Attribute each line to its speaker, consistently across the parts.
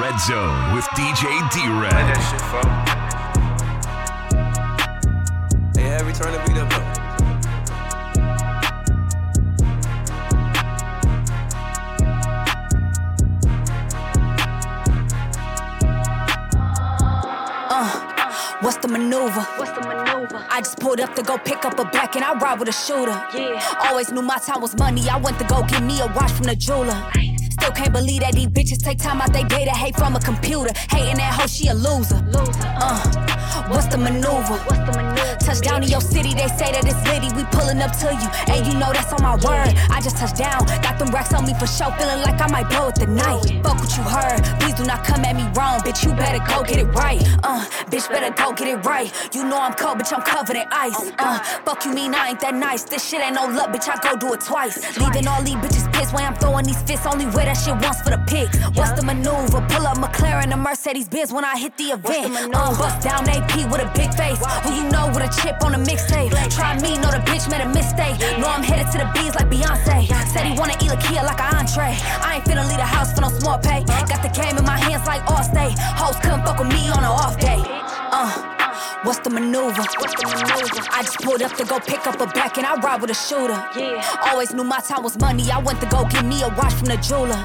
Speaker 1: Red Zone with DJ D
Speaker 2: Let
Speaker 1: Red.
Speaker 2: that shit fall. Hey, every turn the beat up. though.
Speaker 3: What's the maneuver?
Speaker 4: What's the maneuver?
Speaker 3: I just pulled up to go pick up a black and I ride with a shooter.
Speaker 4: Yeah.
Speaker 3: Always knew my time was money. I went to go get me a watch from the jeweler. Still can't believe that these bitches take time out they day to hate from a computer. Hating that hoe, she a loser. Uh, what's the maneuver? Touchdown in your city, they say that it's litty. We pulling up to you, and you know that's on my word. I just touched down, got them racks on me for show, feeling like I might blow it tonight. Fuck what you heard, please do not come at me wrong, bitch. You better go get it right. Uh, bitch, better go get it right. You know I'm cold, bitch. I'm covered in ice. Uh, fuck you mean I ain't that nice? This shit ain't no luck, bitch. I go do it twice. Leaving all these bitches pissed when I'm throwing these fists. Only wear that shit once for the pics. What's the maneuver? Pull up McLaren and Mercedes Benz when I hit the event. Uh, bust down AP with a big face. Who you know with a chip on a mixtape? Try me, know the bitch made a mistake. Know I'm headed to the bees like Beyonce. Said he wanna eat a Kia like an entree. I ain't finna leave the house for no small pay. Got the game in my hands like Allstate. Hoes couldn't fuck with me on an off day. Uh. What's the maneuver?
Speaker 4: What's the maneuver?
Speaker 3: I just pulled up to go pick up a black and I ride with a shooter.
Speaker 4: Yeah.
Speaker 3: Always knew my time was money. I went to go get me a watch from the jeweler.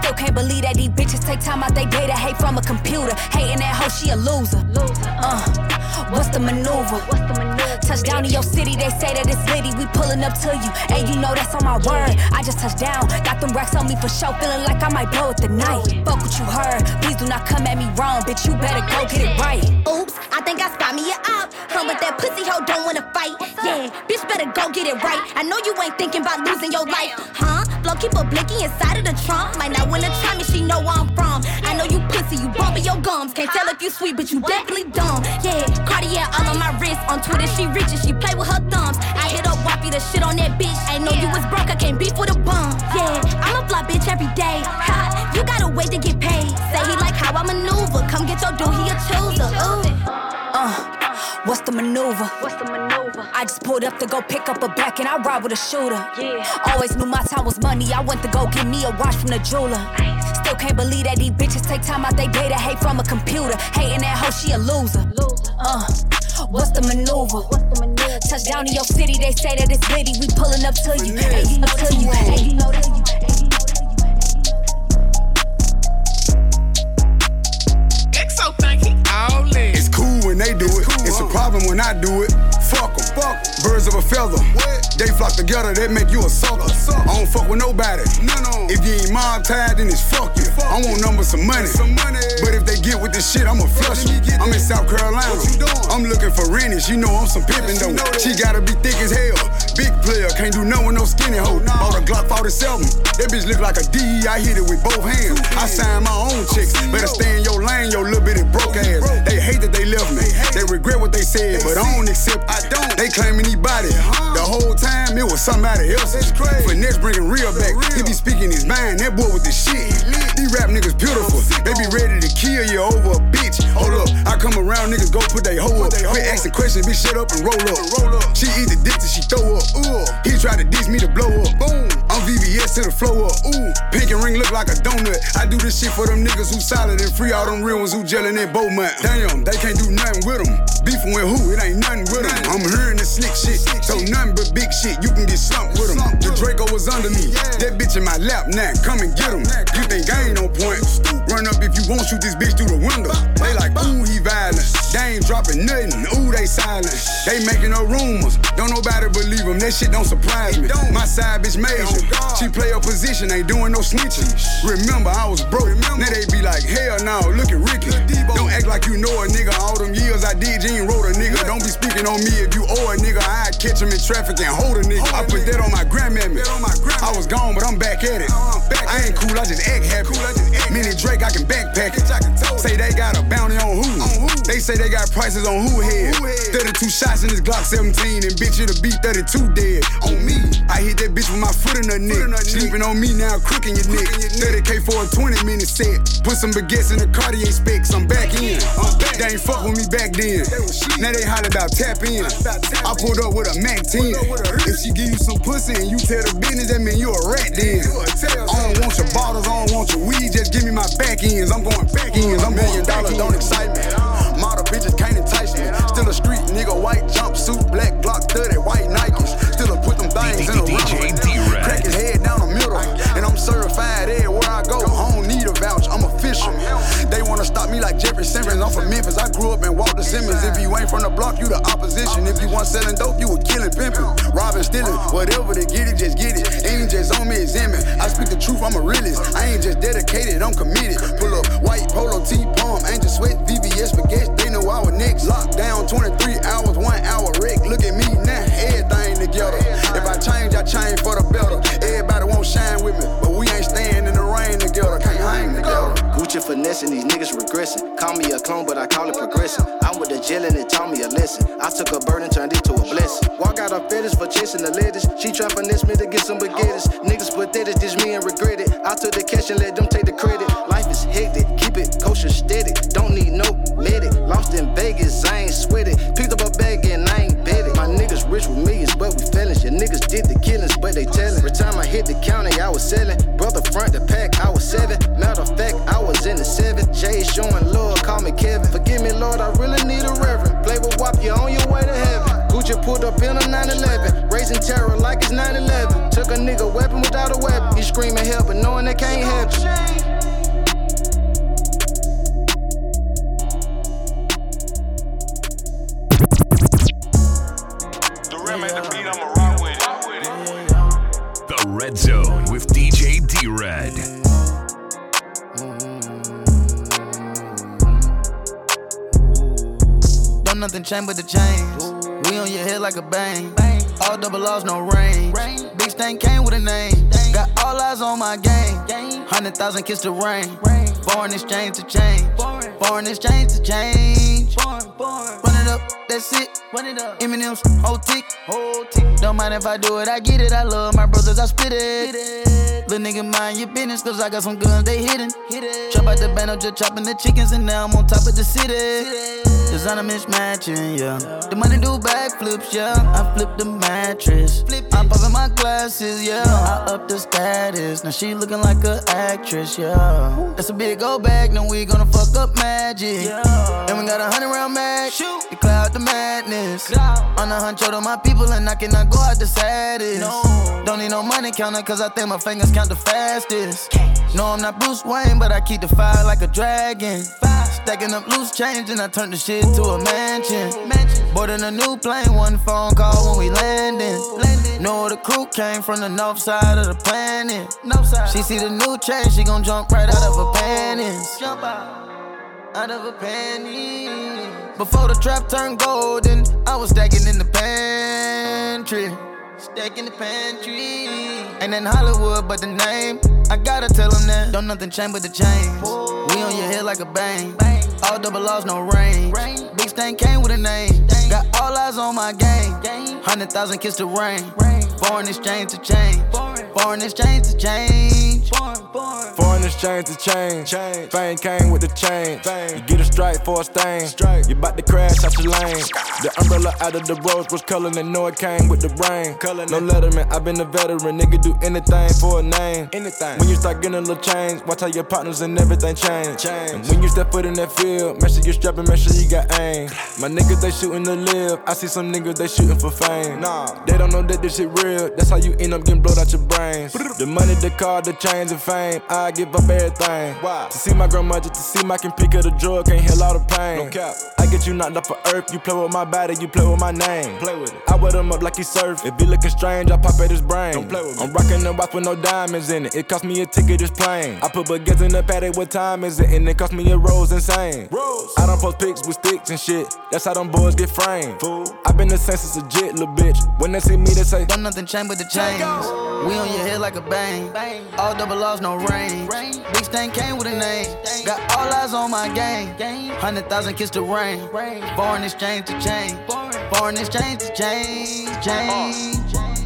Speaker 3: Still can't believe that these bitches take time out they day to hate from a computer. Hating that hoe, she a loser.
Speaker 4: Loser.
Speaker 3: Uh, what's the maneuver?
Speaker 4: What's the maneuver?
Speaker 3: Touchdown in your city, they say that it's litty. We pulling up to you, and you know that's on my word. I just touched down, got them racks on me for show, feeling like I might blow it tonight. Fuck what you heard, please do not come at me wrong, bitch. You better go get it right.
Speaker 5: Oops, I think I spot me a op. Huh, but that pussy hoe don't wanna fight. Yeah, bitch better go get it right. I know you ain't thinking about losing your life. Huh? Blow keep a blicky inside of the trunk. Might not wanna try me, she know where I'm from. I know you pussy, you bumping your gums. Can't tell if you sweet, but you definitely dumb. Yeah, Cartier all on my wrist. On Twitter, she rich and she play with her thumbs. I hit up Wappy the shit on that bitch. Ain't know you was broke, I can't beef with a bum. Yeah, I'm a fly bitch every day. Ha, you gotta wait to get paid. Say he how I maneuver. Come get your dude, he a chooser. Ooh.
Speaker 3: Uh, what's the maneuver?
Speaker 4: What's the maneuver?
Speaker 3: I just pulled up to go pick up a black and I ride with a shooter.
Speaker 4: Yeah.
Speaker 3: Always knew my time was money. I went to go get me a watch from the jeweler. Still can't believe that these bitches take time out they day to hate from a computer. Hating that hoe, she a loser. Uh, what's the maneuver?
Speaker 4: What's the maneuver?
Speaker 3: Touchdown in your city, they say that it's litty. We pulling up to you, and you know to you, and you know that you.
Speaker 6: They do it. It's a problem when I do it. Fuck 'em. Fuck 'em. Birds of a feather. They flock together, they make you a sucker. I don't fuck with nobody. No, no. If you ain't mob tied, then it's fuck you. I want numbers some money. Some money. But if they get with this shit, I'ma flush you. I'm in South Carolina. I'm looking for Rennie. She know I'm some pimpin' though. She gotta be thick as hell. Big player, can't do nothing with no skinny hoe. Bought a Glock 47. That bitch look like a D. I hit it with both hands. I sign my own chicks. Better stay in your lane, your little bitty broke ass. They hate that they left me. They regret what they said, but I don't accept. I don't. They claiming he body. The whole time it was somebody else's. Finesse bringing real back. He be speaking his mind. That boy with the shit. These rap niggas beautiful. They be ready to kill you over a bitch. Hold up, I come around, niggas go put they hoe up. Quit asking questions, bitch, shut up and roll up. She eat the dick till she throw up. Ooh. He tried to diss me to blow up. Boom. I'm VVS to the flow up. Ooh. Pink and ring look like a donut. I do this shit for them niggas who solid and free all them real ones who gelling in Beaumont. Damn, they can't do nothing with them. Beefing with who? It ain't nothing with them. I'm hearing the slick shit. So nothing but big shit. You can get slumped with them. The Draco was under me. That bitch in my lap now. Come and get him. You think I ain't on point? Run up if you want, shoot this bitch through the window. They like, ooh, he violent. They ain't dropping nothing. Ooh, they silent. They making no rumors. Don't nobody believe them. That shit don't surprise me. My side bitch major. She play her position, ain't doing no snitching. Remember, I was broke. Now they be like, hell no, look at Ricky. Don't act like you know a nigga. All them years I did, you ain't wrote a nigga. Don't be speaking on me if you owe a nigga. I catch him in traffic and hold a nigga. I put that on my grandmammy. I was gone, but I'm back at it. Back I ain't cool, I just act happy. Mini Draco, I can backpack it. Say they got a who? They say they got prices on who head. 32 shots in this Glock 17, and bitch, it'll be 32 dead. On me, I hit that bitch with my foot in her neck. Sleeping on me now, crooking your neck. 30k for a 20 minute set. Put some baguettes in the Cartier specs. I'm back in. Uh, I'm back. They ain't fuck with me back then. Now they holler about tap in. I pulled up with a Mac 10. If she give you some pussy and you tell the business, that mean you a rat then. I don't want your bottles, I don't want your weed, just give me my back ends. I'm going back ends. I'm
Speaker 7: Million
Speaker 6: going back
Speaker 7: dollars don't excite me. Still a street nigga, white jumpsuit, black Glock 30, white Nikes. Me like Jeffrey Simmons. I'm from Memphis. I grew up in Walter Simmons. If you ain't from the block, you the opposition. If you want selling dope, you a killing pimping. Robbing, stealing, whatever they get it, just get it. Ain't just on me, it's in me. I speak the truth, I'm a realist. I ain't just dedicated, I'm committed. Pull up white polo T palm, angel sweat, VVS baguette. They know I was next. Locked down 23 hours, one hour wreck. Look at me now, everything together. If I change, I change for the better. Everybody won't shine with me, but we ain't staying in together.
Speaker 2: Finessing, these niggas regressing. Call me a clone, but I call it progressing. I'm with the jail and it taught me a lesson. I took a burden, turned it to a blessing. Walk out her fetish for chasing the ladies. She try finesse me to get some baguettes. Niggas pathetic, dish me and regret it. I took the cash and let them take the credit. Life is hectic, keep it kosher steady. Don't need no medic. Lost in Vegas, I ain't sweat it. Picked up a bag and I ain't bet it. My niggas rich with millions, but we felons. Your niggas did the killings, but they tellin'. Every time I hit the county, I was selling. Brother front the pack, I was seven. Showing love, call me Kevin. Forgive me, Lord, I really need a reverend. Play with WAP, you on your way to heaven. Gucci pulled up in a 911, raising terror like it's 911. Took a nigga weapon without a weapon. He screaming help, but knowing they can't help
Speaker 8: it.
Speaker 1: Red Zone with DJ D Red.
Speaker 9: Nothing change but the chains. We on your head like a bang. All double laws, no range. Big stain came with a name. Got all eyes on my game. Hundred thousand kiss the rain. Foreign exchange to change. Foreign exchange to change. Run it up, that's it. Run it up. Eminem's whole tick. Don't mind if I do it, I get it. I love my brothers, I spit it. Little nigga, mind your business, cause I got some guns, they hidden. Chop out the band, just chopping the chickens, and now I'm on top of the city. Designer mismatching, yeah. The money do backflips, yeah. I flip the mattress. Flip I'm popping my glasses, yeah. I up the status. Now she looking like a actress, yeah. That's a big old bag, now we gonna fuck up magic. And we got a hundred round mag. To cloud the madness. On a hunch to my people, and I cannot go out the saddest. Don't need no money counter, cause I think my fingers count the fastest. No, I'm not Bruce Wayne, but I keep the fire like a dragon. Stacking up loose change, and I turn the shit to a mansion. Boarding a new plane, one phone call when we landing. Know the crew came from the north side of the planet. She see the new change, she gon' jump right out of her panties. Jump out, out of her panties. Before the trap turned golden, I was stacking in the pantry. Stacking the pantry. Ain't in Hollywood, but the name, I gotta tell them that. Don't nothing change but the chains. We on your head like a bang. All double laws, no range. Big stain came with a name. Got all eyes on my game. Hundred thousand kiss the rain. Foreign exchange to change. Foreign exchange to change.
Speaker 10: Foreign exchange to change. Fame came with the change. You get a strike for a stain. You bout to crash out your lane. The umbrella out of the rose was color and know it came with the brain. No letterman, i been a veteran. Nigga do anything for a name. Anything. When you start getting a little change, watch how your partners and everything change. And when you step foot in that field, make sure you're strapping, make sure you got aim. My niggas, they shooting to live. I see some niggas, they shooting for fame. Nah, they don't know that this shit real. That's how you end up getting blowed out your brains. The money, the car, the chains, and fame. I give up everything. Why? To see my grandma, just to see my can pick up the drug, can't heal all the pain. No cap. I get you knocked off for earth. You play with my body, you play with my name. Play with it. I wet him up like he surf. If he looking strange, I pop at his brain. Don't play with me. I'm rocking the watch with no diamonds in it. It cost me a ticket just plain. I put baguettes in the Patek, what time is it? And it cost me a rose insane. Rose. I don't post pics with sticks and shit. That's how them boys get framed. Fool. Been the same since a jit, little bitch. When they see me, they say,
Speaker 9: Don't nothing change but the chains. We on your head like a bang. All double laws, no range. Big stain came with a name. Got all eyes on my game. Hundred thousand kiss the rain. Foreign exchange to change. Foreign exchange to change. Change.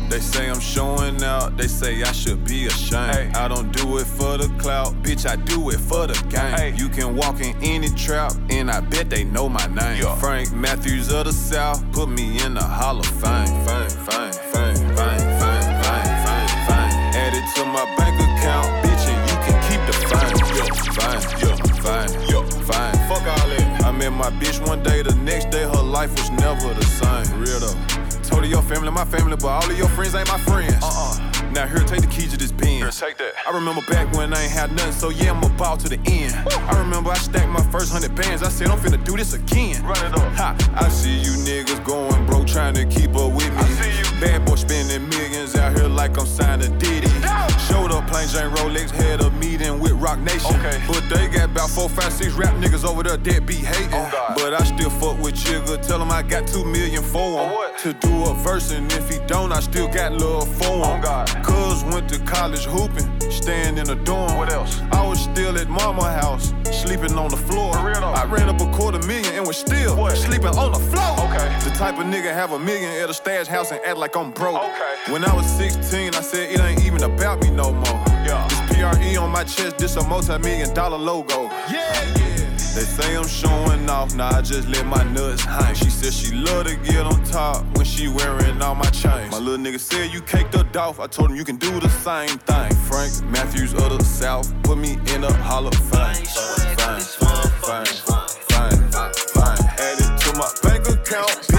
Speaker 11: They say I'm showing out, they say I should be ashamed. I don't do it for the clout, bitch, I do it for the game. You can walk in any trap, and I bet they know my name. Frank Matthews of the South, put me in the Hall of Fame. Fame, fame, fame, fame, fame, fame, fame, fame. Add it to my bank account, bitch, and you can keep the fame. Yo, fine, yo, fine, yo, fine. Fuck all that. I met my bitch one day, the next day her life was never the same. Real though. Told your family, my family, but all of your friends ain't my friends. Uh-uh. Now here, take the keys to this pen. take that. I remember back when I ain't had nothing, so yeah, I'm about to the end. I remember I stacked my first hundred bands. I said I'm finna do this again. Run it up. Ha! I see you niggas going broke, trying to keep up with me. I see you. Bad boy spending millions out here like I'm signing Diddy. Showed up, plain Jane Rolex, had a meeting with Roc Nation. Okay. But they got about four, five, six rap niggas over there that be hating. but I still fuck with Jigga. Tell him I got two million for him. To do a verse, and if he don't, I still got love for him. Cuz went to college hooping, staying in a dorm. What else? I was still at mama house, sleeping on the floor. I ran up a quarter million and was still sleeping on the floor. Okay. The type of nigga have a million at a stash house and act like I'm broke. Okay. When I was 16, I said it ain't even about me no more. Yeah. This PRE on my chest, this a multi-million dollar logo. Yeah, yeah. They say I'm showing off, nah, I just let my nuts hang. She said she love to get on top when she wearing all my chains. My little nigga said you caked up off, I told him you can do the same thing. Frank Matthews of the South, put me in a Hall of Fame. Fine, fine, fine, fine, fine, fine. Add it to my bank account,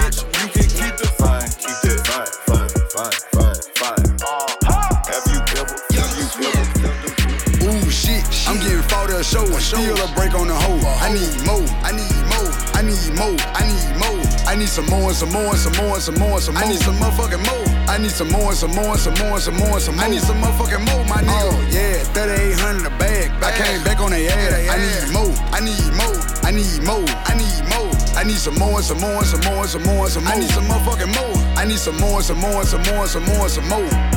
Speaker 6: show. Still a break on the hoe. I need more. I need more. I need more. I need more. I need some more and some more and some more and some more and some more. I need some motherfucking more. I need some more and some more and some more and some more and some more. I need some motherfucking more, my nigga. Oh, yeah, 3800 a bag. I came back on the ass. I need more. I need more. I need more. I need more. I need some more and some more and some more and some more and some more. I need some motherfucking more. I need some more and some more and some more and some more and some more.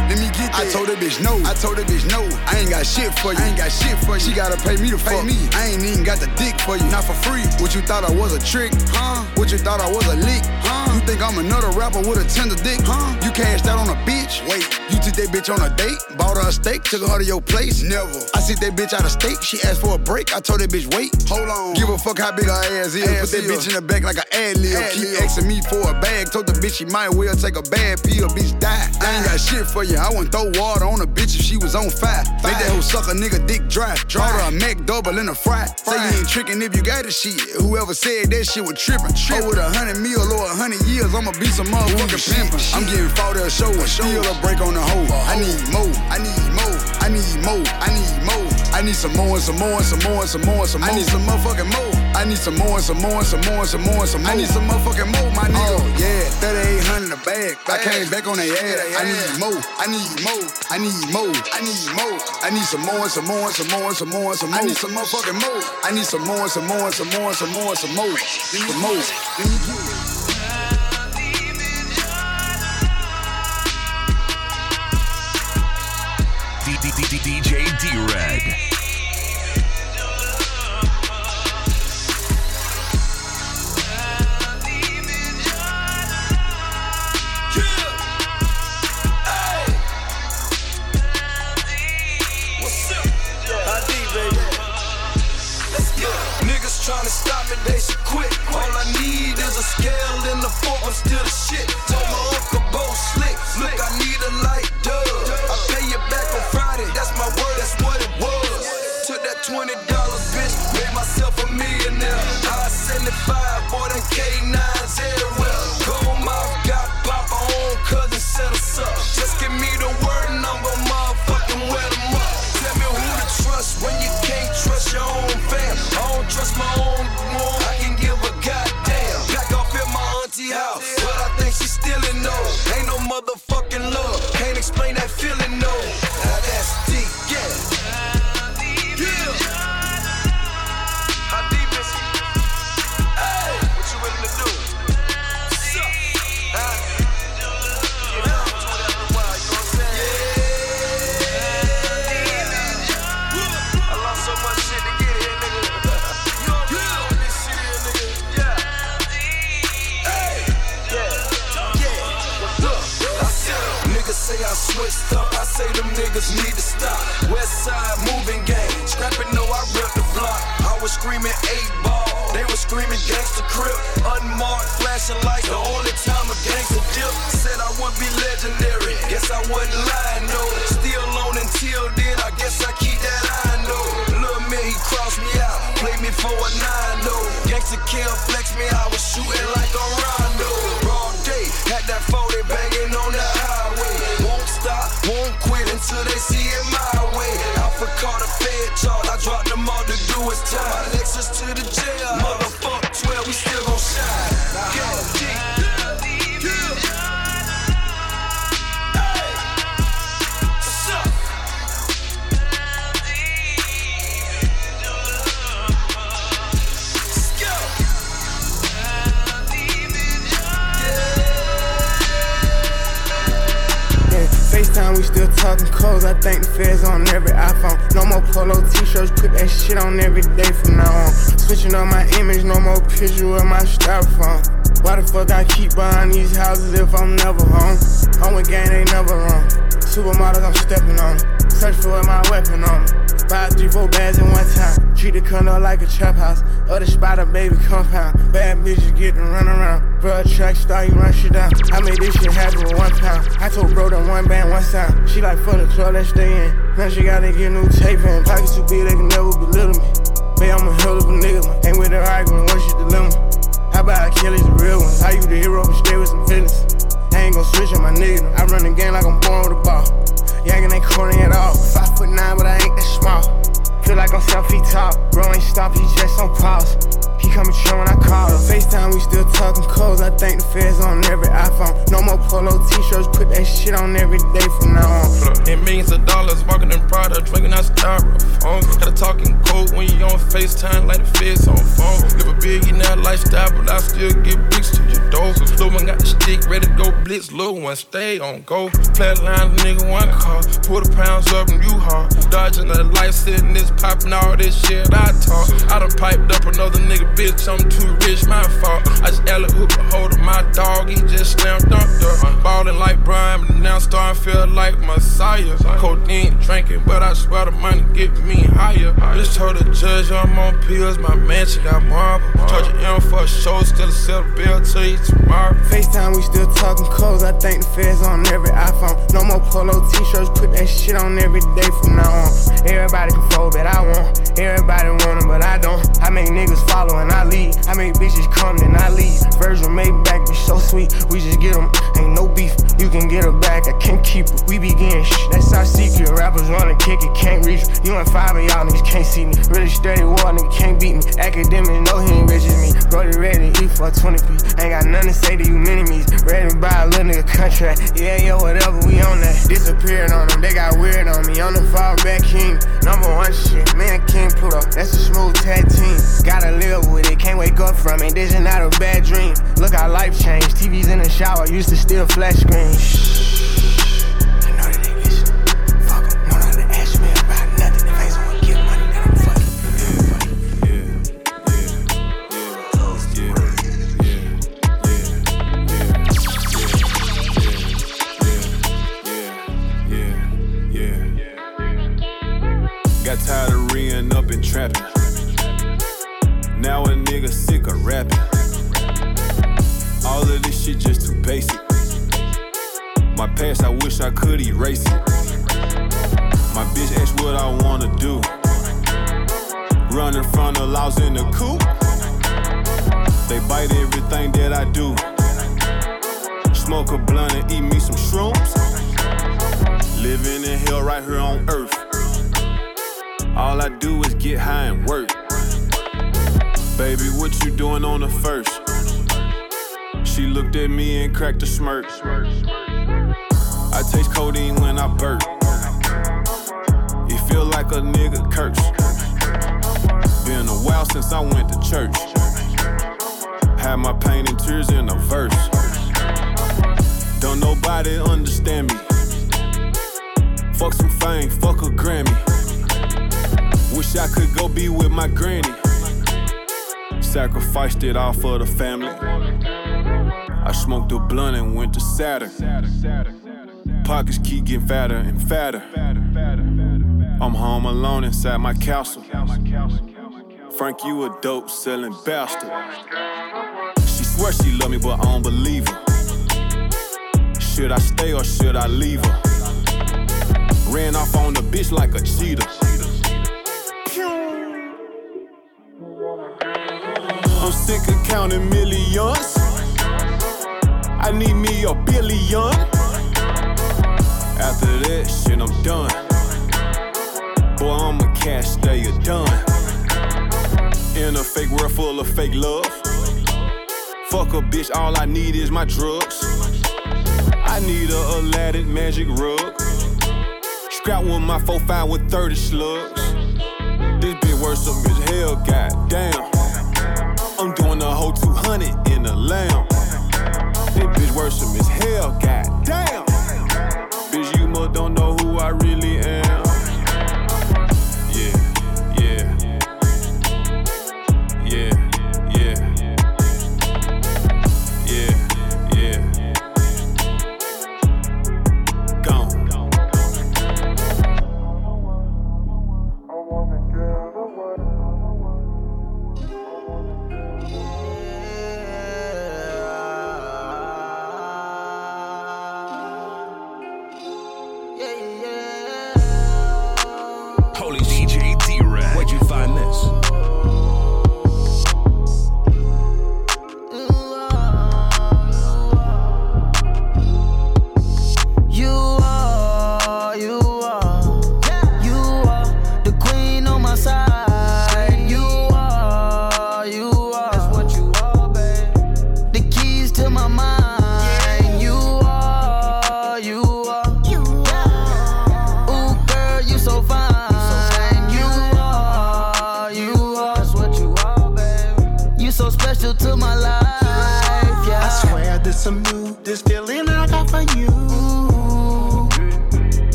Speaker 6: I told that bitch no. I told that bitch no. I ain't got shit for you. I ain't got shit for you. She gotta pay me to pay fuck. me. I ain't even got the dick for you. Not for free. What you thought I was a trick? Huh? What you thought I was a lick? Huh? You think I'm another rapper with a tender dick? Huh? You cashed out on a bitch? Wait. You took that bitch on a date? Bought her a steak? Took her to your place? Never. I sent that bitch out of state. She asked for a break. I told that bitch wait. Hold on. Give a fuck how big her ass is. Put that bitch in the back like an ad lib. Keep asking me for a bag. Told the bitch she might well take a bad pill. Bitch die. I ain't got shit for you. I wouldn't throw water on a bitch if she was on fire. Make that whole sucker nigga dick dry. Draw her a Mac double in a fry. Say you ain't tricking if you got the shit. Whoever said that shit was tripping. Trip with a hundred mil or a hundred years, I'ma be some motherfucking pimpin'. I'm getting fought at a show and still a break on the hoe. I need more. I need more. I need more. I need more. I need some more and some more and some more and some more and some more. I need some motherfucking more. I need some more and some more and some more and some more and some more. I need some motherfucking more, my nigga. Oh, yeah, 3800 a bag. I came back on the ass. I need more. I need more. I need more. I need more. I need some more and some more and some more and some more and some more. I need some motherfucking more. I need some more and some more and some more and some more and some more. Some more.
Speaker 1: D-Red.
Speaker 12: Niggas tryna stop me, they should quit. All I need is a scale and a fork, I'm still the shit. Told my uncle Bo slick, look, I need a light That $20, bitch, made myself a millionaire. I 75, boy, that K9's everywhere. Gold mouth, got papa on, cousin set us up. Say them niggas need to stop. West side moving gang, scrapping, no, I rip the block. I was screaming eight ball, they were screaming gangster crib. Unmarked, flashing lights, the only time a gangster dip. Said I would be legendary, guess I wasn't lying, no. Still on until then, I guess I keep that eye, no. Lil' man, he crossed me out, played me for a nine, no. Gangster kill, flex me, I was shooting like a rondo. Quit they see it my way. Alpha caught a fed charge, I dropped them all to do is time. My Lexus to the jail, motherfuck still
Speaker 13: talking codes. I think the feds on every iPhone. No more polo t-shirts, put that shit on every day from now on. Switching up my image, no more picture with my styrofoam. Why the fuck I keep buying these houses if I'm never home? I'm with gang, they never wrong. Supermodels, I'm stepping on. Search for my weapon on. Three, four bags in one time. Treat the condo like a trap house. Other spot a baby compound. Bad bitches get to run around. Bro, track star, you run shit down. I made this shit happen with one pound. I told bro that one band, one sound. She like, for the club, let's stay in. Now she gotta get new tape in. Pockets too big, they can never belittle me. Babe, I'm a hell of a nigga, man. Ain't with the argument, what's your dilemma? How about Achilles, the real one? How you the hero, but stay with some feelings? I ain't gon' switch on my nigga. I run the game like I'm born with a ball. Yanking ain't corny at all. Five foot nine, but I ain't that small. Feel like I'm selfie top. Bro ain't stop, he just on pause. Coming true when I call him. FaceTime, we still talking codes. I think the feds on every iPhone. No more polo t-shirts, put that shit on every day from now on.
Speaker 14: In millions of dollars, walking in Prada, drinking out styrofoam. Gotta talking cold when you on FaceTime like the feds on phone. Live a that lifestyle, but I still get bricks to your door. Lil' one got the stick, ready to go blitz. Lil' one stay on go. Flatline, nigga, one car. Pull the pounds up and you hard. Dodging the light, sitting this popping all this shit I talk. I done piped up another nigga, bitch, I'm too rich, my fault. I just alley hoop a hold of my dog, he just slam dunked her. Ballin' like Brian, but now starting feel like Messiah. Codeine drinking, but I swear the money get me higher. Just told the judge I'm on pills, my mansion got marble. Charge an M for a show, still a sell bill to you tomorrow.
Speaker 13: FaceTime, we still talking codes. I think the feds on every iPhone. No more polo t-shirts, put that shit on every day from now on. Everybody can fold, but I won't. Everybody want 'em, but I don't. I make niggas follow and I lead. I make bitches come, then I leave. Virgil Maybach be so sweet. We just get 'em, ain't no beef. You can get her back, I can't keep her. We begin shh, that's our secret. Rappers wanna kick it, can't reach. me. You and five of y'all niggas can't see me. Really steady war, nigga can't beat me. Academic, no, he ain't rich as me. Brody ready to eat for 20 piece. Ain't got nothing to say to you minimies. Ready to buy a little nigga contract. Yeah, yeah, whatever, we on that. Disappeared on them, they got weird on me. On the fall back king. Number one shit, man, King Pluto. That's a smooth tag team. Gotta live with it, can't wake up from it. This is not a bad dream. Look how life changed. TV's in the shower, used to still flash screen. I know they listen. Fuck 'em. Know not to ask me about nothing. If ain't someone give money, then I'm fucking.
Speaker 11: Got tired of reeing up and trapping. Now a nigga sick of rapping. All of this shit just too basic. My past, I wish I could erase it. My bitch asked what I wanna do. Running from the laws in the coop. They bite everything that I do. Smoke a blunt and eat me some shrooms. Living in hell right here on earth. All I do is get high and work. Baby, what you doing on the first? She looked at me and cracked a smirk. I taste codeine when I burp. It feel like a nigga curse. Been a while since I went to church. Had my pain and tears in a verse. Don't nobody understand me. Fuck some fame, fuck a Grammy. Wish I could go be with my granny. Sacrificed it all for the family. I smoked a blunt and went to Saturn.
Speaker 9: Pockets keep getting fatter and fatter. I'm home alone inside my castle. Frank, you a dope selling bastard. She swears she love me, but I don't believe her. Should I stay or should I leave her? Ran off on the bitch like a cheetah. Sick of counting millions. I need me a billion. After that shit, I'm done. Boy, I'm a cash stay done. In a fake world full of fake love. Fuck a bitch, all I need is my drugs. I need a Aladdin magic rug. Scrap with my 4-5 with 30 slugs. This bitch worse up as hell, goddamn. Whole 200 in the lamb. This bitch worse up as hell, goddamn. Bitch, you must don't know who I really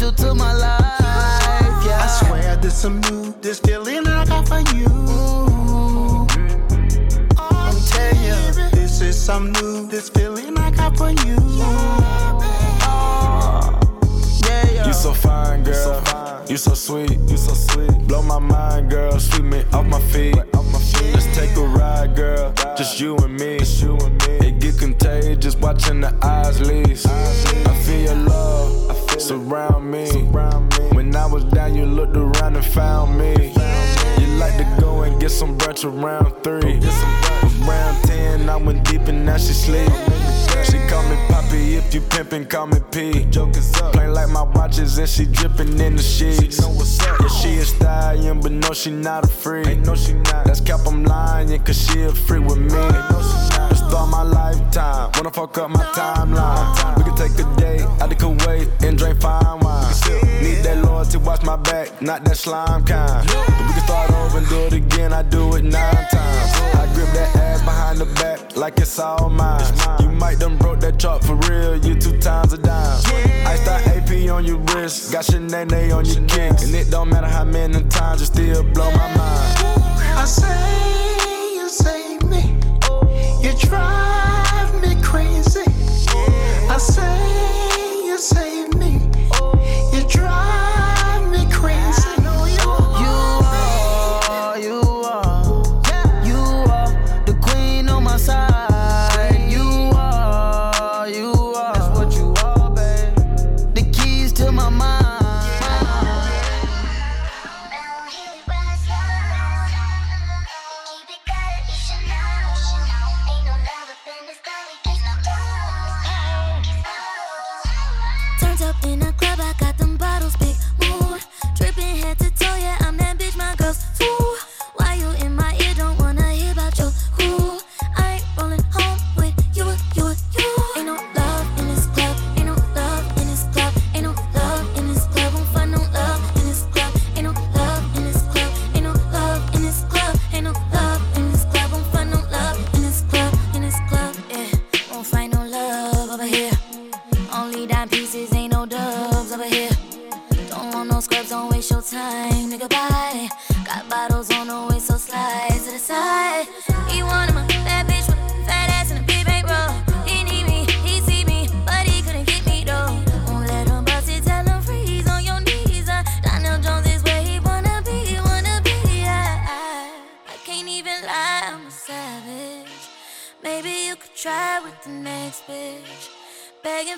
Speaker 15: You
Speaker 16: so special to my life. Yeah.
Speaker 17: I swear this some new, this feeling I got for you. I'm telling you, this is some new, this feeling I got for you. Oh, yeah, yeah. You
Speaker 16: so fine,
Speaker 10: girl. You so sweet. You so sweet. Blow my mind, girl. Sweep me off my feet. Let's take a ride, girl. Just you and me. It get contagious watching the eyes lease. I feel your love surround me. When I was down, you looked around and found me. You like to go and get some brunch around three. Around ten, I went deep and now she sleep. She call me Poppy if you pimpin', call me P. Jokers up. Plain like my watches and she drippin' in the sheets. Yeah, she a stallion, but no, she not a freak. Ain't no, she not. That's cap, I'm lying, cause she a freak with me. The star my lifetime, wanna fuck up my timeline. We can take a date out the Kuwait and drink fine wine. Need that loyalty, watch my back, not that slime kind. But we can start and do it again, I do it nine times. I grip that ass behind the back like it's all mine. You might done broke that chart for real, you two times a dime. I out AP on your wrist, got Sinead on your kicks. And it don't matter how many times, you still blow my mind.
Speaker 18: I say you save me. You drive me crazy. I say you save me. You drive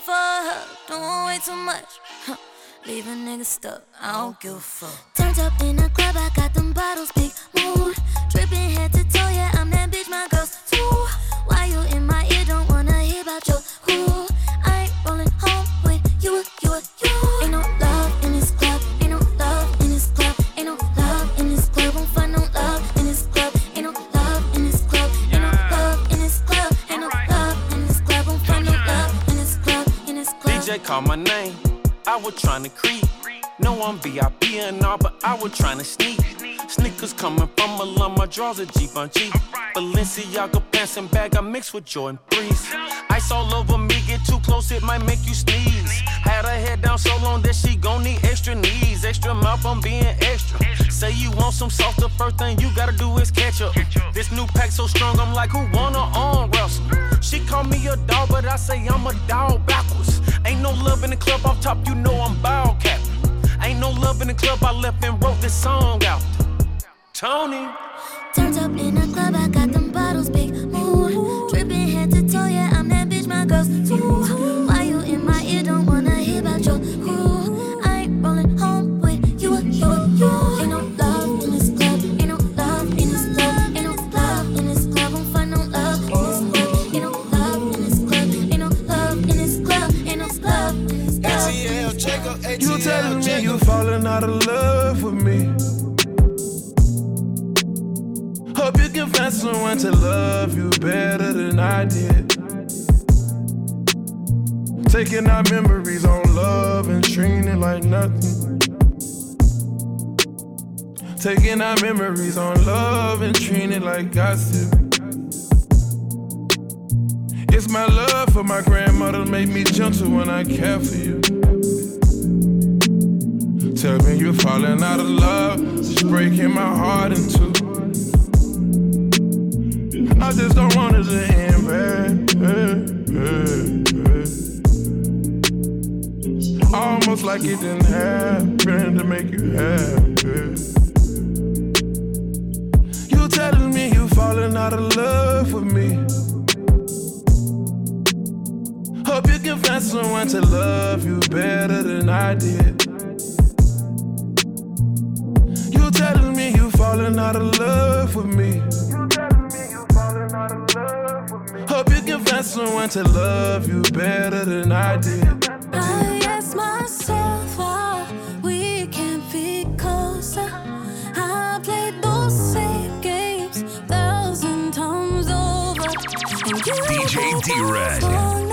Speaker 19: For her, doing way too much. Huh. Leave a nigga stuck, I don't give a fuck. Turned up in a club, I got them bottles, big mood. Dripping head to toe, yeah, I'm that bitch, my girls too. Why you in my
Speaker 20: called my name. I was trying to creep. No, I'm VIP and all, but I was trying to sneak. Sneakers coming from Milan, my drawers are Givenchy. Balenciaga pants and bag, I mixed with Jordan 3s. Ice all over me, get too close, it might make you sneeze. Had her head down so long that she gon' need extra knees. Extra mouth, I'm being extra. Say you want some sauce, the first thing you gotta do is catch up. This new pack so strong, I'm like, who wanna arm wrestle? She call me a dog, but I say I'm a dog backwards. Ain't no love in the club off top, you know I'm bow cap. Ain't no love in the club, I left and wrote this song out. Tony.
Speaker 19: Turned up in a club, I got find
Speaker 14: someone to love you better than I did. Taking our memories on love and treating it like nothing. Taking our memories on love and treating it like gossip. It's my love for my grandmother made me gentle when I care for you. Tell me you're falling out of love, just breaking my heart in two. I just don't want it to end bad. Almost like it didn't happen to make you happy. You telling me you falling out of love with me. Hope you can find someone to love you better than I did. You telling me you falling out of love with me. Hope you can find someone to love you better than I did.
Speaker 19: I ask myself why we can't be closer. I played those same games thousand times over. And you
Speaker 1: DJ D-Red.
Speaker 19: all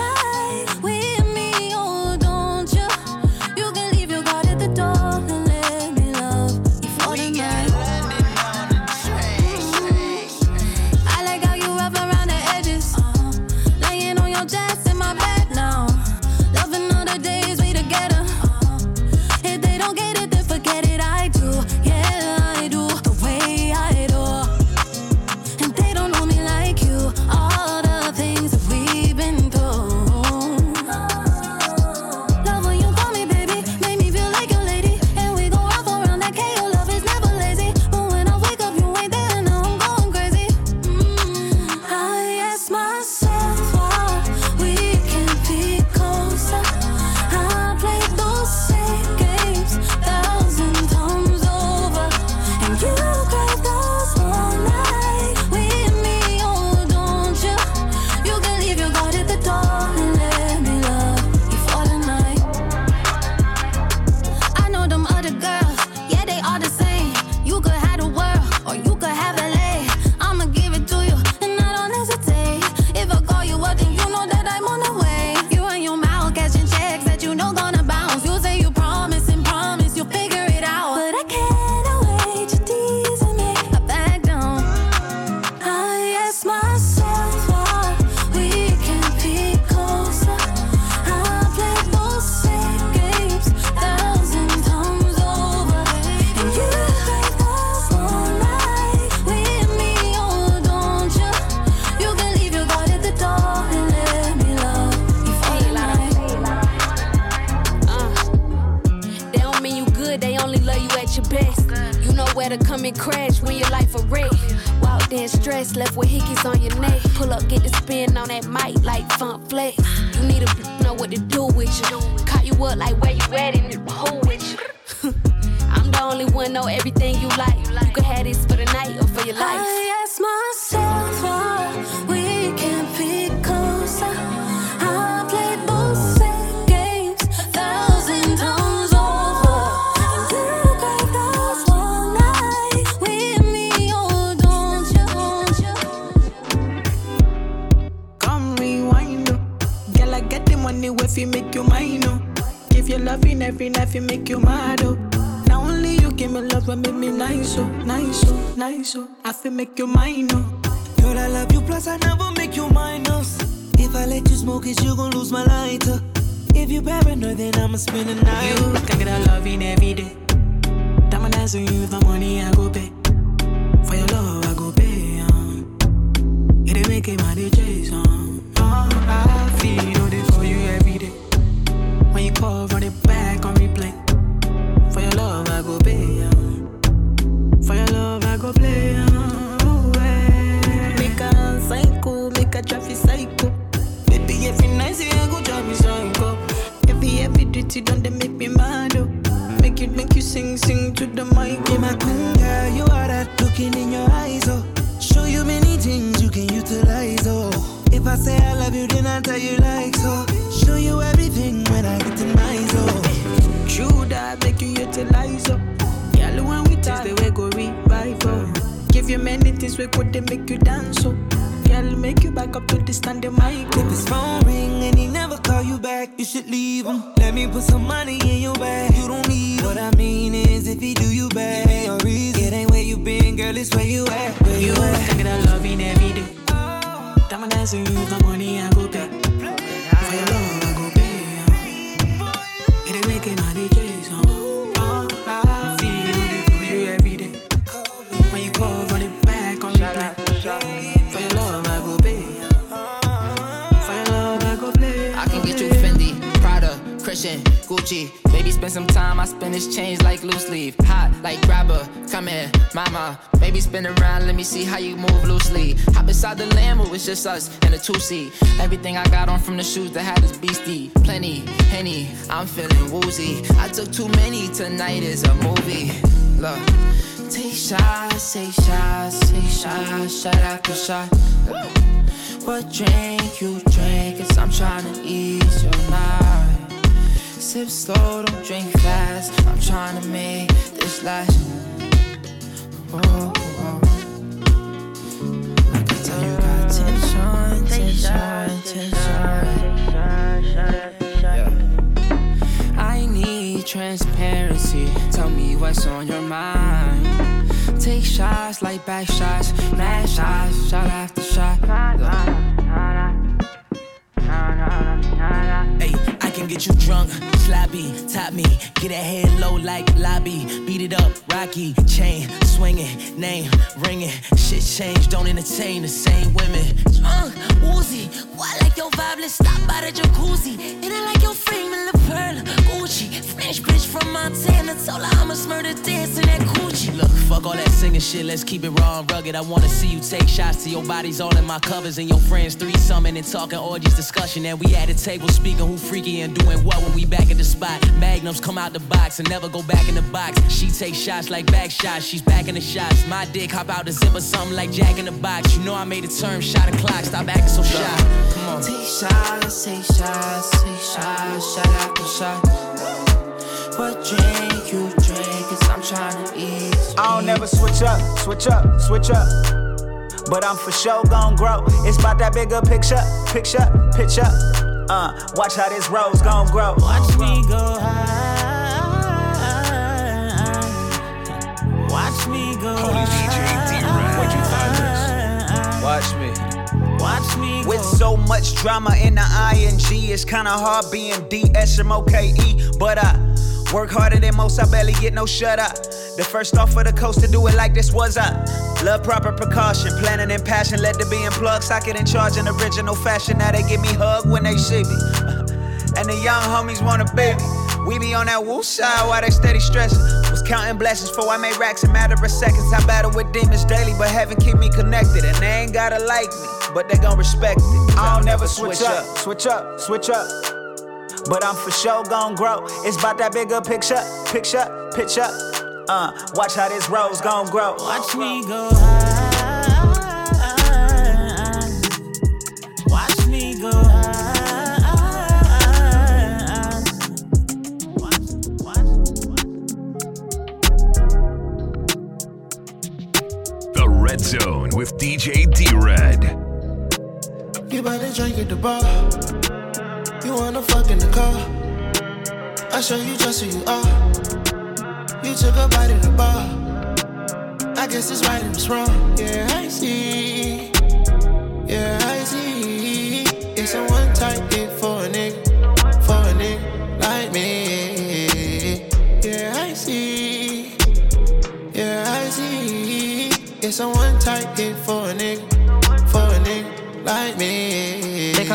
Speaker 19: you
Speaker 21: sing sing to the mic.
Speaker 17: Be my queen, girl, you are that looking in your eyes, oh. Show you many things you can utilize, oh. If I say I love you, then I tell you like so. Oh. Show you everything when I get to my oh.
Speaker 21: True that make you utilize up. Girl, when we taste the way go revive oh. Give you many things we could they make you dance oh. Girl, make you back up to the standing mic.
Speaker 17: If his phone ring and he never call you back, you should leave him. Let me put some money in your bag. You don't need him. What I mean is, if he do you bad, give me a reason. It ain't where you been, girl, it's where you at. Where you,
Speaker 21: You
Speaker 17: at?
Speaker 21: can get a loving every day. Diamond dancing with the money I go pay. For your
Speaker 22: Baby, spend some time. I spend this change like loose leaf. Hot like grabber. Come here, mama. Baby, spin around. Let me see how you move loosely. Hop inside the Lambo. It's just us and a two seat. Everything I got on from the shoes that had is beastie. Plenty, henny. I'm feeling woozy. I took too many. Tonight is a movie. Look. Take shots, take shots, take shots, shot after shot. What drink you drink? Cause I'm trying to ease your mind. Sip slow, don't drink fast. I'm trying to make this last. Whoa, whoa. I can tell you got tension, tension, tension. Yeah. I need transparency. Tell me what's on your mind. Take shots like back shots, mad shots, shot after shot.
Speaker 17: Hey, I get you drunk, sloppy, top me, get a head low like lobby, beat it up, rocky, chain swinging, name ringing, shit changed, don't entertain the same women.
Speaker 23: Uh, drunk, woozy, why like your vibe? Let's stop by the jacuzzi. And I like your frame and the pearl, Gucci. French bitch from Montana, told her I'ma murder dance in that Gucci.
Speaker 17: Look, fuck all that singing shit, let's keep it raw and rugged. I wanna see you take shots to your bodies all in my covers and your friends three summon and talking orgies discussion. And we at the table speaking who freaky and doing what when we back at the spot. Magnums come out the box and never go back in the box. She takes shots like back shots, she's back in the shots. My dick hop out the zipper, something like Jack in the box. You know I made a term, shot a clock, stop acting so shy. Come on.
Speaker 22: Take shots, take shots, take shots, shot after shot. What drink you drink? Cause I'm trying to ease.
Speaker 24: I don't never switch up, switch up, switch up. But I'm for sure gon' grow. It's about that bigger picture, picture, picture. Uh, watch how this rose gon' grow.
Speaker 21: Watch me go high. Watch me go
Speaker 1: Holy DJ D-Red. Where'd you find this?
Speaker 24: Watch me.
Speaker 21: Watch me
Speaker 24: With so much drama in the ING, it's kinda hard being D-S-M-O-K-E. But I work harder than most, I barely get no shut up. The first off of the coast to do it like this was I. Love proper precaution, planning and passion led to being plugged. Socket in charge in original fashion. Now they give me hug when they see me. and the young homies want a baby. We be on that woo side while they steady stressing. Was Counting blessings for I make racks in matter of seconds. I battle with demons daily, but heaven keep me connected. And they ain't gotta like me, but they gon' respect it. I don't never switch up, switch up, switch up. But I'm for sure gon' grow. It's about that bigger picture, picture, picture. Uh, watch how this rose gon' grow.
Speaker 25: Watch me go high. Watch me go high.
Speaker 1: The Red Zone with DJ D Red.
Speaker 26: You about to drink at the bar. You wanna fuck in the car. I show you just who you are. You took a bite of the bar. I guess it's right and it's wrong. Yeah, I see. Yeah, I see. It's a one type hit for a nigga. For a nigga like me. Yeah, I see. Yeah, I see. It's a one type hit for a nigga. For a nigga like me.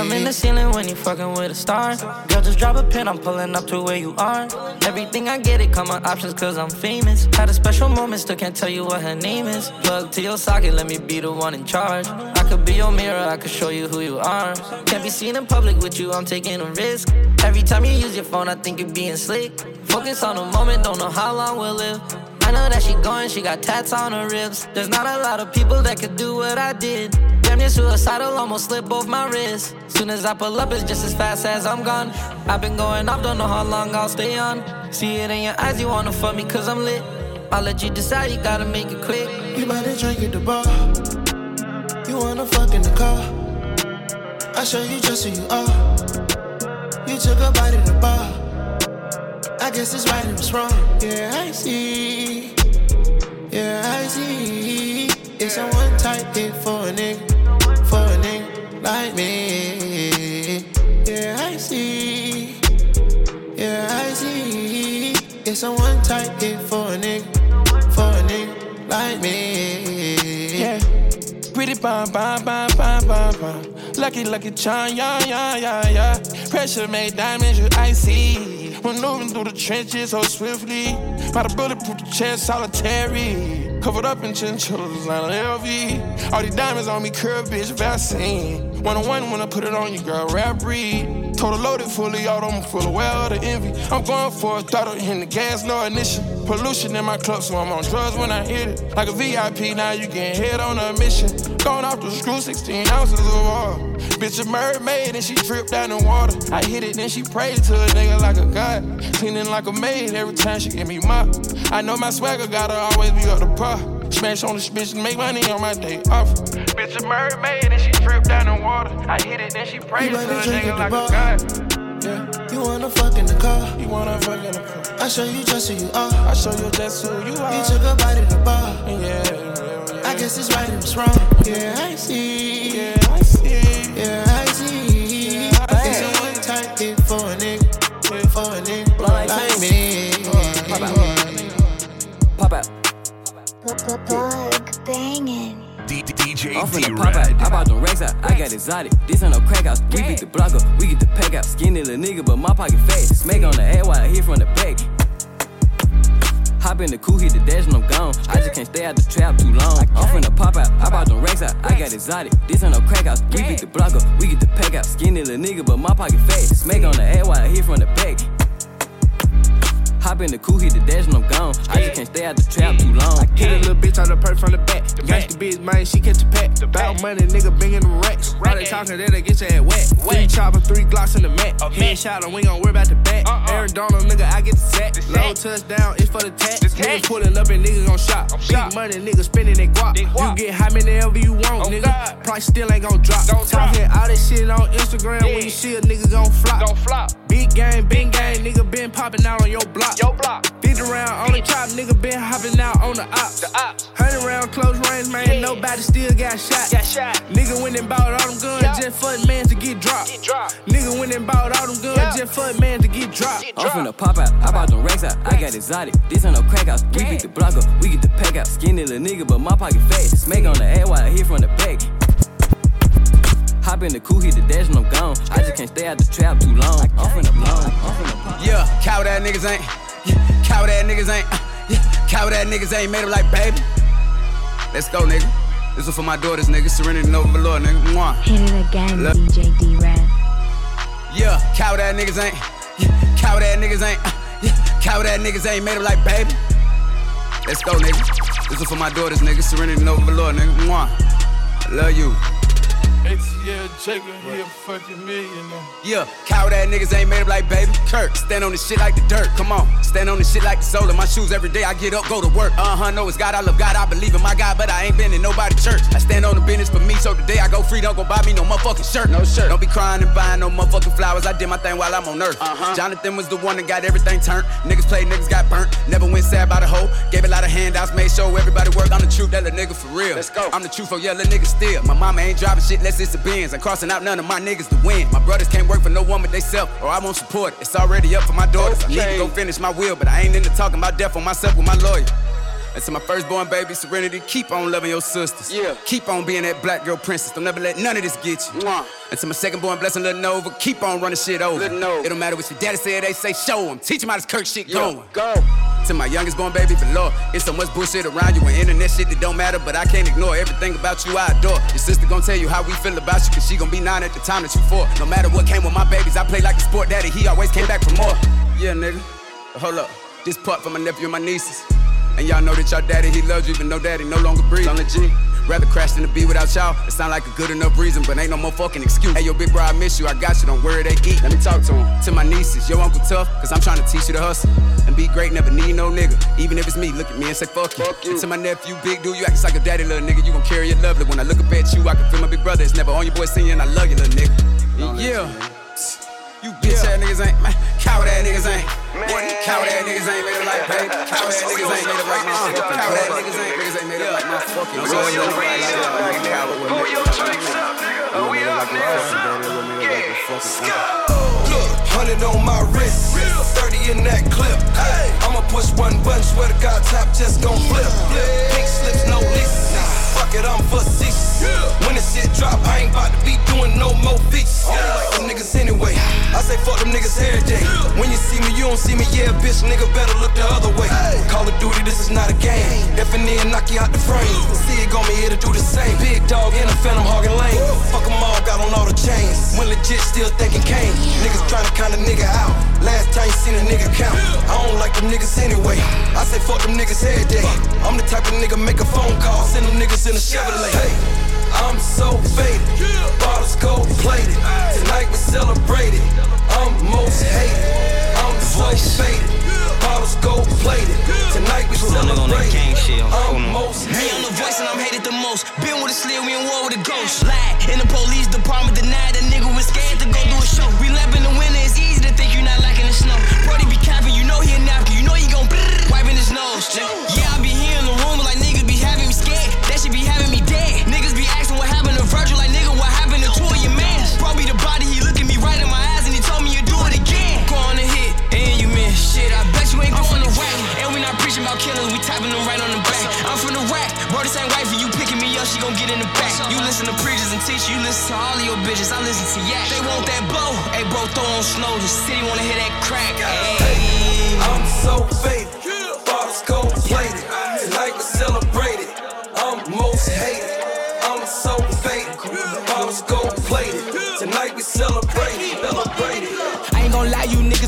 Speaker 27: Come in the ceiling when you fucking with a star. Girl, just drop a pin, I'm pulling up to where you are. Everything I get, it come on options cause I'm famous. Had a special moment, still can't tell you what her name is. Plug to your socket, let me be the one in charge. I could be your mirror, I could show you who you are. Can't be seen in public with you, I'm taking a risk. Every time you use your phone, I think you're being slick. Focus on the moment, don't know how long we'll live. I know that she going, she got tats on her ribs. There's not a lot of people that could do what I did. Damn near suicidal, almost slip both my wrists. Soon as I pull up, it's just as fast as I'm gone. I've been going off, don't know how long I'll stay on. See it in your eyes, you wanna fuck me cause I'm lit. I'll let you decide, you gotta make it quick.
Speaker 26: You to drink at the bar. You wanna fuck in the car. I show you just who you are. You took a bite of the bar. I guess it's right and it's wrong. Yeah, I see. Yeah, I see. It's a one type hit for a nigga. Like me. Yeah, I see. Yeah, I see. It's a one type hit for a nigga. For a nigga like me.
Speaker 14: Yeah. Pretty bum, bum, bum, bum, bum, bum. Lucky, lucky charm, yeah, yeah, yeah, yeah. Pressure made diamonds, you icy. Maneuvering through the trenches so swiftly. By the bulletproof the chest, solitary. Covered up in chinchillas, not LV. All these diamonds on me, curve, bitch, vaccine. One on one when I put it on you, girl, rap breed. Total loaded fully auto, I'm full of well the envy. I'm going for a throttle, in the gas, no ignition. Pollution in my club, so I'm on drugs when I hit it. Like a VIP, now you can hit on a mission. Going off the screw, 16 ounces of oil. Bitch a mermaid and she dripped down in water. I hit it, then she prayed to a nigga like a god. Cleaning like a maid every time she give me mop. I know my swagger gotta always be up to par. Smash on the bitch and make money on my day off. Bitch a mermaid and she dripped down in water. I hit it, then she prayed to a nigga like a god.
Speaker 26: Yeah. You wanna fuck in the car.
Speaker 14: You wanna fuck in the car.
Speaker 26: I show you just who you are.
Speaker 14: I show you just who you are.
Speaker 26: You took a bite of the bar.
Speaker 14: Yeah, yeah, yeah.
Speaker 26: I guess it's right and it's wrong. Yeah, I see.
Speaker 14: Yeah, I see.
Speaker 26: Yeah, I see. I It's a one type hit for a nigga. For a nigga like me.
Speaker 27: Pop out.
Speaker 28: Banging.
Speaker 1: DJ
Speaker 29: finna pop out. I bought them racks out. I got exotic. This ain't no crack house. We beat the block up. We get the pack out. Skinny little nigga, but my pocket fat. Smack on the head while I hit from the back. Hop in the coupe, hit the dash, and I'm gone. I just can't stay out the trap too long. I'm finna pop out. I bought them racks out. I got exotic. This ain't no crack house. We beat the block up. We get the pack out. Skinny little nigga, but my pocket fat. Smack on the head while I hit from the back. Hop in the coupe, hit the dash, and I'm gone. I just can't stay out the trap too long.
Speaker 30: I Hit a little bitch on the perk from the back. Gangsta bitch, man, she catch a pack. About money, nigga, banging the racks. All they talking, then they get your head wet. Three chopper, three glocks in the mat. Headshot, and we gon' worry about the back. Aaron Donald, nigga, I get the sack. Low touchdown, it's for the tax. Nigga pulling up and nigga gon' shop. Big money, nigga spending that guap. You get how many ever you want, nigga. Price still ain't gon' drop. Talking all this shit on Instagram. When you see a nigga gon' flop. Big game, big game, nigga been popping out on your block. Your block. 50 round on the chop, nigga been hopping out on the ops. The ops. 100 round close range, man, nobody still got shot. Got shot. Nigga went and bought all them guns just for the man to get dropped. Get dropped. Nigga went and bought all them guns just for the man to get dropped.
Speaker 29: I'm finna pop out. I bought them racks out. I got exotic. This ain't no crack house. We beat the block up. We get the pack out. Skinny little nigga, but my pocket fat. Smack on the head while I hit from the back. Hop in the coupe, hit the dash, and I'm gone. I just can't stay out the trap too long. I'm finna blow. I'm finna pop.
Speaker 31: Yeah, cow that niggas ain't. Yeah, cow that niggas ain't. Uh, yeah, Coward that niggas ain't made up like baby. Let's go, nigga. This is for my daughters, nigga. Serenity and Overlord, nigga. Mwah.
Speaker 32: Hit it again,
Speaker 31: Look.
Speaker 32: DJ D Red.
Speaker 31: Yeah, coward that niggas ain't. Yeah, coward that niggas ain't. uh, Yeah, coward that niggas ain't made up like baby. Let's go, nigga. This is for my daughters, nigga. Serenity and Overlord, nigga. Mwah. I love you.
Speaker 14: ATL Jacob, he a fucking millionaire.
Speaker 31: Yeah, coward ass niggas ain't made up like baby. Kirk, stand on this shit like the dirt. Come on, stand on this shit like the soul in my shoes every day. I get up, go to work. Uh huh, know it's God, I love God, I believe in my God, but I ain't been in nobody church. I stand on the business for me, so today I go free. Don't go buy me no motherfucking shirt. No shirt. Don't be crying and buying no motherfucking flowers. I did my thing while I'm on earth. Uh-huh. Jonathan was the one that got everything turned. Niggas played, niggas got burnt. Never went sad by the hoe. Gave a lot of handouts, made sure everybody work. I'm the truth, that little nigga for real. Let's go. I'm the truth, oh yeah, little nigga still. My mama ain't driving shit unless it's a Benz. I'm crossing out none of my niggas to win. My brothers can't work for no one but they self, or I won't support it. It's already up for my daughters. I need to go finish my will, but I ain't into talking about death on myself with my lawyer. And to my firstborn baby, Serenity, keep on loving your sisters. Yeah. Keep on being that black girl princess. Don't never let none of this get you. And to my secondborn blessing, Lil Nova, keep on running shit over. It don't matter what your daddy said, they say show him. Teach him how this Kirk shit going. Go. To my youngest born baby, Lord, it's so much bullshit around you and internet shit that don't matter, but I can't ignore everything about you I adore. Your sister gon' tell you how we feel about you, cause she gon' be nine at the time that you four. No matter what came with my babies, I play like a sport daddy, he always came back for more. Yeah, nigga. Hold up. This part for my nephew and my nieces. And y'all know that y'all daddy, he loves you, even though daddy no longer breathes. On the G. Rather crash than to be without y'all. It sound like a good enough reason, but ain't no more fucking excuse. Hey, yo, big bro, I miss you. I got you. Don't worry, they eat. Let me talk to him. To my nieces, yo, Uncle Tough, cause I'm trying to teach you to hustle. And be great, never need no nigga. Even if it's me, look at me and say, fuck you. And to my nephew, big dude, you act like a daddy, little nigga. You gon' carry it lovely. When I look up at you, I can feel my big brother. It's never on your boy singing, I love you, little nigga. Yeah. You bitch ass niggas ain't, man. Coward ass niggas ain't. These coward ass niggas ain't made up like baby. Coward ass niggas ain't made up like my fucking. Coward ass niggas ain't, niggas ain't made up like my fucking. Going your raise up, nigga. Pull your drinks up, nigga. We up,
Speaker 12: Look, 100 on my wrist, 30 in that clip. I'ma push one button, swear to God, top just gon' flip. Pink slips, no leases. Fuck it, I'm facetious. When the shit drop, I ain't about to be doing no more features. I don't like them niggas anyway. I say fuck them niggas every day. When you see me, you don't see me, yeah, bitch, nigga better look the other way. Call of Duty, this is not a game. N knock you out the frame. See it gon' be here to do the same. Big dog in a phantom hogging lane. Fuck them all, got on all the chains. When legit, still thinking Kane. Niggas trying to count a nigga out. Last time you seen a nigga count. I don't like them niggas anyway. I say fuck them niggas every day. I'm the type of nigga make a phone call, send them niggas in a Chevrolet. Hey, I'm so faded. Bottles gold plated. Tonight we celebrate it. I'm most hated. I'm so faded. Bottles gold plated. Tonight we celebrate it. I'm most
Speaker 33: Me, I'm on the voice and I'm hated the most. Been with a slid, we in war with a ghost. Lie in the police department, denied that nigga was scared to go do a show. We left in the winter, it's easy to think you not liking the snow. Brody be capping, you know he a napkin, you know he gon' wiping his nose. About killers, we tapping them right on the back. I'm from the rack, bro, this ain't right for you picking me up, she gon' get in the back. You listen to preachers and teachers, you listen to all of your bitches, I listen to yak. They want that blow, hey bro, throw on snow, the city wanna hear that crack. Hey.
Speaker 12: I'm so faded. Bottles gold plated. Tonight we celebrate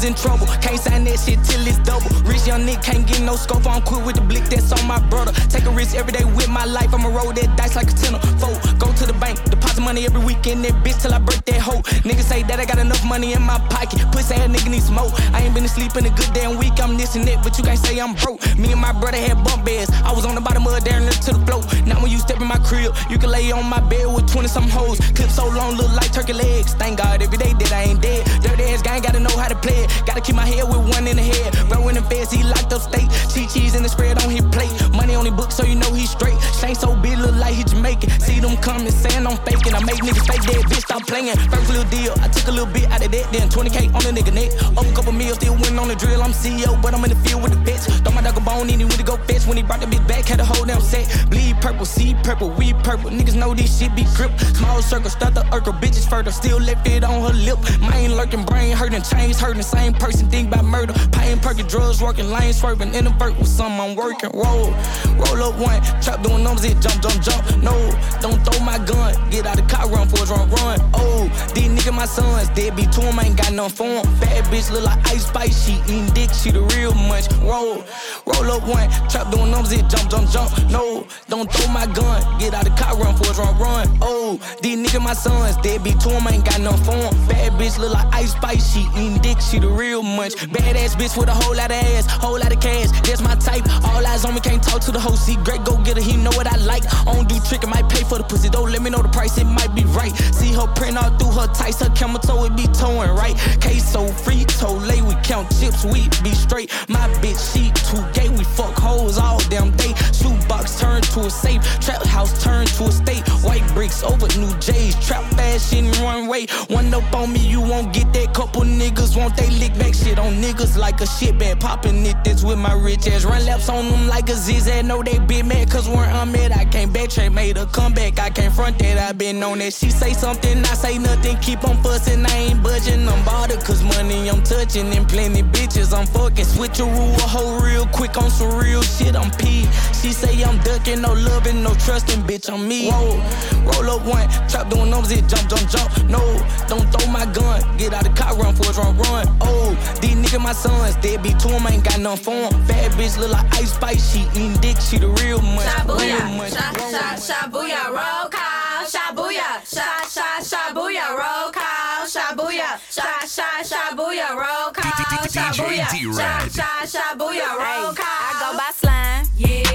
Speaker 33: in trouble. Can't sign that shit till it's double. Rich young nigga can't get no scope. I'm quick with the blick that's on my brother. Take a risk every day with my life. I'ma roll that dice like a tenor. Fold, go to the bank, deposit money every weekend. That bitch till I break that hoe. Niggas say that I got enough money in my pocket. Pussy ass nigga need smoke. I ain't been asleep in a good damn week. I'm this and that, but you can't say I'm broke. Me and my brother had bump beds. I was on the bottom of it, down to the floor. Now when you step in my crib, you can lay on my bed with 20 some hoes. Clip so long, look like turkey legs. Thank God every day that I ain't dead. Dirty ass gang, gotta know how to play it. Gotta keep my head with one in the head. Bro in the feds, he locked up state. Cheese cheese in the spread on his plate. Money on his book, so you know he's straight. Shane so big, look like he Jamaican. See them coming, saying I'm faking. I make niggas fake dead, bitch, stop playing. First little deal, I took a little bit out of that, then 20k on the nigga neck. A couple meals, still winning on the drill. I'm CEO, but I'm in the field with the bitch. Throw my dog a bone, he went to go fetch. When he brought the bitch back, had a whole damn set. Bleed purple, see purple, we purple. Niggas know this shit be grip. Small circle, start the urkel, bitches further. Still left it on her lip. Mind lurking, brain hurting, chains hurting. Same person, think about murder. Pain, perking, drugs working, lane swerving. In the vert with some I'm working. Roll, roll up one. Trap doing numbers, it jump, jump, jump. No, don't throw my gun. Get out the car, run for a run, run. Oh, these niggas my sons. Dead be to them, ain't got nothing for them. Bad bitch look like Ice Spice. She eating dick, she the real munch. Roll, roll up one. Trap doing numbers, it jump, jump, jump. No, don't throw my gun. Get out the car, run for a run, run. Oh, these niggas my sons. Dead be to them, ain't got nothing for them. Bad bitch look like Ice Spice. She eating dick, she the real munch. Badass bitch with a whole lot of ass, whole lot of cash. That's my type. All eyes on me, can't talk to the whole seat. Great go get her, he know what I like. I don't do trick, I might pay for the pussy. Don't let me know the price, it might be right. See her print all through her tights, her camel toe, it be towing right. Queso free, lay, we count chips, we be straight. My bitch, she too gay, we fuck hoes all damn day. Shoebox turn to a safe, trap house turn to a state. White bricks over new J's, trap fashion runway. One up on me, you won't get that. Couple niggas want they lick back shit on niggas like a shit bag. Popping it this with my rich ass. Run laps on them like a zigzag. Know they bit mad cause where I'm at, I can't backtrack. Made a comeback, I can't front that. I been on that. She say something, I say nothing. Keep on fussing, I ain't budging. I'm bothered cause money I'm touching and plenty bitches I'm fucking. Switch a rule a hoe real quick on some real shit. I'm P. She say I'm ducking, no loving, no trusting, bitch. I'm me. Whoa, roll up one, trap doing numbers, it jump, jump, jump. No, don't throw my gun. Get out the car, run for a run, run. Oh, these niggas my sons, dead be to them, ain't got nothing for them. Bad bitch look like Ice Spice, she eating dick, she the real munch. Real
Speaker 32: Shabuya,
Speaker 33: munch.
Speaker 32: sha sha shabuya, roll call, shabuya, sha sha shabuya, roll call, shabuya, sha sha shabuya, roll call, shabuya, sha sha shabuya, roll call.
Speaker 34: I go by slime. Yeah.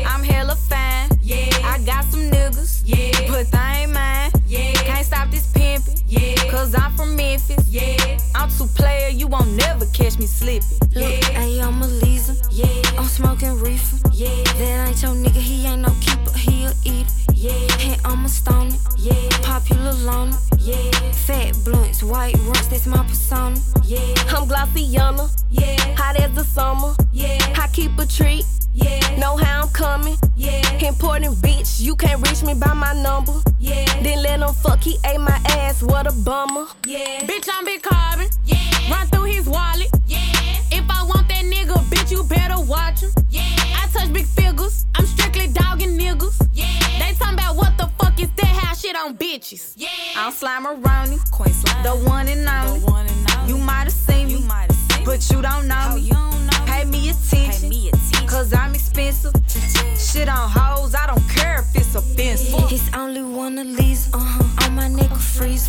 Speaker 34: From Yeah. I'm too player, you won't never catch me slipping.
Speaker 19: Look, hey, I'm a Lisa. Yeah. I'm smoking reefer. Yeah. That ain't your nigga, he ain't no keeper, he a eater. Yeah. Hey, I'm a stoner. Yeah. Popular loner. Yeah. Fat blunts, white runs, that's my persona.
Speaker 34: Yeah. I'm Glossiana. Yeah. Hot as the summer. Yeah. I keep a treat. Yeah. Know how I'm coming. Yeah. Important bitch, you can't reach me by my number. Yeah. Then let him fuck, he ate my ass, what a bummer.
Speaker 32: Yeah.
Speaker 34: Bitch, I'm Big Carbon. Yeah. Run through his wallet. Yeah. If I want that nigga, bitch, you better watch him. Yeah. I touch big figures. I'm strictly dogging niggas. Yeah. They talking about what the fuck is that? How shit on bitches. Yeah. I'm Slime Ronnie. Queen Slime. The one and only. The one and only. You might have seen me. You might have seen but you don't know me. You don't know Pay me attention. Pay me attention. Cause I'm expensive. shit on hoes, I don't care if it's offensive.
Speaker 19: It's only one of these, uh huh. On my neck freeze.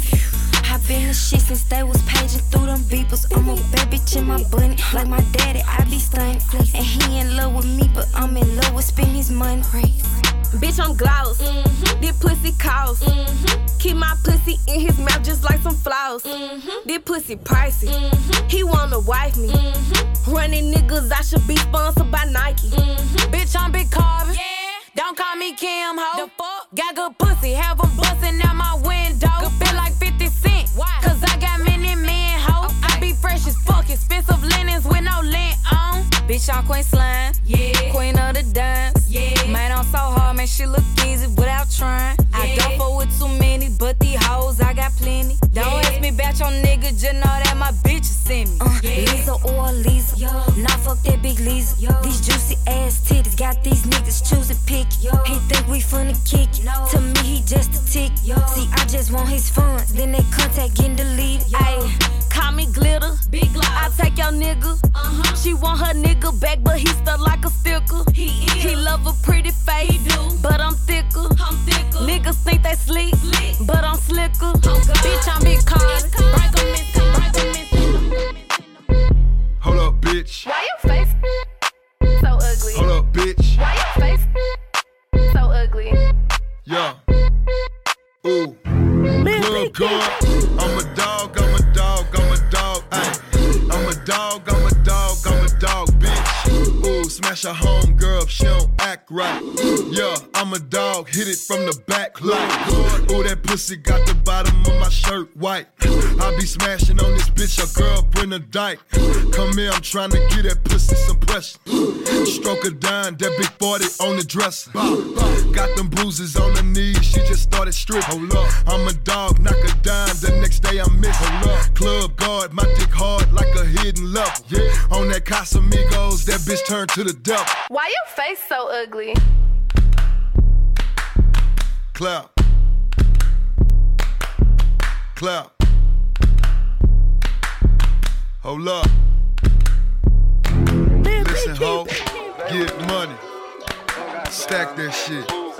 Speaker 19: I been the shit since they was paging through them beepers. I'm a bad bitch in my bunny. Like my daddy, I be stunning. And he in love with me, but I'm in love with spending his money.
Speaker 34: Bitch, I'm gloss. Mm-hmm. This pussy cost. Mm-hmm. Keep my pussy in his mouth just like some floss. Mm-hmm. This pussy pricey. He wanna wife me. Running niggas, I should be sponsored by Nike. Bitch, I'm Big Carbon. Yeah. Don't call me Kim Ho. The fuck? Got good pussy, have have 'em busting out my window. Expensive linens with no lint on. Bitch, I'm Queen Slime. Yeah. Queen of the dance. Yeah. Man, I'm so hard, man, she look easy without trying. I don't fuck with too many, but these hoes, I got plenty. Don't ask me about your nigga, just know that my bitch is send me.
Speaker 19: Uh, Lisa or Lisa. Nah, fuck that big Lisa. These juicy ass titties got these niggas choosing pick. Yo. He think we finna kick it. To me, he just a tick. Yo. See, I just want his funds. Then they contact getting deleted.
Speaker 34: Ayy, call me glitter. Big I take your nigga. Uh-huh. She want her nigga back, but he stuck like a sticker. He is. He love a pretty face. He do. But I'm thicker. I'm thicker. Niggas think they sleep. But I'm slicker. Bitch, I'm big card. Break 'em in, break 'em in.
Speaker 35: Hold up, bitch.
Speaker 34: Why your face so ugly?
Speaker 35: Hold up, bitch.
Speaker 34: Why your face so ugly?
Speaker 35: Yeah. Ooh. Club guard. I'm a dog, I'm a dog, I'm she don't act right. Yeah, I'm a dog, hit it from the back like Ooh, that pussy got the bottom of my shirt white. I be smashing on this bitch, a girl bring a dyke. Come here, I'm trying to get that pussy some pressure. Stroke a dime, that big 40 on the dresser. Got them bruises on the knees, she just started stripping. Hold up, I'm a dog, knock a dime, the next day I'm missing. Club guard, my dick hard like a hidden level. Yeah. On that Casamigos, that bitch turned to the devil.
Speaker 34: Why your face so ugly?
Speaker 35: Clap. Clap. Hold up. Listen, ho. Get money. Stack that shit.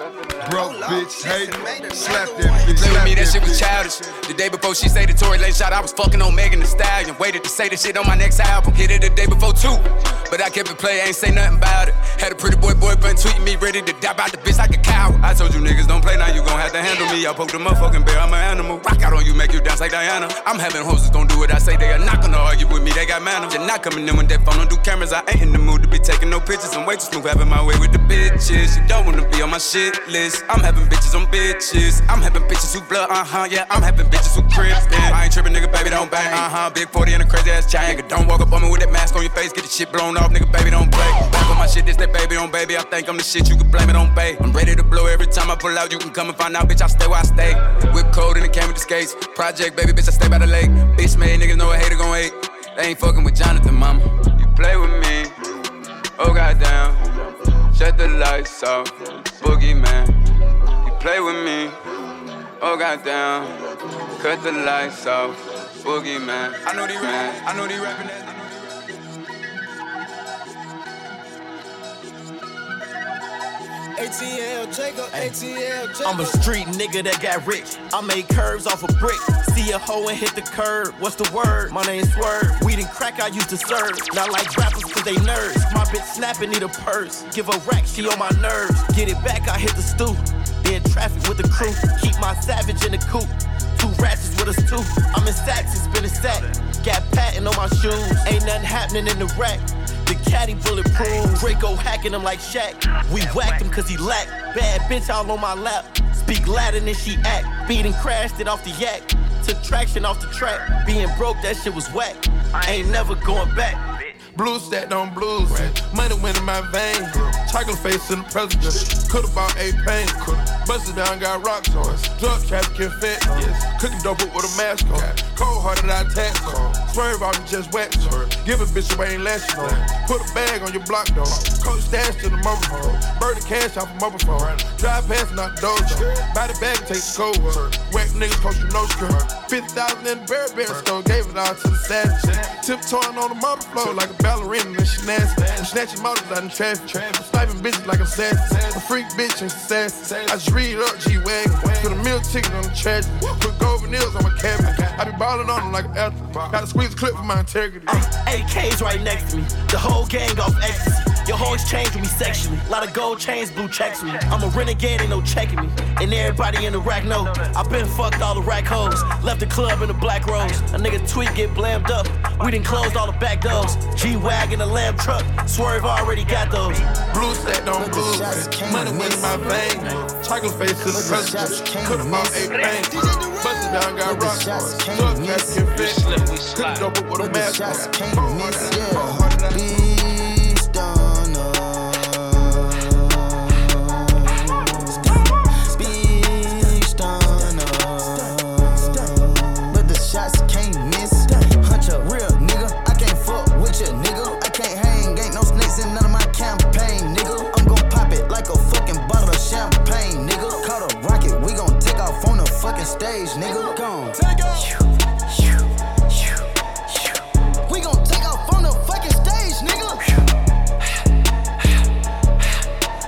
Speaker 35: Broke bitch, hate, slap that bitch.
Speaker 31: Play with me, that shit was childish. The day before she say the Tory Lane shot, I was fucking on Megan Thee Stallion. Waited to say the shit on my next album. Hit it the day before too. But I kept it play, ain't say nothing about it. Had a pretty boy boyfriend tweeting me, ready to dab out the bitch like a cow. I told you niggas don't play, now you gon' have to handle me. I poked the motherfucking bear, I'm an animal. Rock out on you, make you dance like Diana. I'm having hoes that's gon' do what I say, they are not gonna argue with me, they got manners. You're not coming in with that phone, don't do cameras. I ain't in the mood to be taking no pictures. I'm way too smooth, having my way with the bitches. You don't wanna be on my shit list. I'm having bitches on bitches. I'm having bitches who blood, uh huh, yeah. I'm having bitches who crips. I ain't tripping, nigga, baby, don't bang, uh huh. Big 40 and a crazy ass chain. Nigga, Don't walk up on me with that mask on your face, get the shit blown off, nigga, baby, don't play. Back on my shit, this that baby on baby. I think I'm the shit, you can blame it on bae. I'm ready to blow every time I pull out. You can come and find out, bitch. I stay where I stay. Whip code and it came with the skates. Project, baby, bitch, I stay by the lake. Bitch made niggas know a hater gon' hate. They ain't fucking with Jonathan, mama. You play with me, oh goddamn. Shut the lights off, boogie man. You play with me, oh goddamn. Cut the lights off, boogie man. I know they rap, I know they rapping that.
Speaker 36: ATL Jacob, ATL Jacob.
Speaker 37: I'm a street nigga that got rich. I made curves off a brick. See a hoe and hit the curb. What's the word? My name's Swerve. Weed and crack I used to serve. Not like rappers cause they nerds. My bitch snapping need a purse. Give a rack, she on my nerves. Get it back, I hit the stoop. In traffic with the crew. Keep my savage in the coop. Two ratchets with us too. I'm in sacks, it's been a sack. Got patent on my shoes. Ain't nothing happening in the rack. Caddy bulletproof. Draco hacking him like Shaq. We whacked him cause he lack. Bad bitch all on my lap. Speak Latin and she act. Beat and crashed it off the yak. Took traction off the track. Being broke, that shit was whack. I Ain't never going back.
Speaker 14: Blue stacked on blues. Money went in my veins. Chocolate face in the president. Could've bought eight pain. Busted down, got rocks on. Drug trafficking fit. Cooking dope with a mask on. Cold hearted, I tax on. Swerve off and just wet. Give a bitch away ain't less on. Put a bag on your block door. Coach stash to the phone. Burn the cash off a phone. Drive past knock the on. Buy the bag take the cold. Whack niggas post you no skirt. 50,000 in the Bear store. Gave it all to the savage. Tiptoeing on the marble floor like a ballerina and she nasty. I'm snatching motors out in traffic. I'm sniping bitches like I'm sassy. A freak bitch and she sassy. I just read up G-Wagon. Put a meal ticket on the trash. Put gold nails on my cabinet. I be balling on them like an athlete. Gotta squeeze a clip for my integrity.
Speaker 37: Uh, AK's right next to me. The whole gang off ecstasy. Your whole exchange me sexually. A lot of gold chains, blue checks me. I'm a renegade, ain't no checking me. And everybody in the rack know. I been fucked all the rack hoes. Left the club in the black rose. A nigga tweet get blammed up. We done closed all the back doors. G-Wagon, a lamb truck. Swerve already got those.
Speaker 14: Blue stacked on blues. Money went in my vein. Chocolate face to the president. Could've bought eight pain. Busted down, got rocks on. Drug trafficking fit. Couldn't dope up with a mask on.
Speaker 9: stage, nigga. Gone. Take off. We gon' take off on the fucking stage, nigga.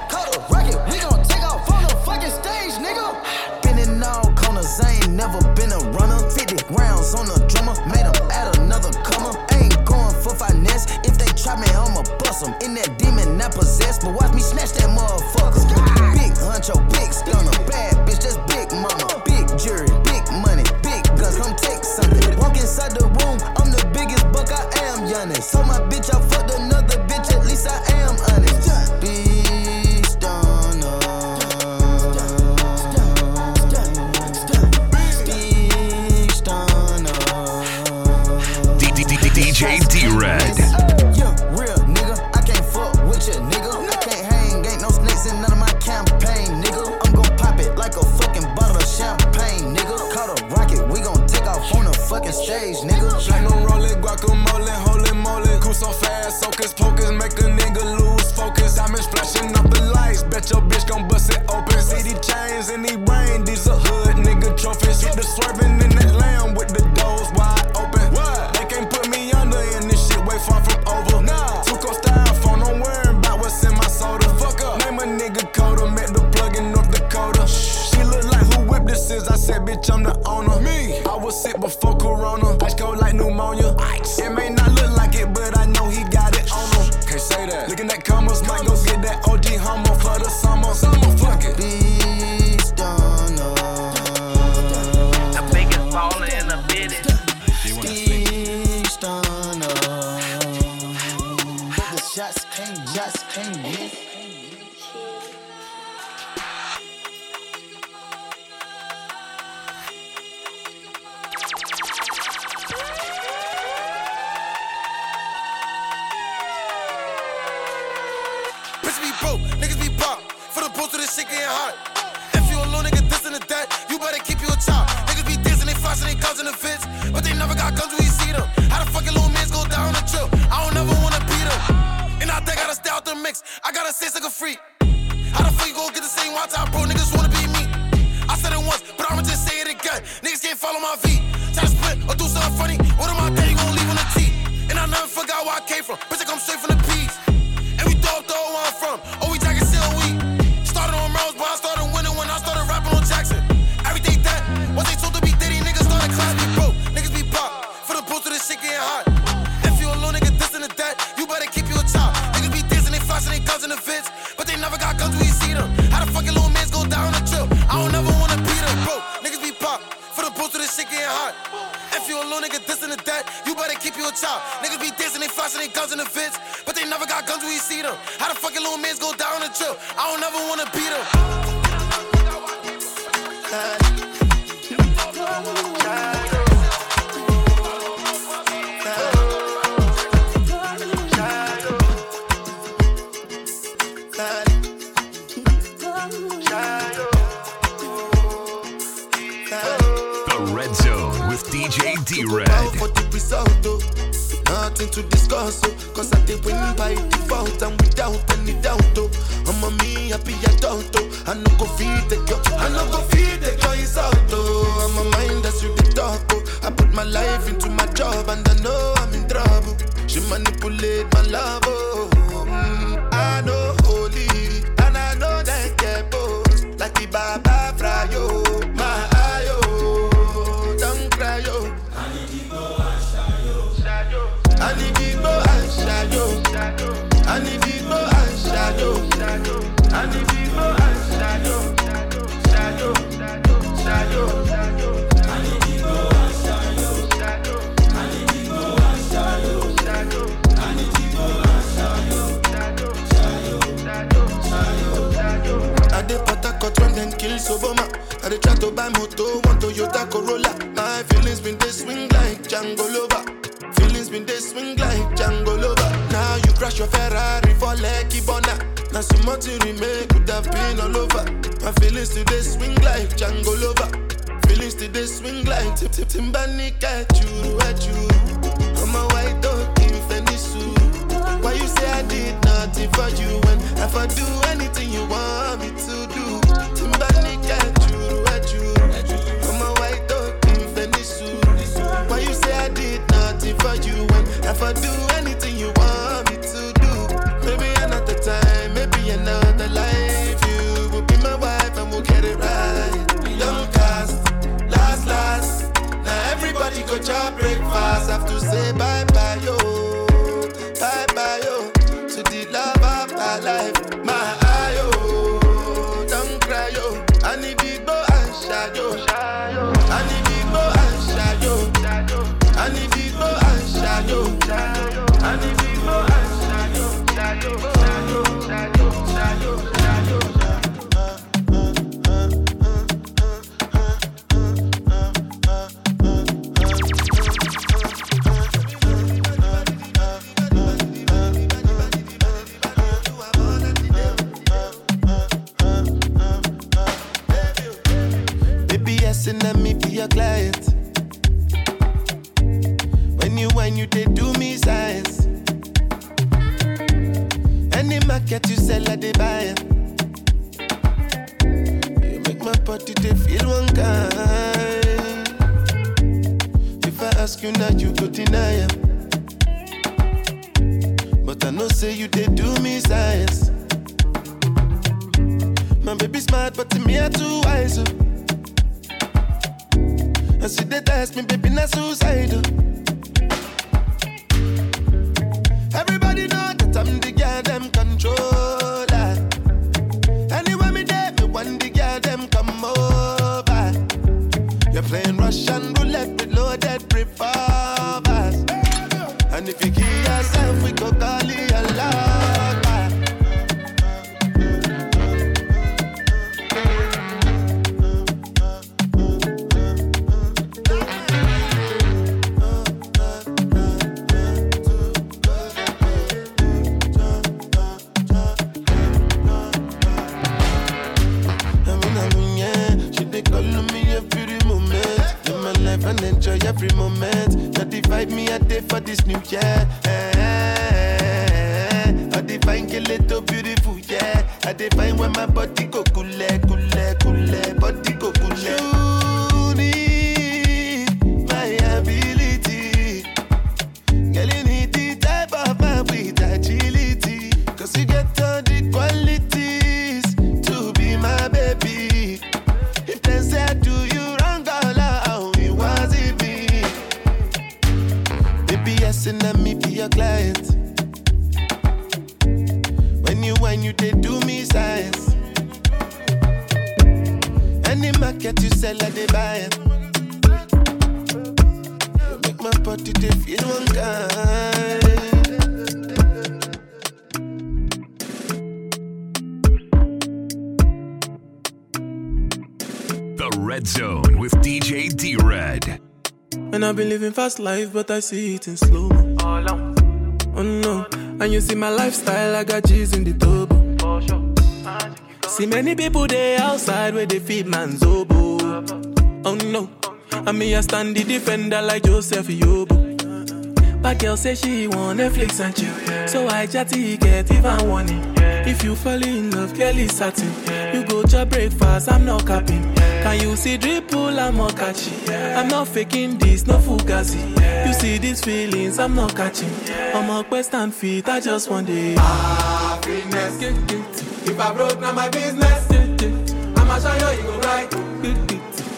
Speaker 38: Cut a record, we gon' take off on the fucking stage, nigga.
Speaker 39: Been in all corners, I ain't never been a runner. 50 rounds on the drummer, made him add another comer. Ain't going for
Speaker 40: finesse, if they trap me, I'ma bust em. In that demon I
Speaker 26: possess, but watch me snatch that motherfucker. Big huncho, big stunner, bad bitch, Just honest. So my your client. When you when you they do me science. Any market you sell, I they buy. You make my body they feel one kind. If I ask you now, you go deny it. But I know say you they do me science. My baby smart, but to me I too wise. oh. And see they test me, baby, not suicidal. Everybody know that I'm the girl them controller. Ah. Anywhere me there, me want the girl them come over. You're playing Russian roulette with loaded revolvers.
Speaker 41: Fast life, but I see it in slow. Oh no, and you see my lifestyle, I got G's in the turbo. See many people there outside where they feed man's oboe. Oh no, and me I stand the defender like Joseph Yobo. But girl say she want Netflix and chill, so I chatty get even warning. If you fall in love, girl is satin. You go to breakfast, I'm not capping. Can you see dripple, I'm not catching. I'm not faking this, no fugazi. You see these feelings, I'm not catching. I'm a quest and feet, I just want it.
Speaker 14: Happiness. If I broke, now my business. I'ma show you, you go right.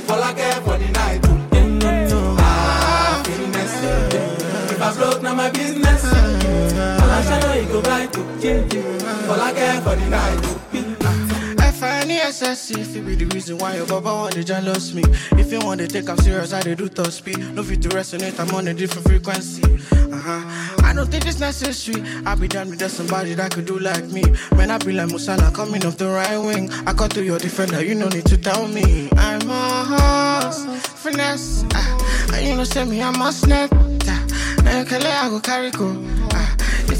Speaker 14: Fall I care for the night. Happiness. If I broke, now my business. I'ma show you, you go right. Fall I care for the night.
Speaker 13: F-I-N-E-S-S-E If it be the reason why your baba want to jealous me. If you want to take I'm serious, I do top speed. No fit to resonate, I'm on a different frequency. Uh-huh. I don't think it's necessary. I be done with just somebody that could do like me. Man, I be like Musala coming off the right wing. I cut to your defender, you no need to tell me. I'm a horse, finesse. Uh, And you know say me, I'm a snap uh, Now you can let I go carry go. uh,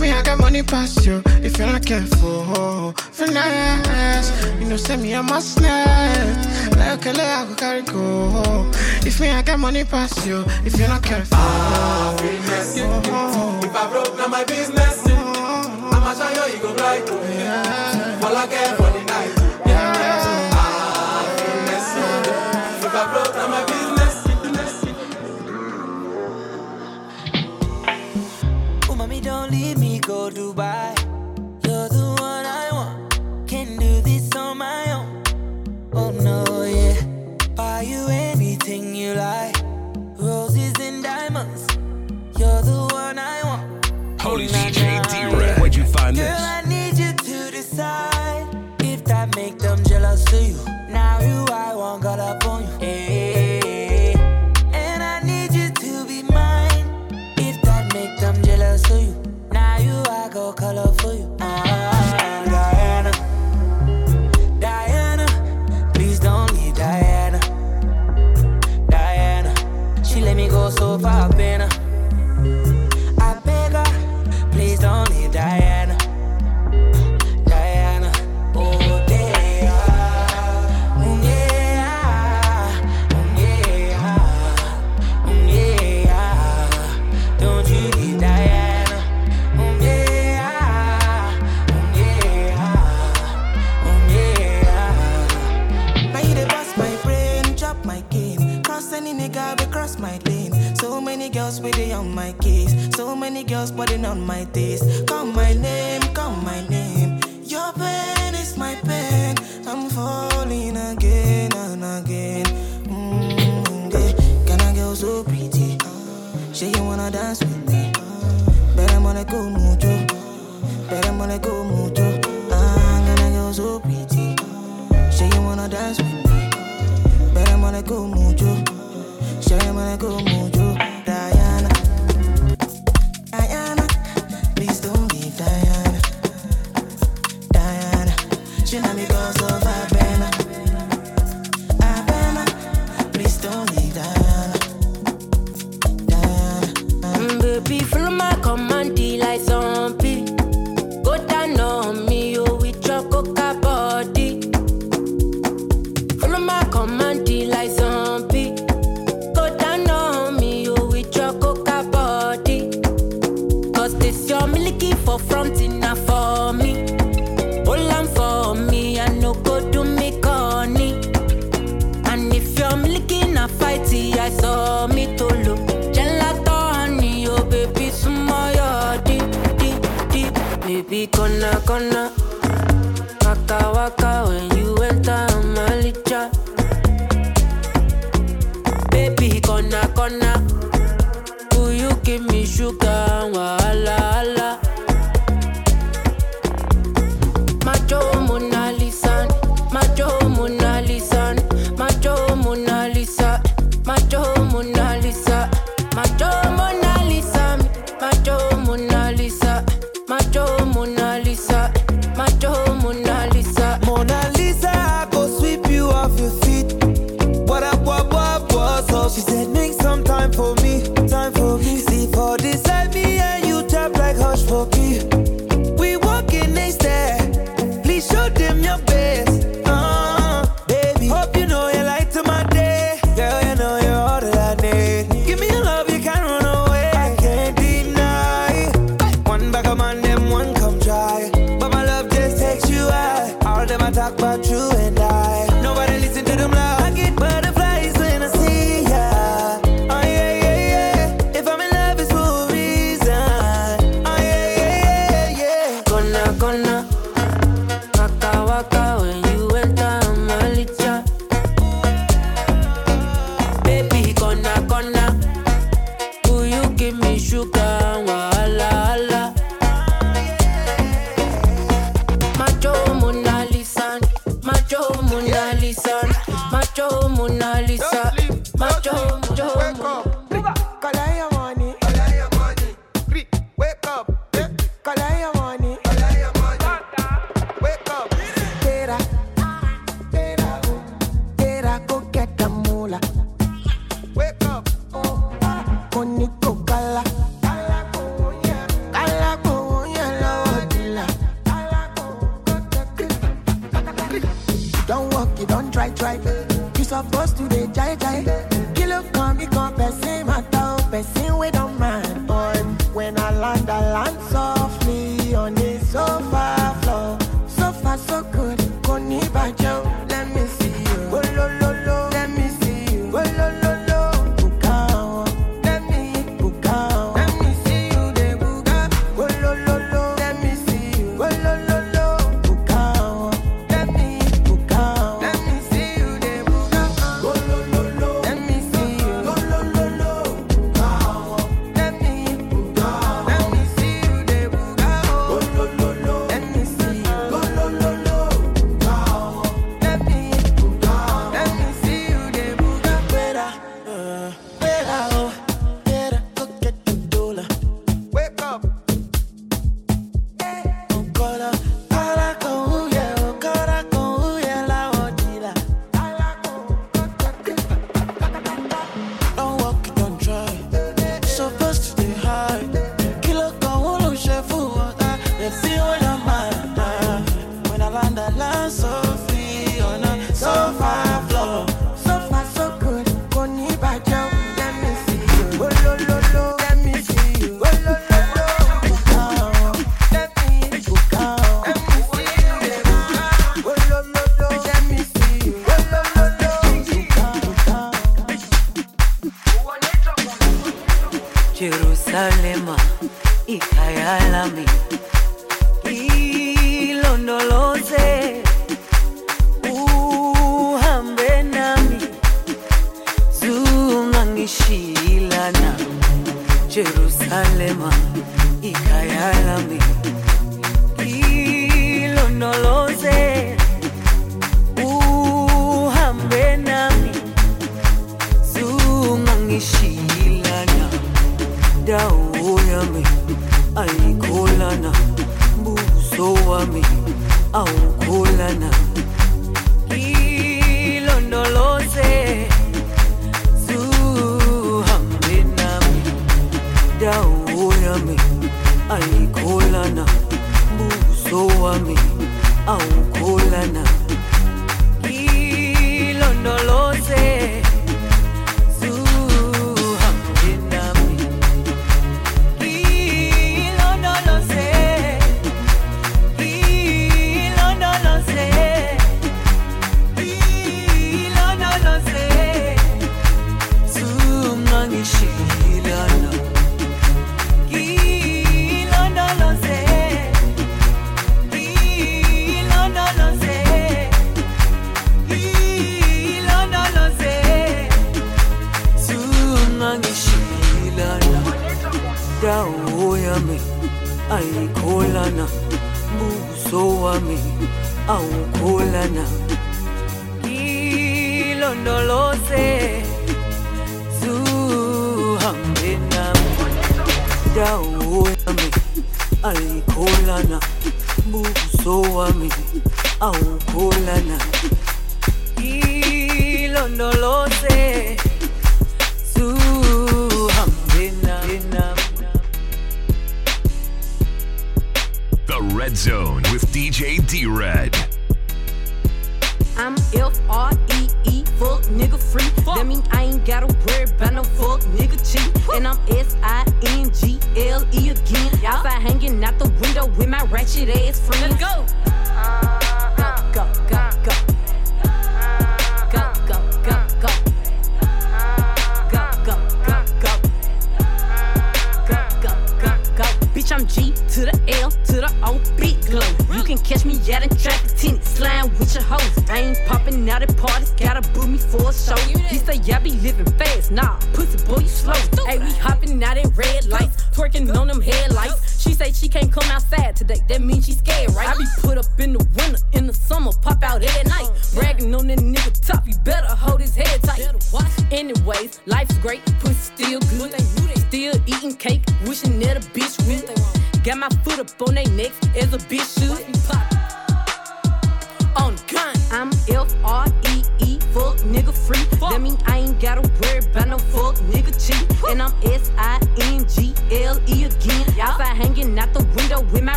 Speaker 13: me, I got money past you. If you're not careful, finesse. You know, send me a must net. Like a I go carry go. If me, I got money past you. If you're not careful,
Speaker 14: ah, Happiness.
Speaker 9: Oh, oh, oh. If I broke, now
Speaker 42: my
Speaker 43: business. I'ma show you, you
Speaker 42: go
Speaker 44: right.
Speaker 45: Find this?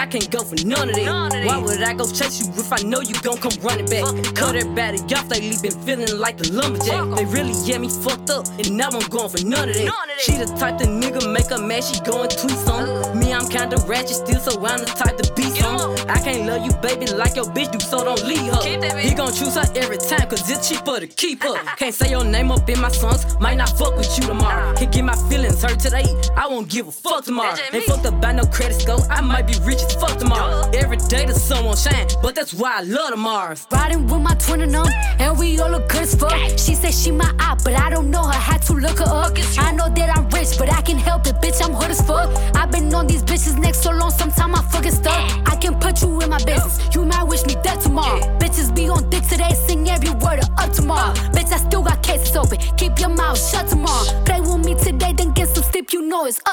Speaker 45: I
Speaker 46: can't
Speaker 45: go for none of that. Why would I go chase you if I know you gon' come running back? Cut everybody off, lately been feeling like the lumberjack. They really get me fucked up, and now I'm going for none of that. She the type the nigga make her mad, she going tweets on. Me, I'm kinda ratchet still, so I'm the type to be some. I can't love you, baby, like your bitch gon' choose her every time, cause it's cheaper to keep her. Can't say your name up in my songs, might not fuck with you tomorrow. Can't get my feelings hurt today, I won't give a fuck tomorrow. Ain't fucked up by no credit score, I might be rich as fuck tomorrow. Every day the sun won't shine, but that's why I love the Mars.
Speaker 47: Riding with my twin and them, and we all look good as fuck. She said she my op, but I don't know her. Had to look her up. I know that I'm rich, but I can help it, bitch. I'm hood as fuck. I've been on these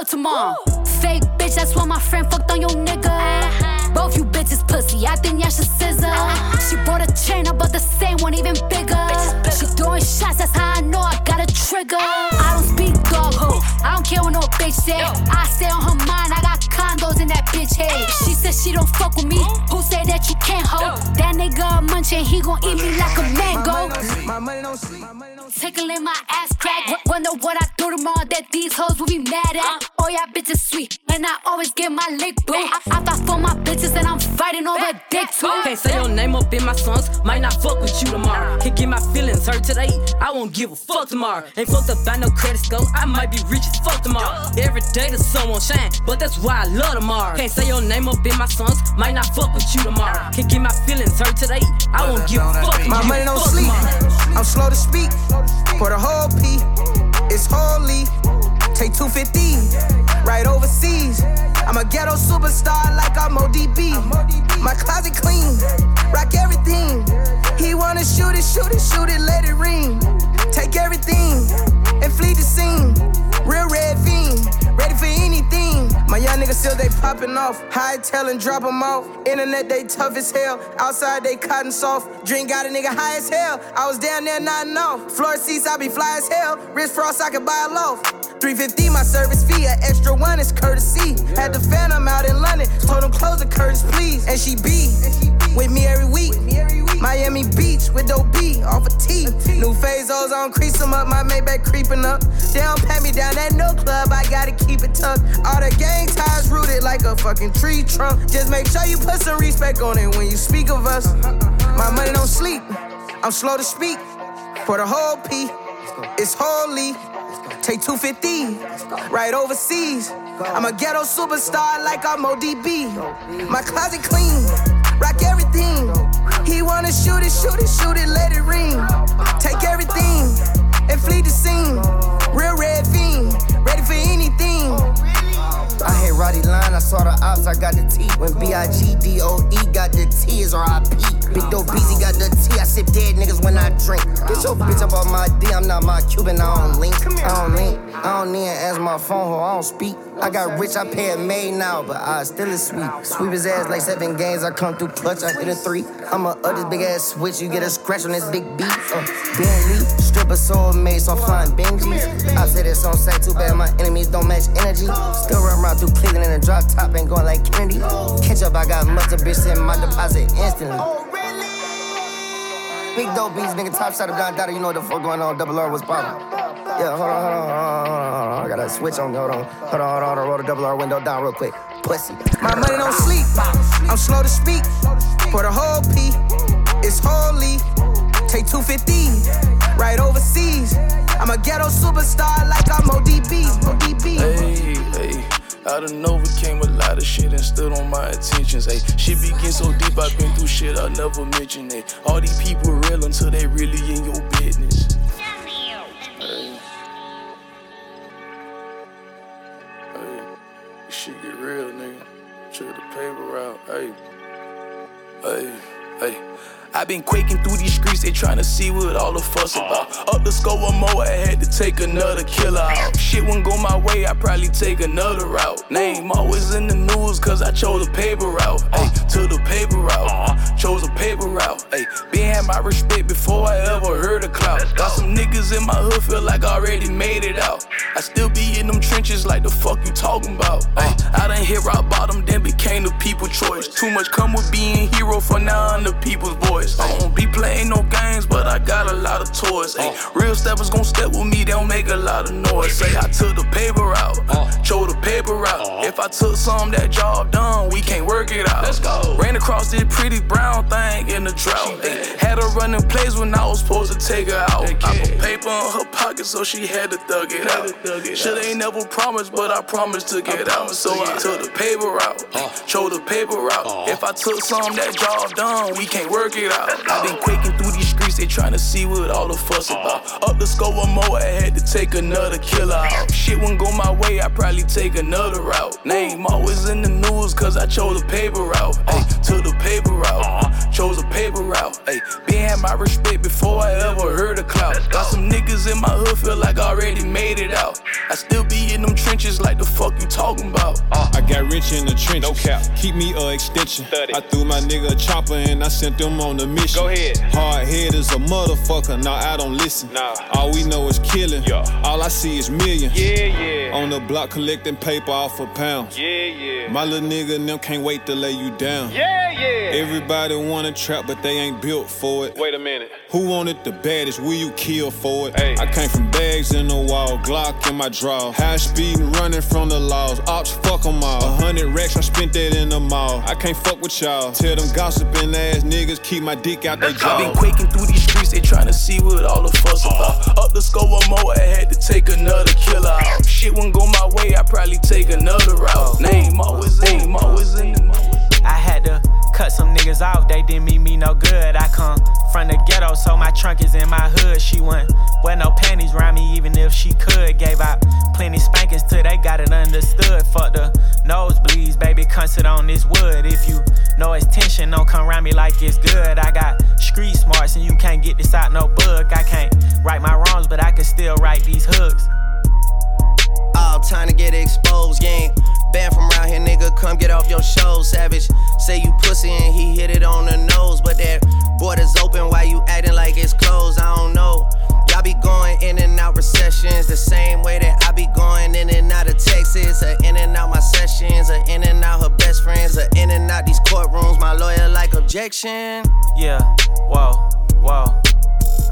Speaker 47: Tomorrow. Fake bitch, that's why my friend fucked on your nigga. Both you bitches pussy, I think y'all should scissor. She bought a chain, I bought the same one, even bigger. She throwing shots, that's how I know I got a trigger. I don't speak dog ho, I don't care what no bitch say. I stay on her mind, I got condos in that bitch head. She said she don't fuck with me, who say that you can't hold? That nigga a munchin', he gon' eat me like a mango.
Speaker 48: My money don't sleep.
Speaker 47: Tickling my ass crack. Wonder what I do tomorrow that these hoes will be mad at. Oh, yeah, bitches sweet. And I always get my lick boo. I, I fight for my bitches and I'm fighting over dick too.
Speaker 45: Can't say your name up in my songs, might not fuck with you tomorrow. Can get my feelings hurt today, I won't give a fuck tomorrow. Ain't fucked up by no credit score, I might be rich as fuck tomorrow. Every day the sun won't shine, but that's why I love tomorrow. Can't say your name up in my songs, might not fuck with you tomorrow. Can get my feelings hurt today, I won't give a fuck.
Speaker 48: My money don't sleep. I'm slow to speak for the whole P. It's holy. Take 250 right overseas. I'm a ghetto superstar like I'm ODB. My closet clean, rock everything. He wanna shoot it, shoot it, shoot it, let it ring. Take everything and flee the scene. Real red fiend, ready for anything. My young niggas still they popping off. High tail and drop 'em off. Internet they tough as hell. Outside they cotton soft. Drink got a nigga high as hell. I was down there nodding off. Floor seats I be fly as hell. Wrist frost I could buy a loaf. 350 my service fee. An extra one is courtesy. Had the phantom out in London. Told him close the curtains please. And she be with me every week. Miami Beach with dope B off a T. New Fazos on crease 'em up. My Maybach creeping up. They don't pat me down at no club. I gotta keep it tucked. All the gang ties rooted like a fucking tree trunk. Just make sure you put some respect on it when you speak of us. My money don't sleep. I'm slow to speak for the whole P. It's holy. Take 250 right overseas. I'm a ghetto superstar like I'm ODB. My closet clean, rock everything. He wanna shoot it, shoot it, shoot it, let it ring. Take everything and flee the scene. Real red fiend, ready for anything.
Speaker 49: I hate Roddy Line, I saw the ops, I got the T. When B-I-G-D-O-E got the T is R-I-P. Big dope Beezy got the T. I sip dead niggas when I drink. Get your bitch up on my D. I'm not my Cuban. I don't link. I don't link. I don't need to answer my phone. Ho, I don't speak. I got rich. I pay a maid now, but I still is sweet. Sweep his ass like seven games. I come through clutch. I hit a three. I'ma up this big ass switch. You get a scratch on this big beat. Uh, Bentley, stripper soul made, so I'm flying Benjis. I say this on site. Too bad my enemies don't match energy. Still run around through Cleveland in a drop top. Ain't going like Kennedy. Catch up. I got mustard bitch send my deposit instantly. Oh really? Big dope beats, nigga, top shot of Don Dada. You know what the fuck going on? Double R was poppin'. Yeah, hold on, hold on, hold on, hold on, hold on. I gotta switch on. Hold on, hold on, hold on, hold on. Roll the double R window down real quick. Pussy.
Speaker 48: My money don't sleep. I'm slow to speak. For the whole P, it's holy. Take 250 right overseas. I'm a ghetto superstar like I'm ODB. ODB.
Speaker 14: Hey, hey. I done overcame a lot of shit and stood on my intentions. Hey, shit be getting so deep, I've been through shit I never mentioned. Hey, all these people real until they really in your business. Hey, this shit get real, nigga. Check the paper out. Hey, hey, hey. I been quaking through these streets, they tryna see what all the fuss about. Up the score one more, I had to take another killer out. Shit wouldn't go my way, I probably take another route. Name always in the news, cause I chose a paper route. Ay, to the paper route, chose a paper route. Ay, been had my respect before I ever heard a clout. Got some niggas in my hood, feel like I already made it out. I still be in them trenches like the fuck you talking about. Ay, I done hit rock bottom, then became the people choice. Too much come with being hero, for now I'm the people's voice. I don't be playing no games, but I got a lot of toys. Ay, real steppers gon' step with me, they don't make a lot of noise. Say I took the paper out, chose the paper out. If I took some, that job done, we can't work it out. Let's go. Ran across this pretty brown thing in the drought. Ay, had her running plays when I was supposed to take her out. I put paper in her pocket, so she had to thug it out. Shit ain't never promised, but I promised to get out. So I took the paper out, chose the paper out. If I took some, that job done, we can't work it out. i been quaking through these streets, they tryna see what all the fuss about. Up the score one more, I had to take another killer out. Shit wouldn't go my way, I probably take another route. Name always in the news, cause I chose a paper route. Ay, to the paper route, chose a paper route. Ay, been had my respect before I ever heard a clout. Got some niggas in my hood, feel like I already made it out. I still be in them trenches like the fuck you talking about.
Speaker 11: I got rich in the trenches. No cap. Keep me a extension. I threw my nigga a chopper and I sent them on the mission. Go ahead. Hard head is a motherfucker. Nah, I don't listen. Nah. All we know is killing. Yeah. All I see is millions. Yeah, yeah. On the block collecting paper off of pounds. Yeah, yeah. My little nigga and them can't wait to lay you down. Yeah, yeah. Everybody wanna trap, but they ain't built for it. Wait a minute. Who wanted the baddest? Will you kill for it? Hey. I came from bags in the wall, Glock in my draw. High speed running from the laws. Ops, fuck 'em all. A hundred racks, I spent that in the mall. I can't fuck with y'all. Tell them gossiping ass niggas keep my dick out they jaw.
Speaker 14: I been quaking through these streets, they tryna see what all the fuss uh-huh. about. Up the score one more, I had to take another killer out. Shit wouldn't go my way, I probably take another route. Name always, name always in the
Speaker 50: I had to cut some niggas off, they didn't mean me no good. I come from the ghetto, so my trunk is in my hood. She wouldn't wear no panties around me, even if she could. Gave out plenty spankings till they got it understood. Fuck the nosebleeds, baby, come on this wood. If you know it's tension, don't come around me like it's good. I got street smarts, and you can't get this out no book. I can't right my wrongs, but I can still write these hooks.
Speaker 49: All time to get exposed, gang. banned from around here, nigga. Come get off your show, savage. Say you pussy and he hit it on the nose, but that border's open. Why you acting like it's closed? I don't know. Y'all be going in and out recessions the same way that I be going in and out of Texas, or in and out my sessions, or in and out her best friends, or in and out these courtrooms. My lawyer like objection.
Speaker 50: Yeah, whoa, whoa.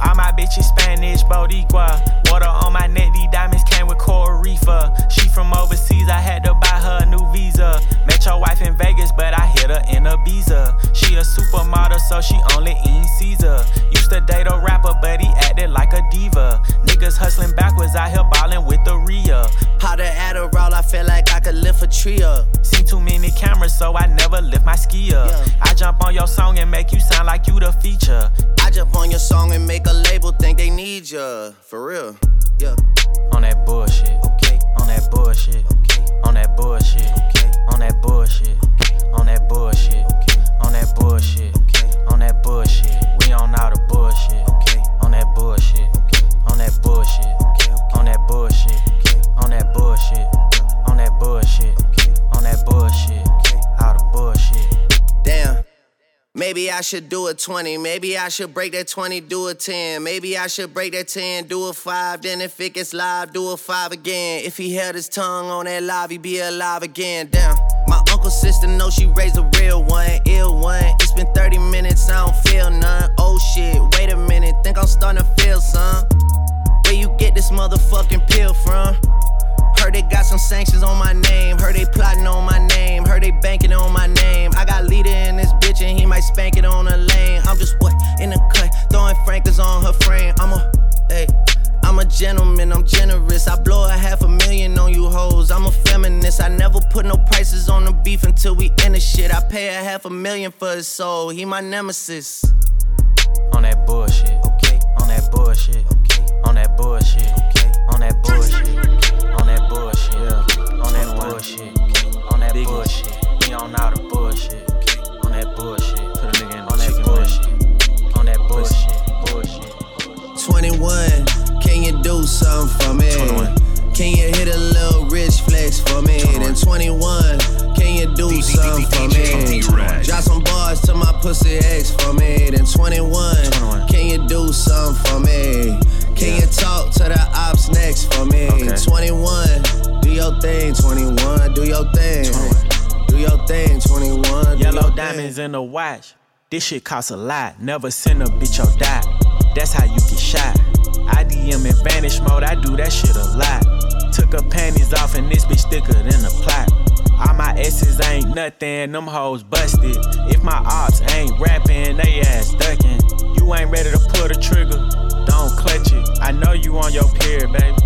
Speaker 50: All my bitches Spanish, Boricua. Water on my neck, these diamonds came with Coral Reefer. She from overseas, I had to buy her a new visa. Met your wife in Vegas, but I hit her in Ibiza. She a supermodel, so she only eat Caesar. Used to date a rapper, but he acted like a diva. Niggas hustling backwards, out here ballin' with the Rhea.
Speaker 49: How to Adderall, I feel like I could lift a tree up.
Speaker 50: Seen too many cameras, so I never lift my ski up. I jump on your song and make you sound like you the feature.
Speaker 49: I jump on your song and make make a label think they need ya. For real. Yeah.
Speaker 50: On that bullshit. Okay. On that bullshit. Okay. On that bullshit. Okay. On that bullshit. Okay. On that bullshit. Okay. On that bullshit. Okay. On that bullshit. We on all the bullshit. Okay. On that bullshit. Okay. On that bullshit. Okay. On that bullshit. Okay. On that bullshit. On that bullshit. Okay. On that bullshit.
Speaker 9: Maybe I should do a 20. Maybe I should break that 20, do a 10. Maybe I should break that 10, do a 5. Then if it gets live, do a 5 again. If he held his tongue on that live, he be alive again. Damn. My uncle sister know she raised a real one, ill one. It's been 30 minutes, I don't feel none. Oh shit, wait a minute, think I'm starting to feel some. Where you get this motherfucking pill from? Heard they got some sanctions on my name. Heard they plotting on my name. Heard they banking on my name. I got leader in this bitch and he might spank it on a lane. I'm just what in the cut, throwing frankers on her frame. I'm a, hey. I'm a gentleman, I'm generous. I blow a half a million on you hoes. I'm a feminist. I never put no prices on the beef until we end the shit. I pay a half a million for his soul. He my nemesis.
Speaker 50: On that bullshit. Okay. On that bullshit. Okay. On that bullshit. Okay. On that bullshit. Bullshit. On that bullshit. We on all the bullshit. On that bullshit. Put a nigga in on that bullshit. On that bullshit. Bullshit.
Speaker 9: 21. Can you do something for me? 21. Can you hit a little rich flex for me? 21. Then 21. Can you do something for me? Drop some bars to my pussy ex for me. Then 21. Can you do something for me? Can you talk to the ops next for me? 21. Do your thing, 21. Do your thing. Do your thing, 21.
Speaker 50: Yellow diamonds in the watch. This shit costs a lot. Never send a bitch or die. That's how you get shot. I DM in vanish mode, I do that shit a lot. Took her panties off and this bitch thicker than a plot. All my S's ain't nothing, them hoes busted. If my ops ain't rapping, they ass ducking. You ain't ready to pull the trigger, don't clutch it. I know you on your period, baby.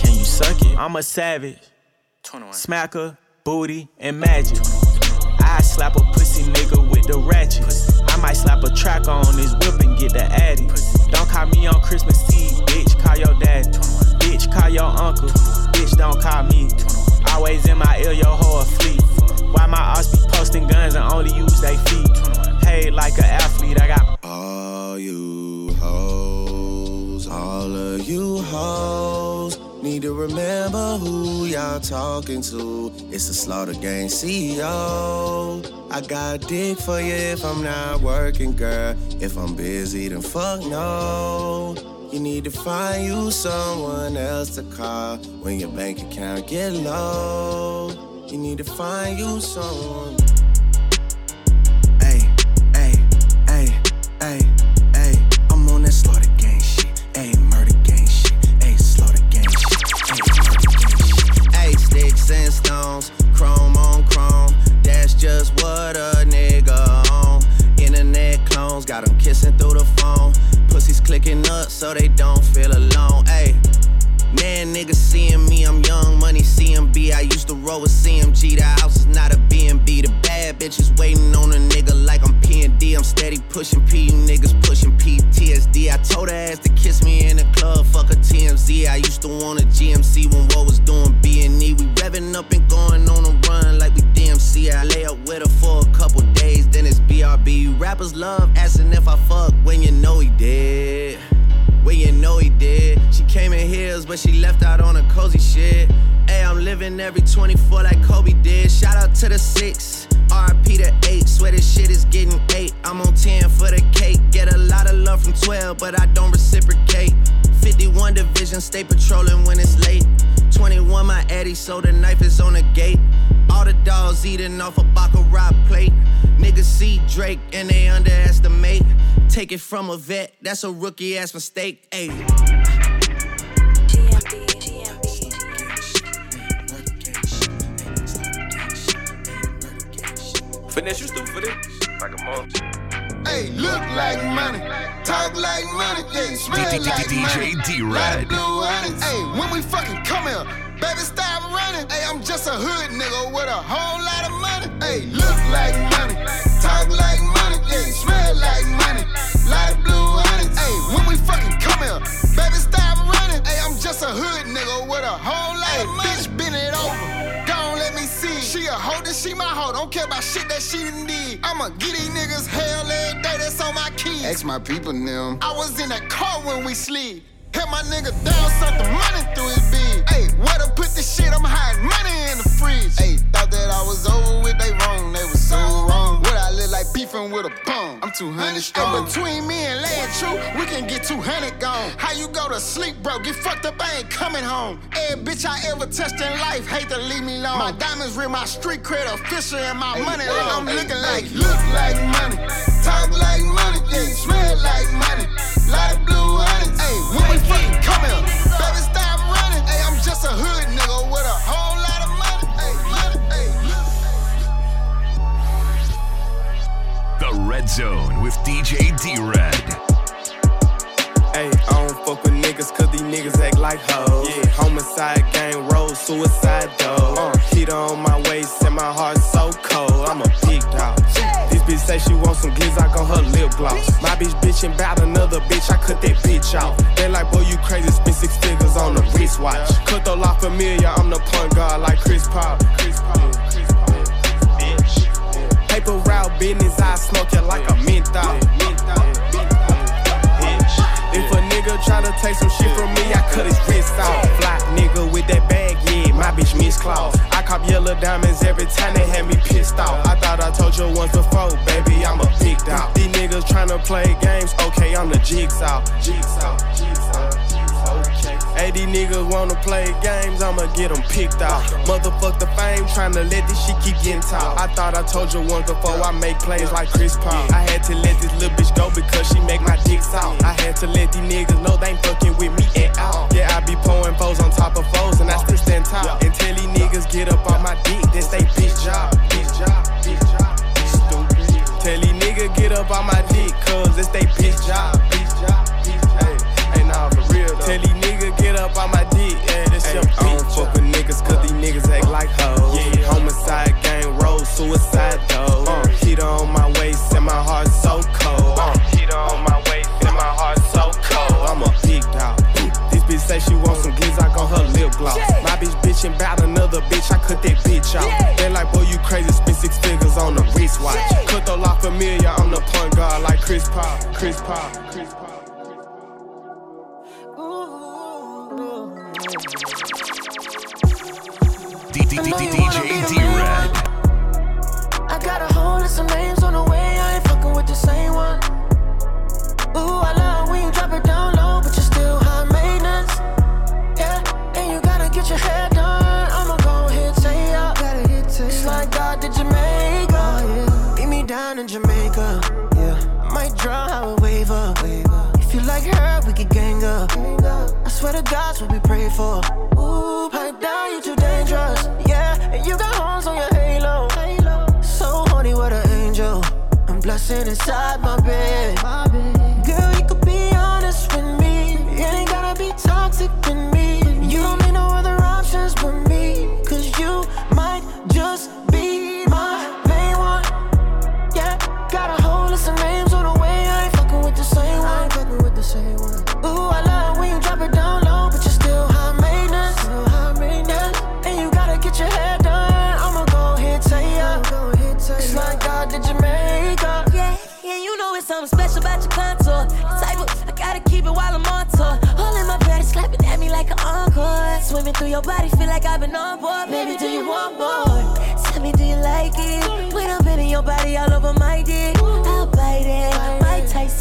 Speaker 50: Can you suck it? I'm a savage. 21. Smacker, booty, and magic. I slap a pussy nigga with the ratchet. I might slap a track on his whip and get the addy. Don't call me on Christmas Eve, bitch. Call your dad. Bitch, call your uncle. Bitch, don't call me. Always in my ear, your whole fleet. Why my ass be posting guns and only use they feet? Hey, like an athlete, I got
Speaker 9: all you hoes, all of you hoes. Need to remember who y'all talking to. It's the Slaughter Gang CEO. I got a dick for you if I'm not working, girl. If I'm busy, then fuck no. You need to find you someone else to call when your bank account get low. You need to find you someone. Hey, hey, hey, hey, hey. I'm on that Slaughter Gang shit. Hey, murder gang shit. Hey, Slaughter Gang shit. Hey, murder gang shit. Hey, sticks and stones, chrome on chrome. That's just what a clicking up so they don't feel alone. Ayy. Man, niggas seeing me, I'm young money CMB. I used to roll with CMG. The house is not a BNB. Bitches waiting on a nigga like I'm PND. I'm steady pushing P, you niggas pushing PTSD. I told her ass to kiss me in the club, fuck a TMZ. I used to want a GMC when what was doing B&E. We revving up and going on a run like we DMC. I lay up with her for a couple days, then it's BRB. Rappers love asking if I fuck when you know he did. When you know he did. She came in heels, but she left out on a cozy shit. Hey, I'm living every 24 like Kobe did. Shout out to the six, RP to eight. Swear this shit is getting eight. I'm on 10 for the cake. Get a lot of love from 12, but I don't reciprocate. 51 division, stay patrolling when it's late. 21, my Eddie, so the knife is on the gate. All the dogs eating off a Baccarat plate. Niggas see Drake and they underestimate. Take it from a vet, that's a rookie ass mistake. Ayy.
Speaker 51: Finesse, you stupid for this. Like a mom.
Speaker 7: Hey, look like money, talk like money, yeah, smell like money.
Speaker 1: DJ D-Red.
Speaker 7: Like blue honey. Hey, when we fucking come here, baby, stop running. Hey, I'm just a hood nigga with a whole lot of money. Hey, look like money, talk like money, yeah, smell like money. Like blue honey. Hey, when we fucking come here, baby, stop running. Hey, I'm just a hood nigga with a whole lot of money. Bitch, bend it over. She a hoe, then she my hoe. Don't care about shit that she need. I'ma get these niggas hell every day. That's on my keys. Ask my people them. I was in that car when we slid. Hit my nigga down, suck the money through his beard. Hey, where to put this shit? I'm hiding money in the fridge. Hey, thought that I was over with, they wrong. They was so wrong. What I look like beefing with a bum. I'm 200 strong. between me and laying true, we can get 200 gone. How you go to sleep, bro? Get fucked up, I ain't coming home. Every bitch I ever touched in life, hate to leave me alone. My diamonds real, my street cred official, and my money long. I'm looking like, look like money, talk like money, yeah, smell like money. Of blue honey, hey, when we fucking come here, baby, stop running. Hey, I'm just a hood nigga with a whole lot of money. Hey, money, hey.
Speaker 1: The Red Zone with DJ D-Red.
Speaker 13: Hey, I don't fuck with niggas cause these niggas act like hoes. Yeah, homicide, gang roll, suicide though. Uh, heater on my waist and my heart so cold. I'm a big dog. Bitch say she want some glizzock on her lip gloss. My bitch bitchin' bout another bitch, I cut that bitch off. They like, boy, you crazy, spend six figures on a wristwatch. Cut the lot familiar, I'm the point guard like Chris Paul. Chris Paul. Bitch. Paper route business, I smoke it like a menthol. If a nigga try to take some shit from me, I cut his wrist off. Fly nigga with that bag, yeah, my bitch miss claws. I cop yellow diamonds every time they had me pissed off. I thought I told you once before, baby, I'm a big dog. These niggas tryna play games, okay, I'm the jigsaw. Jigsaw, jigsaw. Hey, these niggas wanna play games, I'ma get them picked off. Motherfuck the fame, tryna let this shit keep getting tall. I thought I told you once before I make plays like Chris Paul. I had to let this little bitch go because she make my dick soft. I had to let these niggas know they ain't fucking with me at all. Yeah, I be pouring foes on top of foes and I still stand tall. Until these niggas get up on my dick, that's they bitch job. Bitch job, bitch job, stupid. Tell these niggas get up on my dick, cause it's they bitch job. Bitch job, bitch job. Hey, hey, nah, for real though. Tell these up on my dick, yeah, that's your bitch. I don't fuck with niggas cause these niggas act like hoes. Yeah, homicide, gang roll, suicide though. Uh, heater on my waist and my heart so cold. Uh, heater on my waist and my heart so cold. I'm a big dog. This bitch say she want some glizzock on her lip gloss. My bitch bitchin' bout another bitch, I cut that bitch off. They like, boy, you crazy, spend six figures on a wristwatch. Cut the lot familiar, I'm the point guard like Chris Paul. Chris Paul. Chris Paul.
Speaker 1: DJ D-Red.
Speaker 17: God's what we pray for. Ooh, pipe down, you too dangerous. Yeah, and you got horns on your halo. So horny, what an angel. I'm blushing inside my bed. Girl,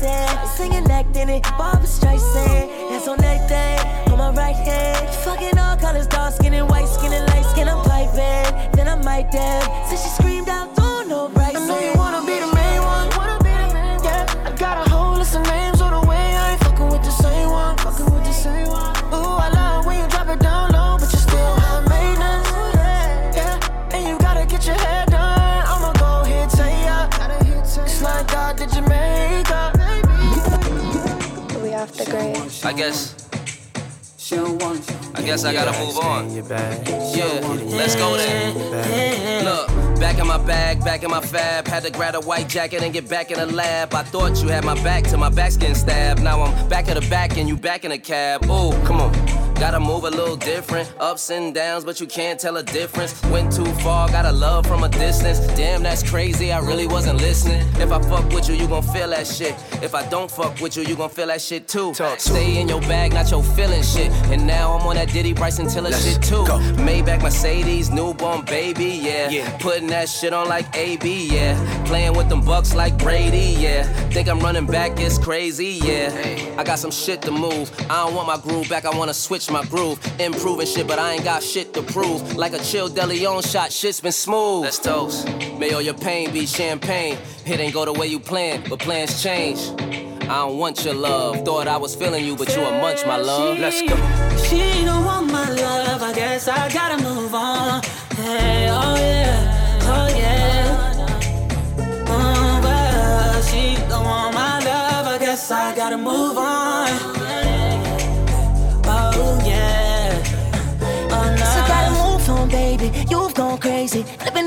Speaker 52: Singing, acting it. Barbra Streisand, that's on that thing. On my right hand, fucking all colors, dark skin and white skin and light skin. I'm piping, then I might dab. Since she screamed
Speaker 17: I
Speaker 53: guess. I guess I gotta move on. Yeah, let's go then. Look, back in my bag, back in my fab. Had to grab a white jacket and get back in the lab. I thought you had my back till my back's getting stabbed. Now I'm back at the back and you back in the cab. Ooh, come on. Gotta move a little different. Ups and downs, but you can't tell a difference. Went too far, got a love from a distance. Damn, that's crazy, I really wasn't listening. If I fuck with you, you gon' feel that shit. If I don't fuck with you, you gon' feel that shit too. Stay in your bag, not your feeling shit. And now I'm on that Diddy Bryson Tiller shit too. Maybach Mercedes, newborn baby, yeah. Putting that shit on like AB, yeah. Playing with them bucks like Brady, yeah. Think I'm running back, it's crazy, yeah. I got some shit to move. I don't want my groove back, I wanna switch my groove. Improving shit, but I ain't got shit to prove. Like a chill DeLeon shot, shit's been smooth. Let's toast. May all your pain be champagne. It ain't go the way you planned, but plans change. I don't want your love. Thought I was feeling you, but you a munch, my love. Let's go.
Speaker 54: She don't want my love, I guess I gotta move on. Hey, oh yeah, oh yeah. Oh, but she don't want my love, I guess I gotta move on.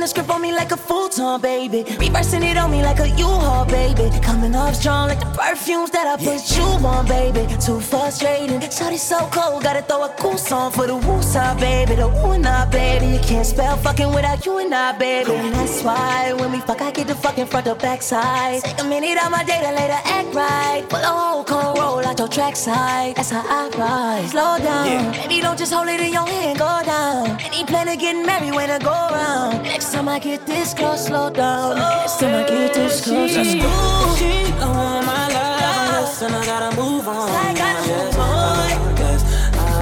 Speaker 17: The script on me like a futon, baby. Reversing it on me like a U-Haul, baby. Coming off strong like the perfumes that I put you on, baby. Too frustrating. Shawty so cold, gotta throw a cool song for the woo baby. The woo and I, baby. You can't spell fucking without you and I, baby. And that's why when we fuck, I get the fucking front or backside. Take a minute out my day to later act right. Pull a whole con roll out your track side. That's how I ride. Slow down, baby. Don't just hold it in your hand, go down. Any plan of getting married when I go around. Time I get this close, slow down. Next time I get this close, let's go.
Speaker 54: she don't want my love, and I gotta move on. I gotta move on.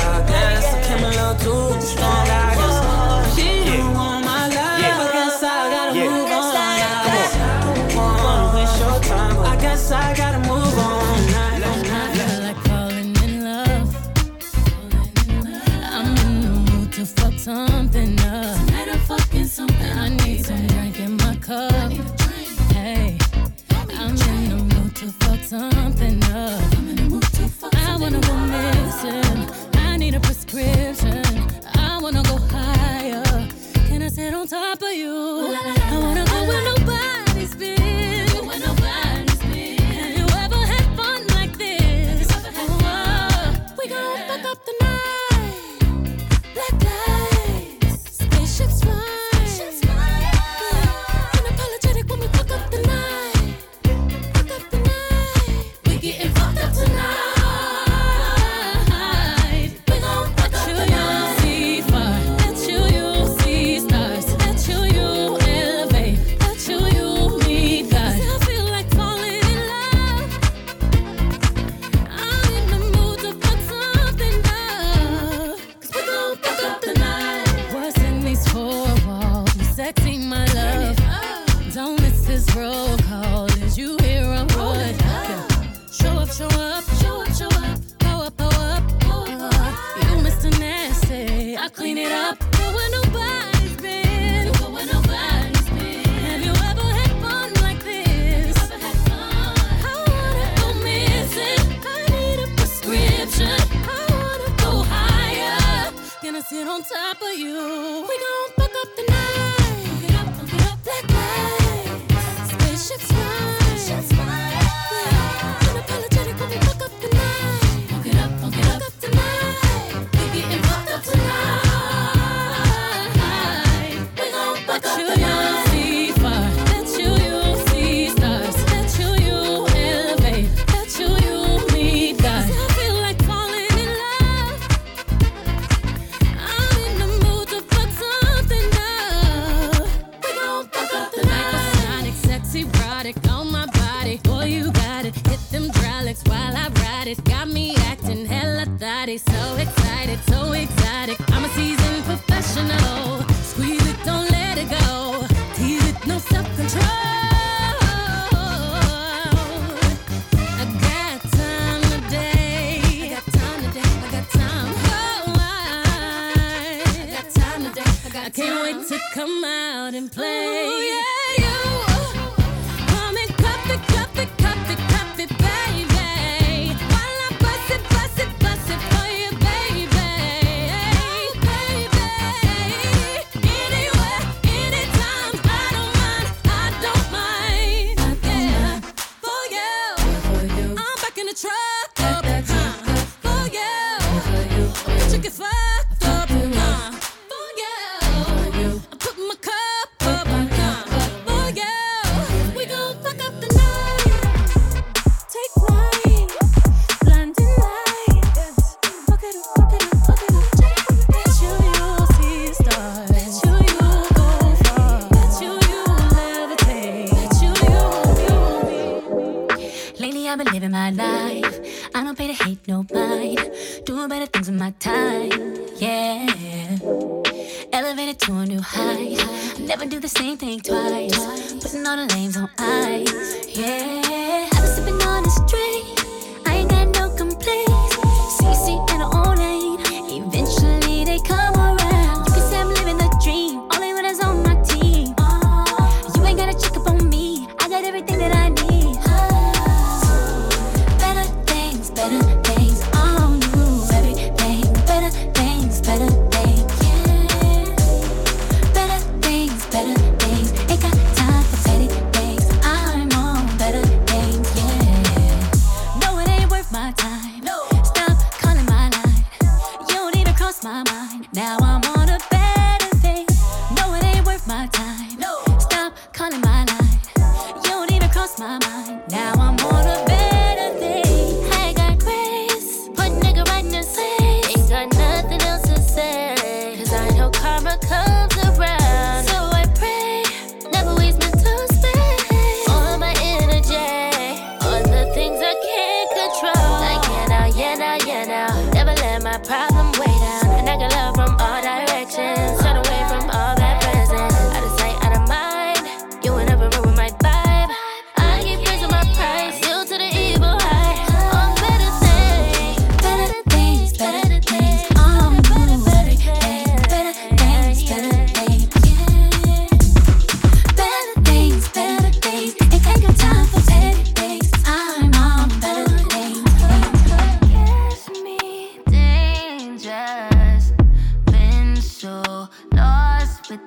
Speaker 54: I guess I came a little too strong.
Speaker 55: Something up. I wanna go missing. I need a prescription. I wanna go higher. Can I sit on top of you? I wanna go where nobody's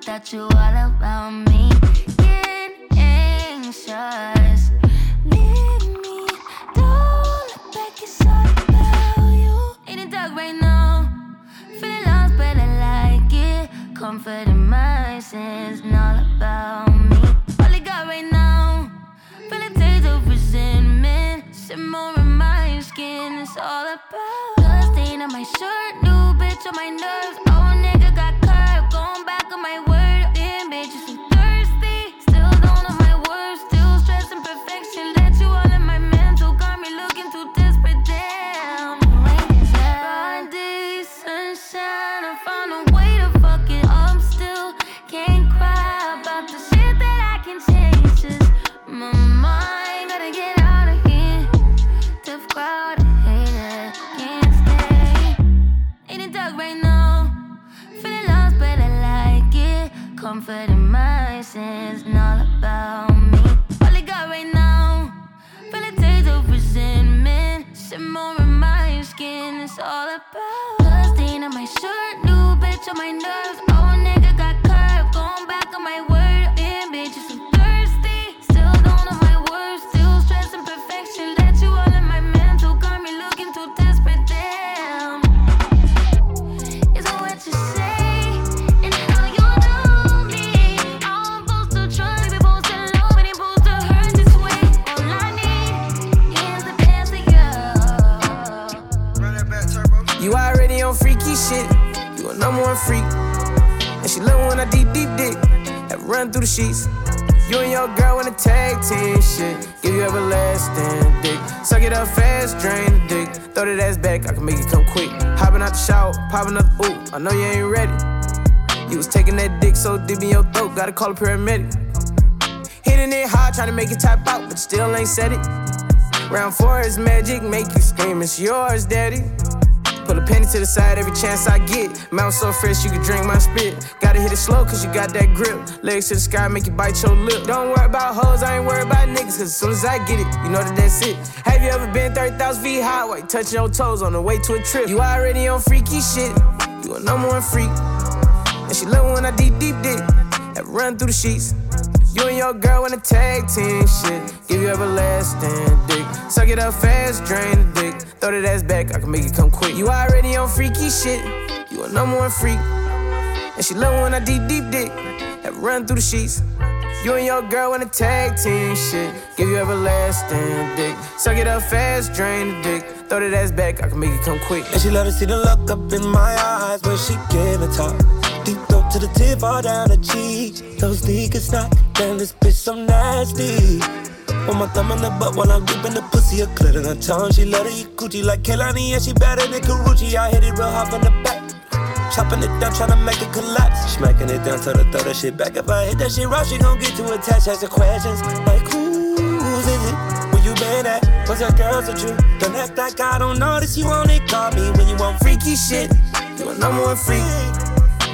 Speaker 18: that you all about me. to
Speaker 56: call a paramedic. Hitting it hard, trying to make it type out, but still ain't said it. Round four is magic, make you scream, it's yours, daddy. Put a penny to the side every chance I get. Mouth so fresh, you can drink my spit. Gotta hit it slow, cause you got that grip. Legs to the sky, make you bite your lip. Don't worry about hoes, I ain't worried about niggas, cause as soon as I get it, you know that that's it. Have you ever been 30,000 feet high, while you touching your toes on the way to a trip? You already on freaky shit, you a number one freak. And she love when I deep, deep dick that run through the sheets. You and your girl in a tag team shit. Give you everlasting dick. Suck it up fast, drain the dick. Throw that ass back, I can make it come quick. You already on freaky shit. You a number one freak. And she love when I deep, deep dick. That run through the sheets. You and your girl in a tag team shit. Give you everlasting dick. Suck it up fast, drain the dick. Throw that ass back, I can make it come quick.
Speaker 57: And she love to see the look up in my eyes when she give a top. Deep throat to the tip, all down the cheek. Those niggas knock damn this bitch so nasty. Put my thumb in the butt while I'm gripping the pussy. A clit in her tongue, she love to eat coochie like Kehlani, and she better than Karrueche. I hit it real hard from the back. Chopping it down, trying to make it collapse. Smacking it down, so the throw that shit back. If I hit that shit raw, she gon' get too attached. Asking questions like, who's is it? Where you been at? What's your girls with you? Don't act like I don't notice you Only. Call me when you want freaky shit. You a number one freak.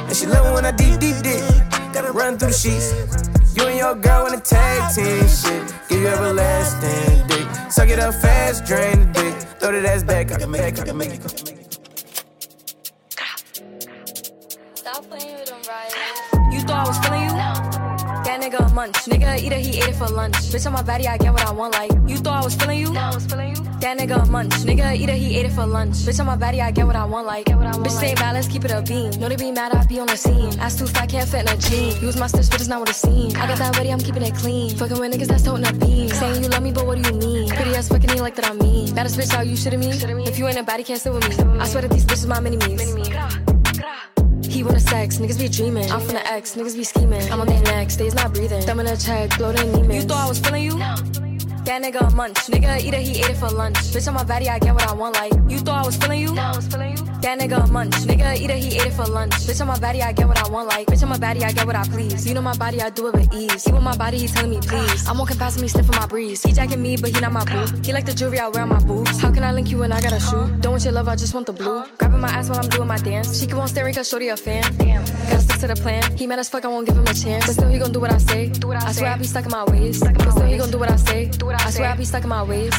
Speaker 57: And she love when I deep, deep, deep. Gotta run through the sheets. You and your girl in a tag team shit. Give you everlasting dick. Suck it up fast, drain the dick. Throw that ass back, I can make it, I can make it.
Speaker 52: Stop playing with them, Riot. You thought I was feeling you? That nigga a munch. Nigga eat it, he ate it for lunch. Bitch on my body, I get what I want. Like you thought I was feeling you? I was feeling you. That nigga a munch. Nigga eat it, he ate it for lunch. Bitch on my body, I get what I want. Like bitch stay bad, let's keep it a beam. No they be mad, I be on the scene. Ass too fat, can't fit in a jean. Use my stitch, but it's not what it seems. I got that ready, I'm keeping it clean. Fucking with niggas that's toting a beam. Saying you love me, but what do you mean? Pretty ass fucking me like that I mean. Baddest bitch out, you shitting me? If you ain't a baddie, can't sit with me. I swear that these bitches my mini me's. He wanna sex, niggas be dreaming. I'm from the X, niggas be scheming. I'm on their necks, days not breathing. Thumb in a check, blow their You thought I was feeling you? That nigga a munch. Nigga eat it, he ate it for lunch. Bitch on my body, I get what I want. Like you thought I was feeling you? No, I was feeling you. That nigga a munch. Nigga eat it, he ate it for lunch. Bitch on my body, I get what I want. Like bitch on my body, I get what I please. You know my body, I do it with ease. He want my body, he telling me please. I'm walking past me, sniffing my breeze. He jacking me, but he not my boo. He like the jewelry I wear on my boobs. How can I link you when I got a shoe? Don't want your love, I just want the blue. Grabbing my ass while I'm doing my dance. She keep on staring cause shorty a fan. Damn. Stick to the plan. He mad as fuck, I won't give him a chance. But still he gon' do what I say. Do what I, I swear I be stuck in my ways. But still he gon' do what I say. Do what I, I swear I be stuck in my ways.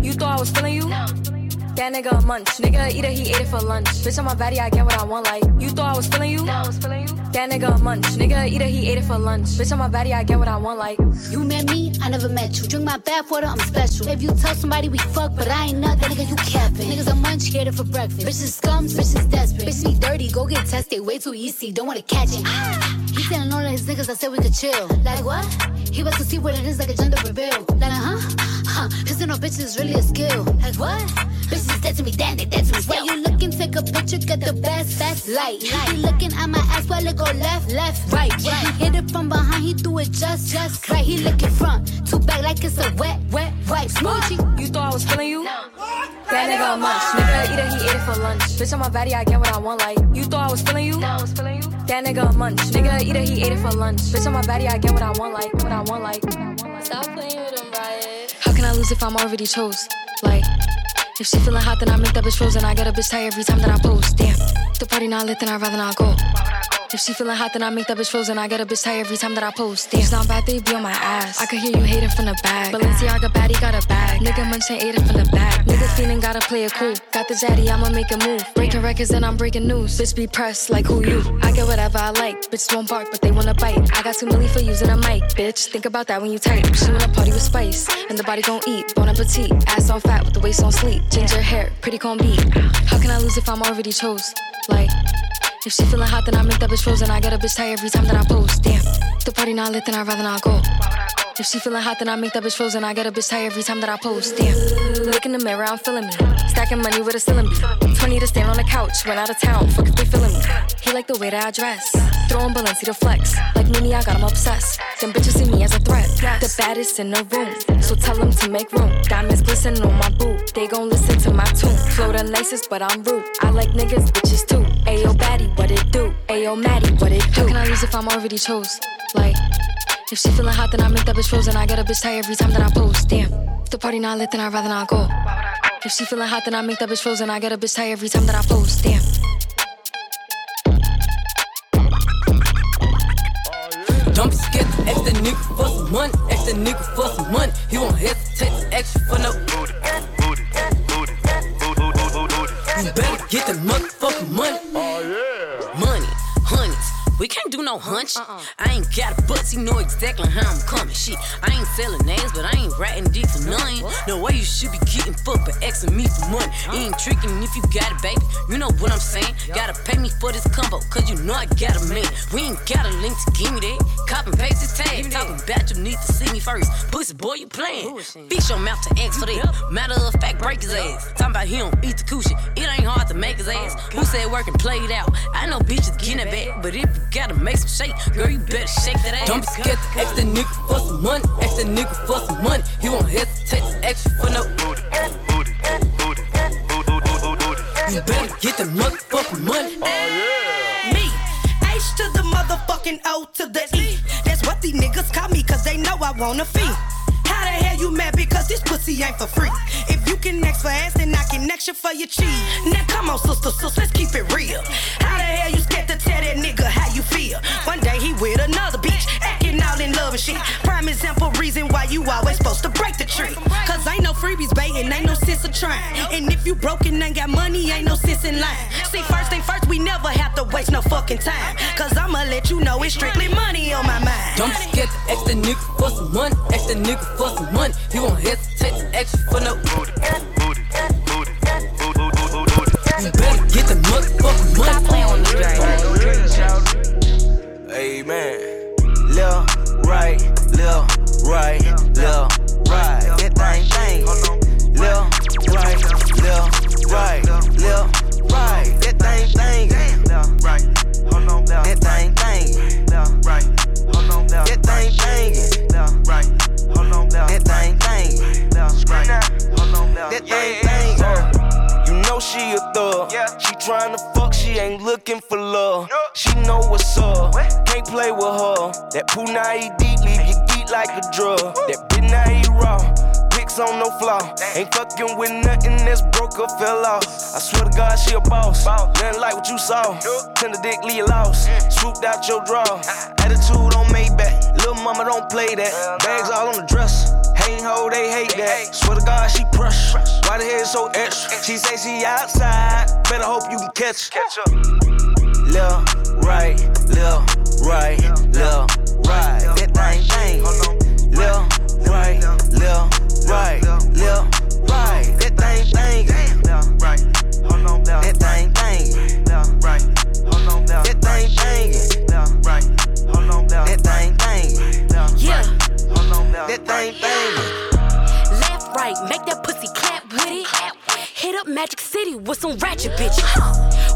Speaker 52: You thought I was feeling you? That nigga a munch. Nigga eat it, he ate it for lunch. Bitch on my body, I get what I want. Like you thought I was feeling you? No, I was feeling you. That nigga a munch. Nigga eat it, he ate it for lunch. Bitch on my body, I get what I want. Like
Speaker 58: You met me, I never met you. Drink my bath water, I'm special. If you tell somebody we fuck, but I ain't nothing, nigga, you capping. Niggas a munch, get it for breakfast. Bitches scums, bitches desperate. Bitches be dirty, go get tested, way too easy, don't wanna catch it. Ah! He telling all of his niggas I said we could chill. Like what? He wants to see what it is like a gender reveal. Like huh? Huh? You know bitches is really a skill. Like what? Bitches dead to me, damn, they dead to me. While you looking, take a picture, get the best, best light. He be looking at my ass while it go left, left, right. right. He hit it from behind, he do it just, just right. He looking front, too back like it's a wet, wet wipe. Smoochie.
Speaker 52: You thought I was feeling you? That nigga a munch. Nigga eat it, he ate it for lunch. Bitch on my body, I get what I want. Like you thought I was feeling you? No, I was feeling you. That nigga a munch. Nigga eat it, he ate it for lunch. Bitch on my body, I get what I want. Like what I want. Like Stop playing with them, Riot.
Speaker 59: How can I lose if I'm already chose? Like, if she feeling hot, then I make that bitch frozen. I get a bitch tired every time that I post. Damn, the party not lit, then I'd rather not go. If she feeling hot, then I make that bitch frozen. I get a bitch tired every time that I post. Damn, it's not bad, they be on my ass. I could hear you hating from the back. Balenciaga baddie got a bag. Nigga munching ate it from the back. Nigga feeling gotta play it cool. Got the zaddy, I'ma make a move. Breaking records and I'm breaking news. Bitch be pressed like who you? I get whatever I like. Bitch won't bark, but they wanna bite. I got too many for using a mic, bitch. Think about that when you type. She wanna party with spice, and the body gon' eat. Bon appetit, ass on fat with the waist on sleep. Ginger hair, pretty con beat. How can I lose if I'm already chose? Like. If she feeling hot, then I make that bitch frozen. I get a bitch tired every time that I post. Damn, the party not lit, then I'd rather not go. If she feeling hot, then I make that bitch frozen. I get a bitch high every time that I post. Damn, look in the mirror, I'm feeling me. Stacking money with a ceiling beat. 20 to stand on the couch, went out of town. Fuck if they feeling me. He like the way that I dress. Throwing Balenci to flex. Like Mimi, I got him obsessed. Them bitches see me as a threat. The baddest in the room. So tell them to make room. Diamonds glisten on my boot. They gon' listen to my tune. Flow the nicest, but I'm rude. I like niggas, bitches too. Ayo, baddie, what it do? Ayo, Maddie, what it do? How can I lose if I'm already chose? Like, if she feeling hot, then I make that bitch frozen. I get a bitch tired every time that I post. Damn, if the party not lit, then I'd rather not go. If she feeling hot, then I make that bitch frozen. I get a bitch tired every time that I post. Damn.
Speaker 45: Don't be scared to ask that nigga for some money. Ask that nigga for some money. He won't hesitate to ask you for no. You better get the motherfucking money. Oh, money, honeys. We can't do no hunch. I ain't got a butts, you know exactly how I'm coming. Shit, I ain't selling names, but I ain't ratting deep for nothing. No way you should be getting fucked, but asking me for money. You ain't tricking if you got it, baby. You know what I'm saying? Gotta pay me for this combo, cause you know I got a man. We ain't got a link to give me that. Cop and paste this tag. Talking about you need to see me first. Pussy boy, you playing. Bitch your mouth to ask for that. Matter of fact, break his ass. Talking about he don't eat the coochie. It ain't hard to make his ass. Who said work and play it out? I know bitches getting it back, but if you gotta make make some shake. Girl, you better shake that ass. Don't be scared to ask that nigga for some money. Ask that nigga for some money. He won't hesitate to ask you for no booty. You better get the motherfucking money. Oh,
Speaker 60: yeah. Me, H to the motherfucking O to the E. That's what these niggas call me, cause they know I want a fee. How the hell you mad because this pussy ain't for free? If you can next for ass, then I can next you for your cheese. Now come on, sister, sister, let's keep it real. How the hell you scared to tell that nigga how you feel? One day he with another bitch, acting all in love and shit. Prime example reason why you always supposed to break the tree. Cause ain't no freebies baiting, ain't no sense of trying. And if you broken, ain't got money, ain't no sense in line. See, first thing first, we never have to waste no fucking time. Cause I'ma let you know it's strictly money on my mind.
Speaker 45: Don't forget to ask the nigga for some money, ask the nigga for some money. He won't hesitate to ask you for no booty. You better get the motherfucking money. Stop playing on the
Speaker 37: game. Amen. Left, right, left, right, left, right. That thing, thing. Left, right, left, right, left, right. That thing, thing. Right. Hold on. That thing, thing. Right. Hold on. That thing, thing. Right. Hold on. That thing, thing. Right. Hold on. That thing, thing know she a thug. Yeah. She tryna fuck, she ain't looking for love. No. She know what's up. What? Can't play with her. That eat deep, leave you geek like a drug. Woo. That bitch now raw. Pics on no flaw. Ain't fucking with nothing that's broke or fell off. I swear to God, she a boss. boss. Nothing like what you saw. Tender dick, leave lost. Mm. Swooped out your draw. Attitude on Maybach. Little mama don't play that. Bags all on the dresser. Hate ho, they hate that. Swear to God, she crush. Why the head so extra? She say she outside. Better hope you can catch her. Catch up. Left, right, left, right, left, right. That thing, thing. Left, right, left, right, left, right. That thing, thing. Left, right. Hold on. That thing, thing. Left, right. Hold on. That thing, thing. Left, right. Hold on. That thing, thing. Yeah that thing banging.
Speaker 61: Left, right, make that pussy clap with it. Hit up Magic City with some ratchet bitches.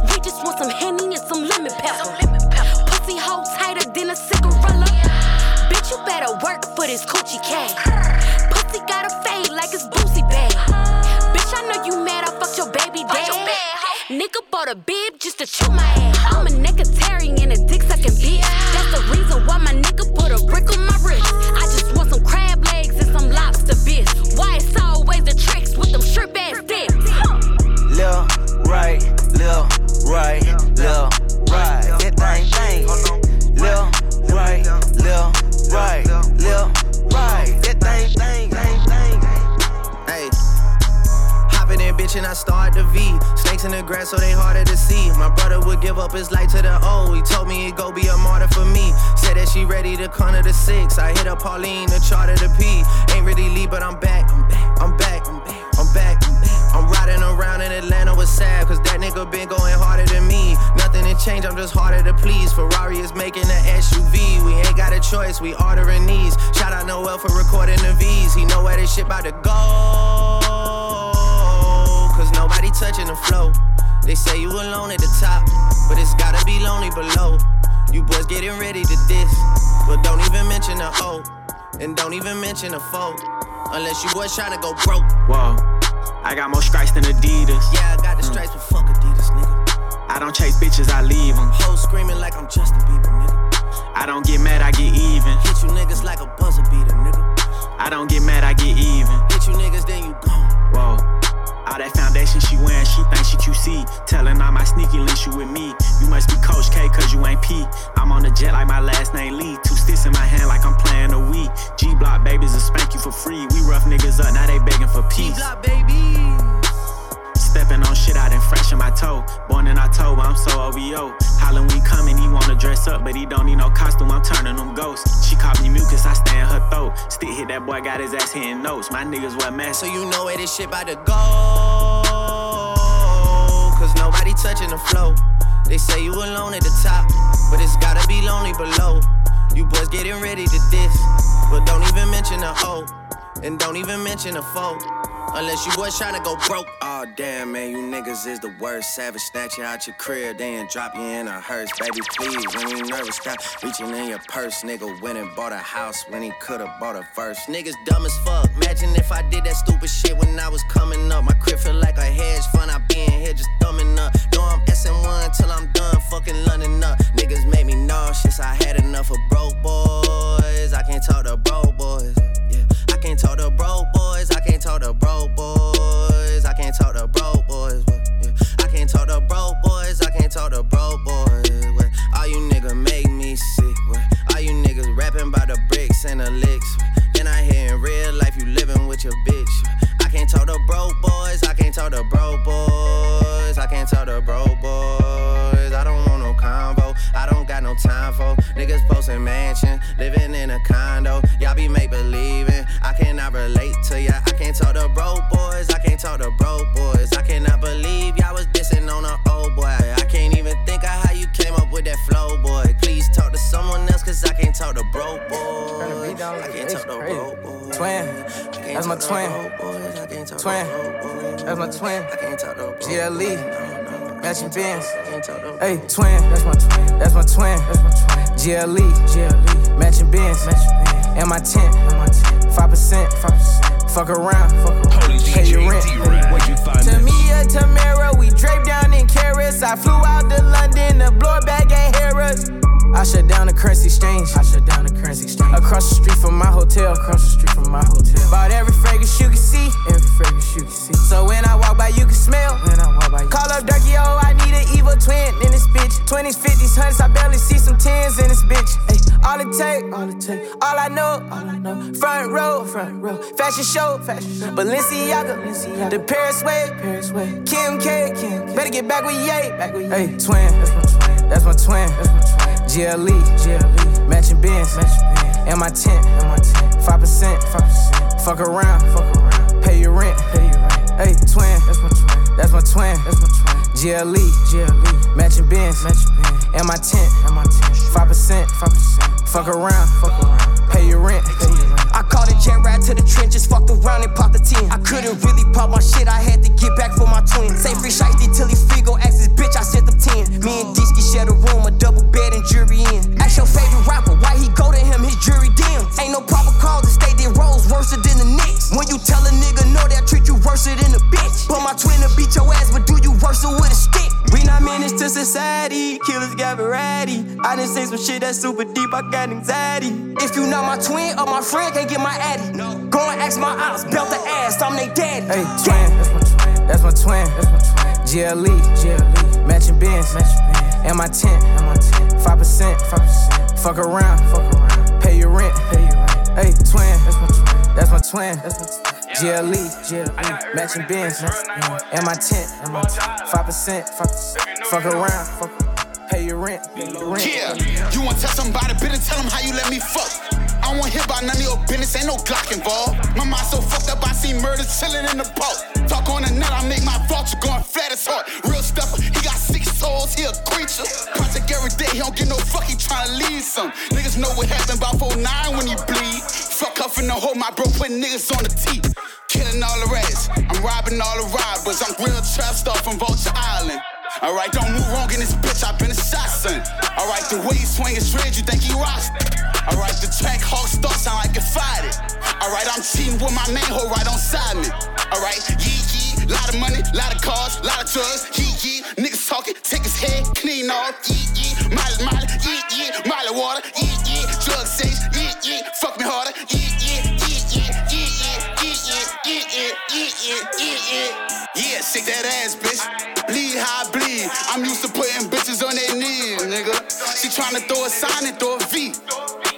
Speaker 61: We just want some Henny and some lemon pepper. Pussy hole tighter than a cigarella. Bitch, you better work for this coochie cat. Pussy got a fade like it's boozy bag. Bitch, I know you mad I fucked your baby dad. Nigga bought a bib just to chew my ass. I'm a necessary and a dick sucking bitch. That's the reason why my nigga put a brick on my
Speaker 37: right, left, right, left, right. That thing, thing. Left, right, left, right, left, right. That thing, thing, thing, thing.
Speaker 9: Hey. Hopping in, bitch, and I start the V. Snakes in the grass, so they harder to see. My brother would give up his life to the O. He told me he'd go be a martyr for me. Said that she ready to corner the six. I hit up Pauline to charter the P. Ain't really leave, but I'm back. I'm back. I'm back. I'm riding around in Atlanta with Sav, cause that nigga been going harder than me. Nothing to change, I'm just harder to please. Ferrari is making an SUV. We ain't got a choice, we ordering these. Shout out Noel for recording the V's. He know where this shit about to go. Cause nobody touching the flow. They say you alone at the top, but it's gotta be lonely below. You boys getting ready to diss, but don't even mention the O, and don't even mention a foe, unless you boys trying to go broke.
Speaker 50: Whoa, I got more stripes than Adidas.
Speaker 9: Yeah, I got the mm. stripes, but fuck Adidas, nigga.
Speaker 50: I don't chase bitches, I leave them.
Speaker 9: Hoes screaming like I'm Justin Bieber, nigga.
Speaker 50: I don't get mad, I get even.
Speaker 9: Hit you niggas like a buzzer beater, nigga.
Speaker 50: I don't get mad, I get even.
Speaker 9: Hit you niggas, then you gone.
Speaker 50: Whoa. All that foundation she wearing, she think she QC. Telling all my sneaky links you with me. You must be Coach K, cause you ain't P. I'm on the jet like my last name Lee. Two sticks in my hand like I'm playing a Wii. G Block babies will spank you for free. We rough niggas up, now they begging for peace.
Speaker 9: G Block babies.
Speaker 50: Stepping on shit I done fresh in my toe. Born in October, I'm so OVO. Halloween coming, he wanna dress up, but he don't need no costume. I'm turning them ghosts. She caught me mucus, I stay in her throat. Stick hit that boy, got his ass hitting notes. My niggas wear masks.
Speaker 9: So you know where this shit about to go. Cause nobody touching the flow. They say you alone at the top, but it's gotta be lonely below. You boys getting ready to diss, but don't even mention the O. And don't even mention a foe. Unless you boys to go broke. Oh damn, man, you niggas is the worst. Savage snatch you out your crib, then drop you in a hearse. Baby, please, when you nervous, stop reaching in your purse. Nigga went and bought a house when he could've bought a first. Niggas dumb as fuck. Imagine if I did that stupid shit when I was coming up. My crib feel like a hedge fund. I be in here just thumbing up. Know I'm S1 till I'm done fucking London up. Niggas made me nauseous. I had enough of broke boys. I can't talk to broke boys. I can't talk to broke boys. I can't talk to broke boys. I can't talk to broke boys. I can't talk to broke boys. I can't talk to broke boys. All you niggas make me sick. All you niggas rapping about the bricks and the licks. Then I hear in real life you living with your bitch. I can't talk to broke boys. I can't talk to broke boys. I can't talk to broke boys. I don't got no time for niggas posting mansion, living in a condo. Y'all be make believing. I cannot relate to ya. I can't talk to broke boys. I can't talk to broke boys. I cannot believe y'all was dissing on an old boy. I can't even think of how you came up with that flow, boy. Please talk to someone else, cause I can't talk to broke boys. I can't talk to broke boys.
Speaker 62: Twin, that's my twin. Twin, that's my twin. I can't talk to bro boys. GLE, matching Benz. Hey, twin, that's my twin. That's my twin. GLE, GLE, matching bins. And my tent, five percent. Fuck around, pay your rent. Tamia, Tamara, we draped down in carats. I flew out to London to blow it back at Harrods. I shut down the currency exchange. I shut down the currency exchange. Across the street from my hotel. Across the street from my hotel. Bought every fragrance you can see. Every fragrance you can see. So when I walk by, you can smell. When I walk by, you call up Durkee, oh, I need an evil twin in this bitch. 20s, 50s, 100s, I barely see some tens in this bitch. Ay, all it take, all it take, all I know, all I know. Front row, front row. Fashion show, fashion show. Balenciaga, Balenciaga. The Paris way, Paris way. Kim K, Kim K. Better get back with Ye, back with Ye. Hey, twin, that's my twin. That's my twin. That's my twin. GLE, GLE, matching Benz, and my tent, five percent. Fuck around, fuck around, pay your rent, pay your rent. Hey, twin, that's my twin, that's my twin, that's my twin. GLE, GLE, matching Benz, matching bins, and my tent, and my tent, five percent, five percent. Fuck around, fuck around, pay your rent, pay your rent.
Speaker 37: I called a jet ride to the trenches, fucked around and popped the 10. I couldn't really pop my shit, I had to get back for my twin. Say free shiesty till he free, go ask his bitch, I sent them 10. Me and Disky share a room, a double bed and jury in. Ask your favorite rapper, why he go to him, his jury dim. Ain't no proper call to stay their roles worse than the Knicks. When you tell a nigga no, they'll treat you worse than a bitch. But my twin will beat your ass, but do you worse with a stick? We not menace to society, killers got variety. I done say some shit that's super deep, I got anxiety. If you not my twin or my friend, can't get my addy. Go and ask my ops, belt the ass, I'm they daddy.
Speaker 62: Hey, twin, that's my twin. That's my twin. That's my twin. GLE, GLE, matching Benz, and my tent, and my tent, five percent, five percent. Fuck around, fuck around, pay your rent, pay your rent. Hey, twin, that's my twin. That's my twin. That's my twin. GLE, GLE, matching Benz, and my tent, and my tent, five percent. Fuck around, fuck around, pay your rent, pay your rent.
Speaker 6: Yeah, you wanna tell somebody, better tell them how you let me fuck. I don't wanna hear about none of your business, ain't no Glock involved. My mind so fucked up, I see murder chilling in the boat. Talk on the net, I make my vulture going flat as hard. Real stuff, he got six souls, he a creature. Project every day, he don't get no fuck, he tryna lead some. Niggas know what happened about 49 when he bleed. Fuck up in the hole, my bro putting niggas on the teeth. Killing all the rats, I'm robbing all the robbers. I'm real trap star from Vulture Island. Alright, don't move wrong in this bitch, I've been a shot son. Alright, the way he swing is strange, you think he rocks? Alright, the Trackhawk start sound like it fired it. Alright, I'm cheating with my main hoe right on side me. Alright, yee yee, lot of money, lot of cars, lot of drugs, yee yee. Niggas talking, take his head, clean off, yee yee. Molly, molly, yee yee. Molly water, yee yee. Yee. Fuck me harder, yee yee. Yee yee, yee yee, yee yee, yee yee, yee yee. Yeah, shake that ass, bitch. Bleed how I bleed. I'm used to putting bitches on their knees, nigga. She tryna throw a sign and throw a V.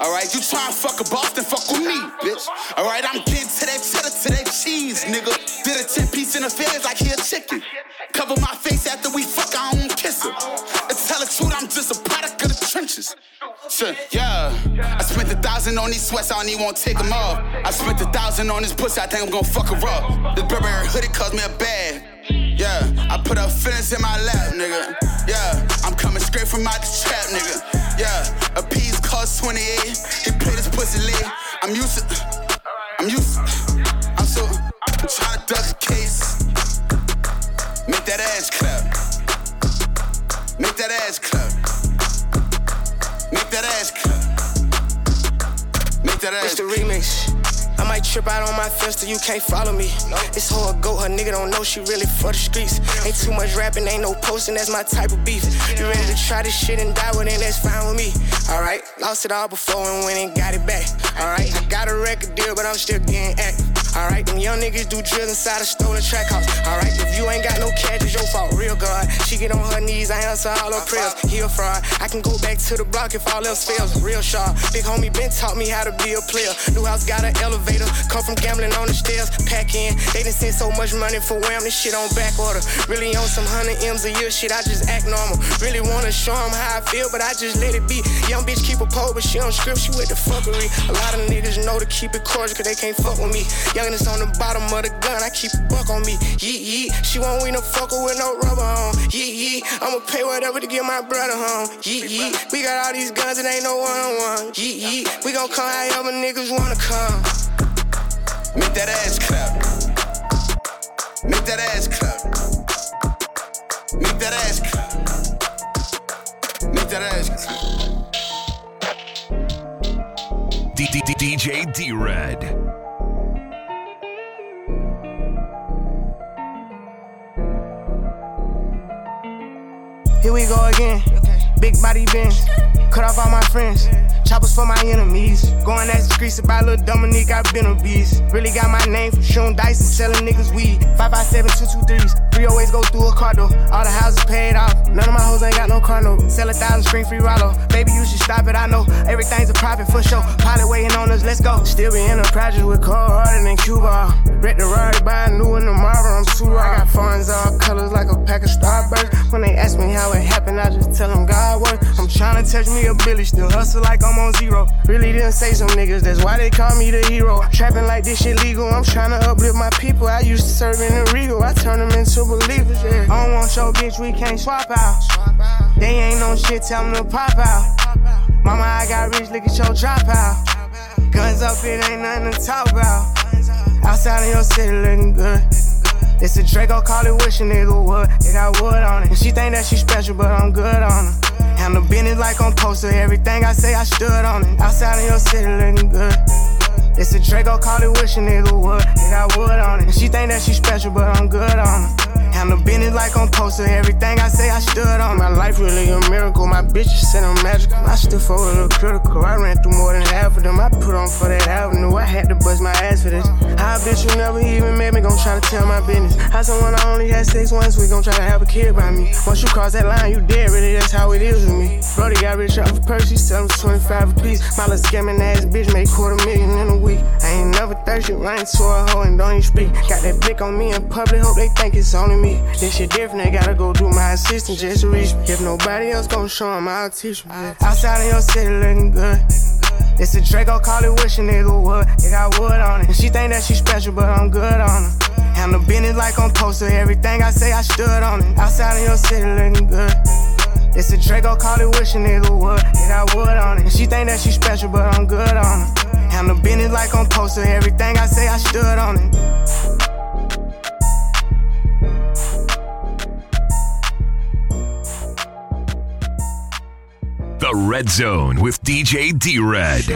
Speaker 6: Alright, you tryna fuck a Boston, fuck with me, bitch. Alright, I'm getting to that cheddar, to that cheese, nigga. Did a 10 piece in the feds like he a chicken. Cover my face after we fuck, I don't kiss her. To tell the truth, I'm just intentions. Yeah. I spent a thousand on these sweats, I don't even wanna take them off. I spent a thousand on this pussy, I think I'm gonna fuck her up. This Burberry hoodie cost me a bag. Yeah, I put a fence in my lap, nigga. Yeah, I'm coming straight from out the trap, nigga. Yeah, a piece cost 28. He paid his pussy lit. I'm used to, I'm used to, I'm so, I'm trying to duck a case. Make that ass clap. Make that ass clap. Make that ass
Speaker 13: It's the remix. I might trip out on my fence till you can't follow me. This whole goat, her nigga don't know she really for the streets. Ain't too much rapping, ain't no posting, that's my type of beef. You ready to try this shit and die with it, that's fine with me. Alright, lost it all before and went and got it back. Alright, I got a record deal, but I'm still getting active. Alright, them young niggas do drills inside a stolen track house. Alright, if you ain't got no cash, it's your fault. Real God, she get on her knees, I answer all her prayers. He a fraud. I can go back to the block if all else fails. Real sharp. Big homie Ben taught me how to be a player. New house got an elevator. Come from gambling on the stairs. Pack in. They done sent so much money for wham. This shit on back order. Really on some hundred M's a year shit. I just act normal. Really wanna show 'em how I feel, but I just let it be. Young bitch keep a pole, but she don't script. She with the fuckery. A lot of niggas to keep it cordial, cause they can't fuck with me. Youngest on the bottom of the gun. I keep a buck on me. Yeet yeet. She won't win no fucker with no rubber on. Yeet yeet. I'ma pay whatever to get my brother home. Yeet yeet. We got all these guns and ain't no one on one. Yeet yeet. We gon' come however niggas wanna come.
Speaker 6: Make that ass clap. Make that ass clap. Make that ass clap. Make that ass clap.
Speaker 1: DJ D Red.
Speaker 13: Here we go again. Big body Benz. Cut off all my friends. Choppers for my enemies. Going as the streets about little Dominique, I've been a beast. Really got my name from shooting dice and selling niggas weed. 557 223s. Three oh always go through a car door. All the houses paid off. None of my hoes ain't got no car note. Sell a thousand screen free Rollo. Baby, you should stop it. I know everything's a profit for sure. Pilot waiting on us, let's go. Still be in the project with cold harder than Cuba. Wreck the Rari, buy a new one tomorrow. I'm too raw. I got funds all colors like a pack of Starburst. When they ask me how it happened, I just tell them God work. I'm trying to touch me a billy, still hustle like I'm on zero. Really didn't say some niggas, that's why they call me the hero. Trapping like this shit legal, I'm trying to uplift my people. I used to serve in the Regal, I turn them into believers. Yeah. I don't want your bitch, we can't swap out. They ain't no shit, tell them to pop out. Mama, I got rich, look at your drop out. Guns up, it ain't nothing to talk about. Outside of your city looking good. It's a Draco, call it wish a nigga would. It got wood on it. And she think that she special, but I'm good on her. the business like I'm posted. Everything I say, I stood on it. Outside of your city looking good. It's a Draco, call it wish a nigga would. It got wood on it. And she think that she special, but I'm good on her. Handle business like I'm. Everything I say, I stood on. My life really a miracle. My bitches said I'm magical. I still for a little critical. I ran through more than half of them. I put on for that avenue. I had to bust my ass for this. How bitch you never even met me gon' try to tell my business. How someone I only had sex once we gon' try to have a kid by me. Once you cross that line, you dead. Really, that's how it is with me. Brody got rich off of Percy, sell him 25 a piece. My little scamming ass bitch make quarter million in a week. I ain't never thirsty, running to a hoe and don't even speak. Got that blick on me in public, hope they think it's only me. This shit different, they gotta go do my assistant just to reach me. If nobody else gon' show 'em, I'll teach them. Outside of your city looking good. It's a Draco, call it wish a nigga would. It got wood on it. And she think that she special, but I'm good on her. Handle business like I'm posted. Everything I say, I stood on it. Outside of your city looking good. It's a Draco, call it wish a nigga would. It got wood on it. And she think that she special, but I'm good on her. Handle business like I'm posted. Everything I say, I stood on it.
Speaker 1: The Red Zone with DJ D Red.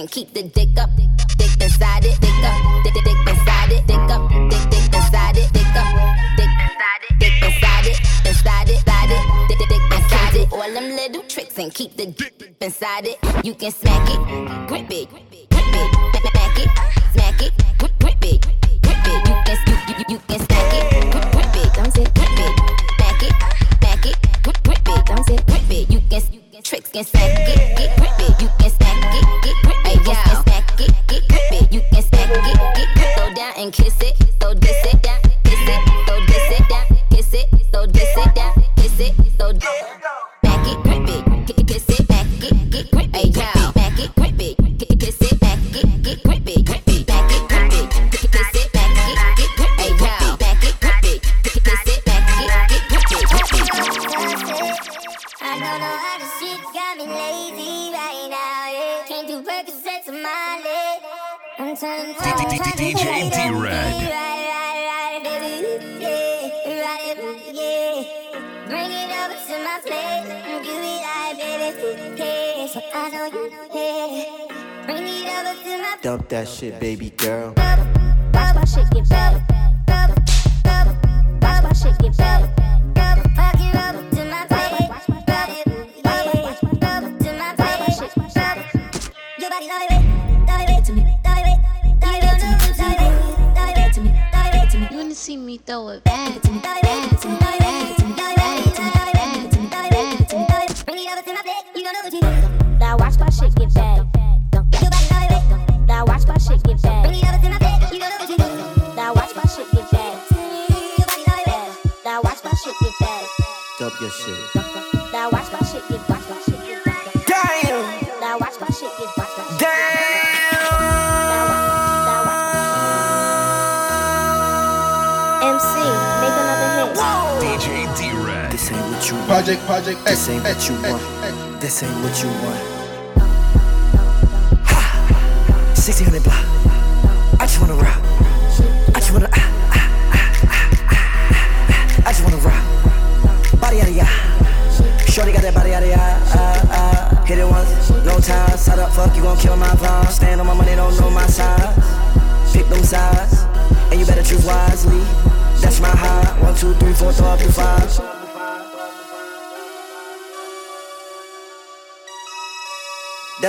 Speaker 63: and keep the dick up, dick inside it, dick up, dick, dick inside it, dick up, dick, dick inside it, dick up, dick inside it, dick inside it, inside it, inside it, dick, dick inside it. All them little tricks and keep the dick inside it. You can smack it, grip it, grip it, smack it, smack it, grip, grip it, grip it. You can, you, you, you can smack it, grip, grip it, don't sit, grip it, smack it, smack it, grip, grip it, don't sit, grip it. You can, you can tricks can smack it.
Speaker 64: that shit, baby girl.
Speaker 65: you
Speaker 64: want.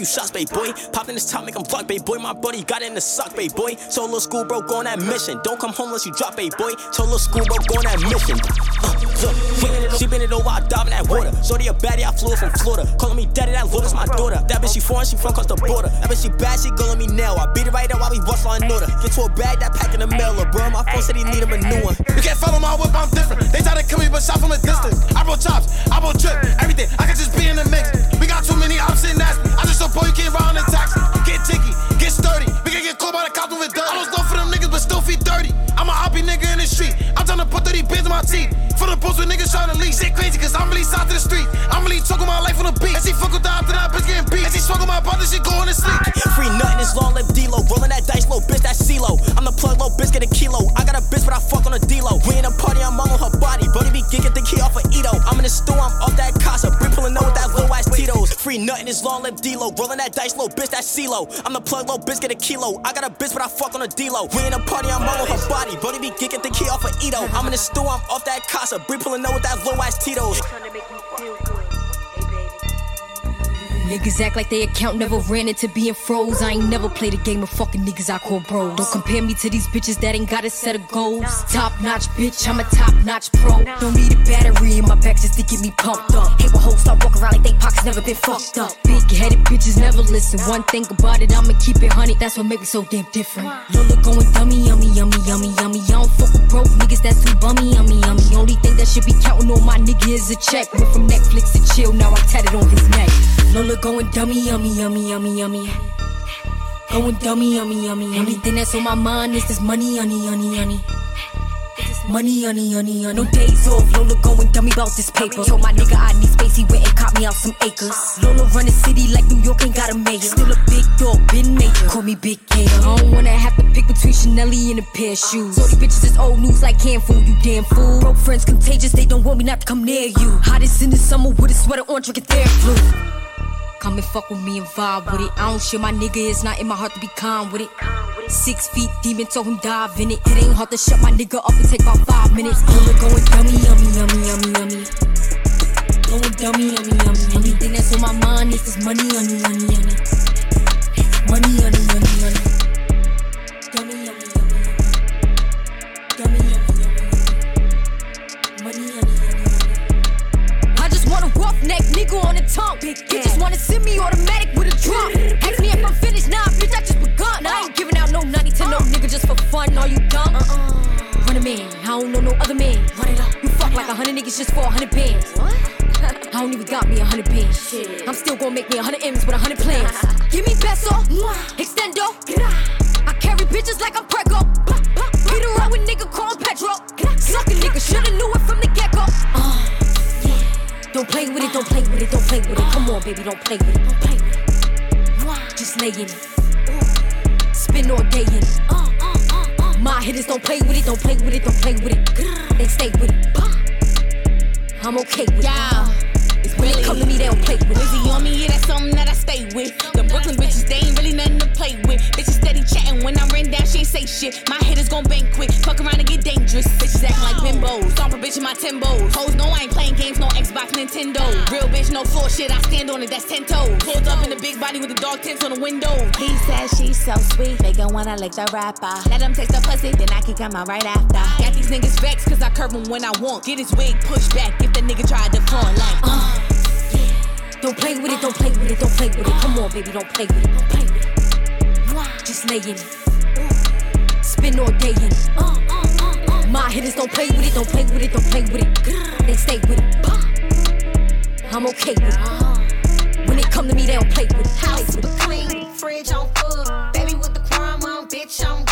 Speaker 66: few shots, babe boy. Popped in this top, make him block, babe boy. My buddy got in the sock, babe boy. So school bro, go on that mission. Don't come home unless you drop, babe boy. So school bro, go on that mission. Uh, look, yeah. She been it over, I dive in that water. Shorty a baddie, I flew her from Florida. Calling me daddy, that Lotus, my daughter. That bitch, she foreign, she from across the border. That bitch, she bad, she gonna me now. I beat it right up while we bust on order. Get to a bag, that pack in the mail. Bro, my phone said he need him a new one.
Speaker 14: You can't follow my whip, I'm different. They try to kill me, but shot from a distance. I roll chops,
Speaker 66: D-Lo. Rolling that dice,
Speaker 67: little bitch, that CeeLo. I'm the plug, little bitch, get a kilo. I got a bitch, but I fuck on a D-Lo. We in a party, I'm all on her body. Brody be geeking the key off of Ito. I'm in the stew, I'm off that casa. Bree pulling up with that low ass Tito's.
Speaker 3: Niggas act like they account never ran into being froze. I ain't never played a game of fucking niggas I call bros. Don't compare me to these bitches that ain't got a set of goals. Top notch bitch, I'm a top notch pro. Don't need a battery in my back just to get me pumped up. Hate when hoes start walking around like they pockets never been fucked up. Big headed bitches never listen. One thing about it, I'ma keep it honey. That's what make me so damn different. Lola going dummy, yummy, yummy, yummy, yummy. I don't fuck with broke niggas that's too bummy, yummy, yummy. Only thing that should be counting on my nigga is a check. Went from Netflix to chill, now I tatted on his neck. Lola going dummy, yummy, yummy, yummy, yummy. Going dummy, yummy, yummy. Anything that's on my mind is this money, honey, honey, honey. Money, honey, honey, honey. No days off. Lola going dummy about this paper. Told my nigga I need space. He went and caught me out some acres. Lola run the city like New York ain't got a mayor. Still a big dog, been major. Call me Big Gator. I don't wanna have to pick between Chanel and a pair of uh, shoes. So these bitches is old news like can fool, you damn fool. Broke friends contagious, they don't want me not to come near you. Hottest in the summer with a sweater on, drinking their flu. Come and fuck with me and vibe with it. I don't share my nigga, it's not in my heart to be calm with it. Six feet demon, told him dive in it. It ain't hard to shut my nigga up and take about five minutes. Lola going dummy, yummy, yummy, yummy, yummy. Going dummy, yummy, yummy. Anything that's on my mind is this money, honey, honey, honey. Money, honey, honey, want nigga on the tongue. He just wanna send me automatic with a drum. Ask me if I'm finished, nah, bitch, I just begun. I ain't giving out no nutty to no nigga just for fun. Are you dumb? Uh-uh. Run a man, I don't know no other man. Run it up. You fuck like a hundred niggas just for a hundred bands. What? I don't even got me a hundred bands. Shit. I'm still gonna make me a hundred M's with a hundred plans. Give me peso, extendo. I carry bitches like I'm Prego. Beat around with nigga call him Petro. Suck a nigga, shoulda knew it from the get. Don't play with it, don't play with it, don't play with it. Come on, baby, don't play with it, don't play with it. Just lay in it. Spin all day in it. My hitters don't play with it, don't play with it, don't play with it. They stay with it. I'm okay with it. When they come to me, they don't play with it.
Speaker 68: Wizzy on me, yeah, that's something that I stay with. The Brooklyn bitches, they ain't really nothing to play with. Bitches steady chatting when I'm ran down, she ain't say shit. My head is gon' bang quick, fuck around and get dangerous. Bitches acting like bimbos, stomp a bitch in my Timbos. Hoes know I ain't playing games, no Xbox, Nintendo. Real bitch, no floor shit, I stand on it, that's 10 toes. Pulled up in the big body with the dog tints on the window.
Speaker 69: He says she's so sweet, they gon' wanna lick the rapper. Let him taste the pussy, then I can come out right after.
Speaker 68: Got these niggas vexed cause I curve him when I want. Get his wig pushed back if the nigga try to front like, uh.
Speaker 3: Don't play with it, don't play with it, don't play with it. Come on, baby, don't play with it, don't play with it. Just lay in it. Spin all day in it. My hitters don't play with it, don't play with it, don't play with it. They stay with it. I'm okay with it. When they come to me, they don't play with it.
Speaker 70: House super clean, fridge on food. Baby with the crime on, bitch, I'm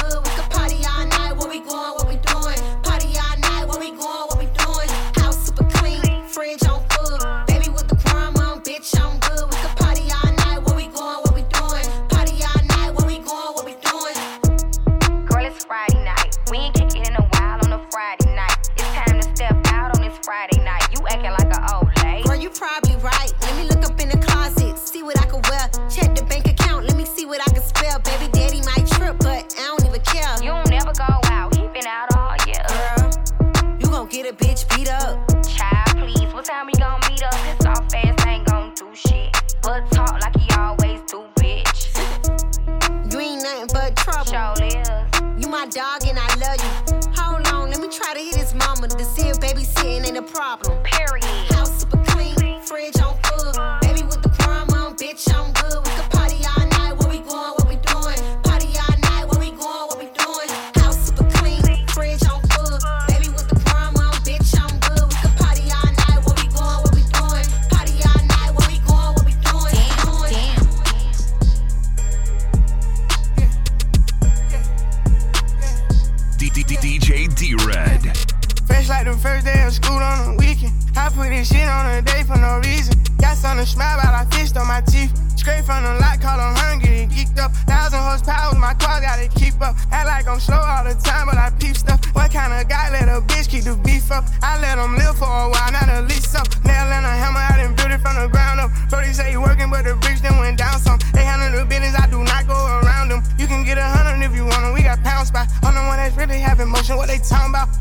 Speaker 70: I
Speaker 13: put this shit on a day for no reason. Got something to smile, but I fished on my teeth. Straight from the lot, call them hungry and geeked up. Thousand horsepower, my car gotta keep up. Act like I'm slow all the time, but I peep stuff. What kind of guy let a bitch keep the beef up? I let them live for a while, not a lease up. Nail and a hammer, I done built it from the ground up. Brody say he working, but the bricks then went down some. They handle the business, I do not go around them. You can get a hundred if you want them, we got pound spot. I'm the one that's really having motion, what they talking about?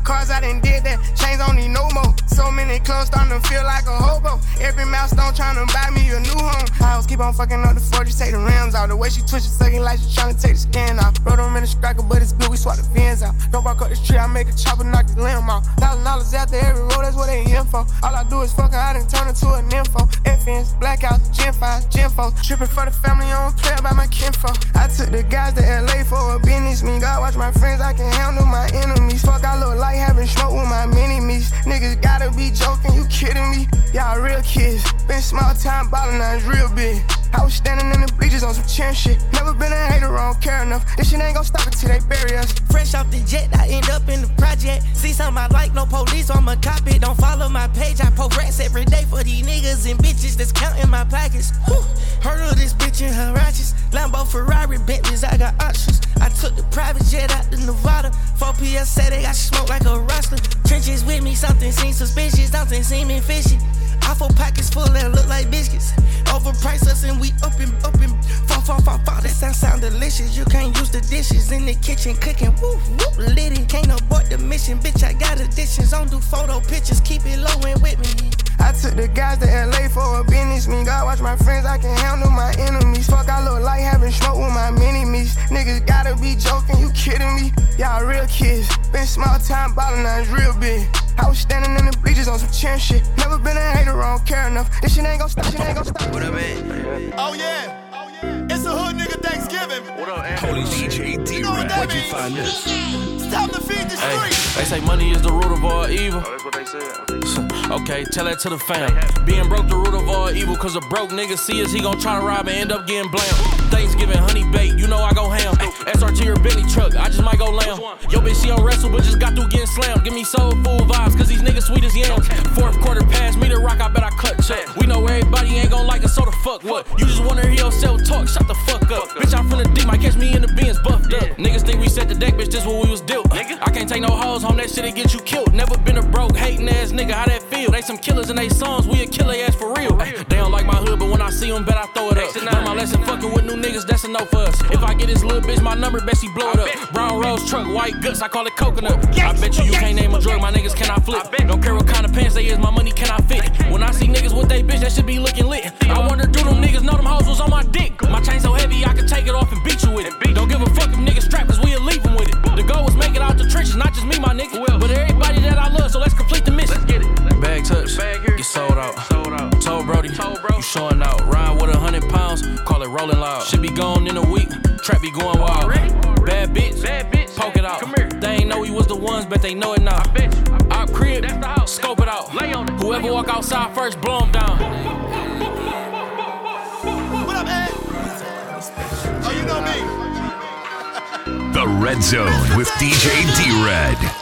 Speaker 13: Clothes starting to feel like a hobo. Every milestone trying to buy me a new home. I was keep on fucking up the 40, take the rims out. The way she twitch it, sucking like she trying to take the skin off. Rode them in the striker, but it's blue, we swap the fins out. Don't walk up the street, I make a chopper, knock the limb off. Thousand dollars after every roll, that's what they in for. All I do is fuck her, I done turn her to a nympho. FNs, blackouts, Gen 5, Gen 4. Tripping for the family, I don't about my kinfo. I took the guys to LA for a business meet. God watch my friends, I can handle my enemies. Fuck, I look like having smoke with my mini me's. Niggas gotta be joking, you kidding me? Y'all real kids. Been small time ballin', now it's real big. I was standing in the bleachers on some chin shit. Never been a hater, I don't care enough. This shit ain't gon' stop until they bury us.
Speaker 71: Fresh off the jet, I end up in the project. See something I like, no police, so I'ma cop it. Don't follow my page, I post rats every day for these niggas and bitches that's counting my pockets. Heard of this bitch in her righteous. Lambo, Ferrari, Bentleys, I got options. I took the private jet out to Nevada. 4 PS said they got smoke like a rustler. Trenches with me, something seems suspicious, something seeming fishy. Awful pockets full that look like biscuits. Overpriced us and we up and up and fall, fall, fall, fall. That sound sound delicious. You can't use the dishes in the kitchen cooking. Whoop, whoop, lit it. Can't abort the mission. Bitch, I got additions. Don't do photo pictures. Keep it low and with me.
Speaker 13: I took the guys to LA for a business meet. God watch my friends, I can handle my enemies. Fuck, I look like having smoke with my mini me's. Niggas gotta be joking, you kidding me? Y'all real kids. Been small time ballin', now it's real big. I was standing in the bleachers on some chin shit. Never been a hater, I don't care enough. This shit ain't gon' stop, shit ain't gon' stop.
Speaker 72: What up, man? Oh yeah. Oh, yeah. It's a hood nigga Thanksgiving. What up,
Speaker 1: Holy DJ D Red.
Speaker 72: Where'd you find this? It's time to feed the
Speaker 73: Hey,
Speaker 72: streets.
Speaker 73: they say money is the root of all evil.
Speaker 72: Oh, that's what they said.
Speaker 73: Okay, tell that to the fam. Being broke the root of all evil, cause a broke nigga see us, he gon' try to rob and end up getting blamed. Thanksgiving, honey bait, you know I go ham. SRT or Bentley truck, I just might go lamb. Yo, bitch, she don't wrestle, but just got through getting slammed. Give me soul food vibes, cause these niggas sweet as yams. Fourth quarter pass me the rock, I bet I cut check. We know everybody ain't gon' like us, so the fuck what? You just wanna hear yourself talk, shut the fuck up. Bitch, I'm from the deep, might catch me in the bins buffed up. Niggas think we set the deck, bitch, this what we was dealt. Nigga, I can't take no hoes home, that shit'll get you killed. Never been a broke, hating ass nigga, how that feel? They some killers in they songs, we a killer ass for real. Ay, They don't like my hood, but when I see them, bet I throw it up. Learn my lesson, fucking with new niggas, that's a no for us. If I get this little bitch, my number, bet she blow it up. Brown rose truck, white guts, I call it coconut. I bet you you can't name a drug, my niggas cannot flip. Don't care what kind of pants they is, my money cannot fit. When I see niggas with they bitch, that should be looking lit. I wonder, do them niggas know them hoes was on my dick? My chain so heavy, I could take it off and beat you with it. Don't give a fuck if niggas strap, cause we'll leave them with it. The goal was make it out the trenches, not just me, my nigga. But everybody that I love, so let's complete the mission. Let's get it. Bag touch, get sold out. Sold out. Told Brody, you showing out. Ride with a hundred pounds, call it rolling loud. Should be gone in a week, trap be going wild. Bad bitch, bad bitch, poke it out. Come here. They ain't know we was the ones, but they know it now. I bet you. Our crib, that's the house. Scope it out. Lay on it. Whoever walk outside first, blow 'em down.
Speaker 72: What up, man? Oh, you know me.
Speaker 1: The Red Zone with DJ D Red.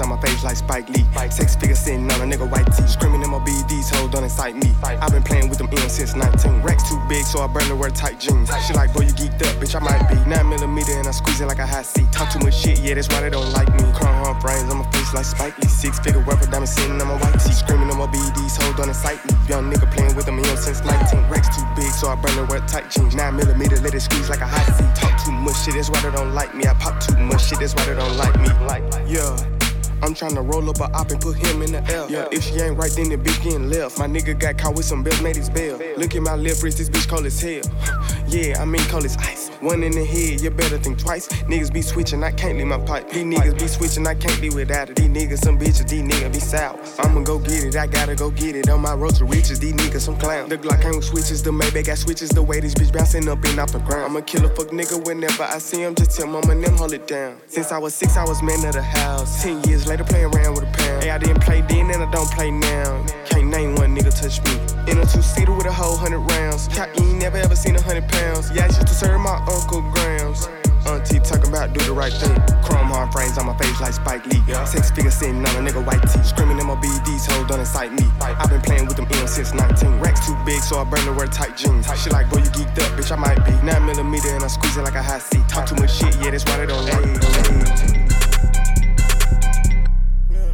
Speaker 13: On my face like Spike Lee. Six figures sitting on a nigga white tee. Screaming in my BDs, hold don't incite me. I've been playing with them M's since 19. Racks too big, so I barely wear tight jeans. She like, boy, you geeked up, bitch, I might be. 9 millimeter and I squeeze it like a hot seat. Talk too much shit, yeah, that's why they don't like me. Chrome Hearts frames on my face like Spike Lee. Six figure rapper, diamond sitting on my white tee. Screaming in my BDs, hold don't incite me. Young nigga playing with them M's since 19. Racks too big, so I barely wear tight jeans. 9 millimeter, let it squeeze like a hot seat. Talk too much shit, that's why they don't like me. I pop too much shit, that's why they don't like me. Like, Yeah. I'm tryna roll up a op and put him in the L. Yeah, if she ain't right, then the bitch getting left. My nigga got caught with some bells, made his bail. Look at my left wrist, this bitch cold as hell. yeah, I mean cold as ice. One in the head, you better think twice. Niggas be switching, I can't leave my pipe. These niggas be switching, I can't be without it. These niggas some bitches, these niggas be sour. I'ma go get it, I gotta go get it. On my road to riches, these niggas some clowns. The Glock ain't with switches, the Maybach got switches. The way this bitch bouncing up and off the ground. I'ma kill a fuck nigga whenever I see him. Just tell mama and them hold it down. Since I was six, I was man of the house. Ten years later, playing around with a pound. Hey, I didn't play then and I don't play now. Can't name one nigga touch me. In a two seater with a whole hundred rounds. You ain't never ever seen a hundred pounds. Yeah, I used to serve my uncle grams. Auntie talking about do the right thing. Chrome Hearts frames on my face like Spike Lee. Six figures sitting on a nigga white tee. Screaming in my BDs, hoes don't incite me. I've been playing with them M's since 19. Racks too big, so I burn to wear tight jeans. She like, boy, you geeked up, bitch, I might be. 9 millimeter and I squeeze it like a high seat. Talk too much shit, yeah, that's why they don't like.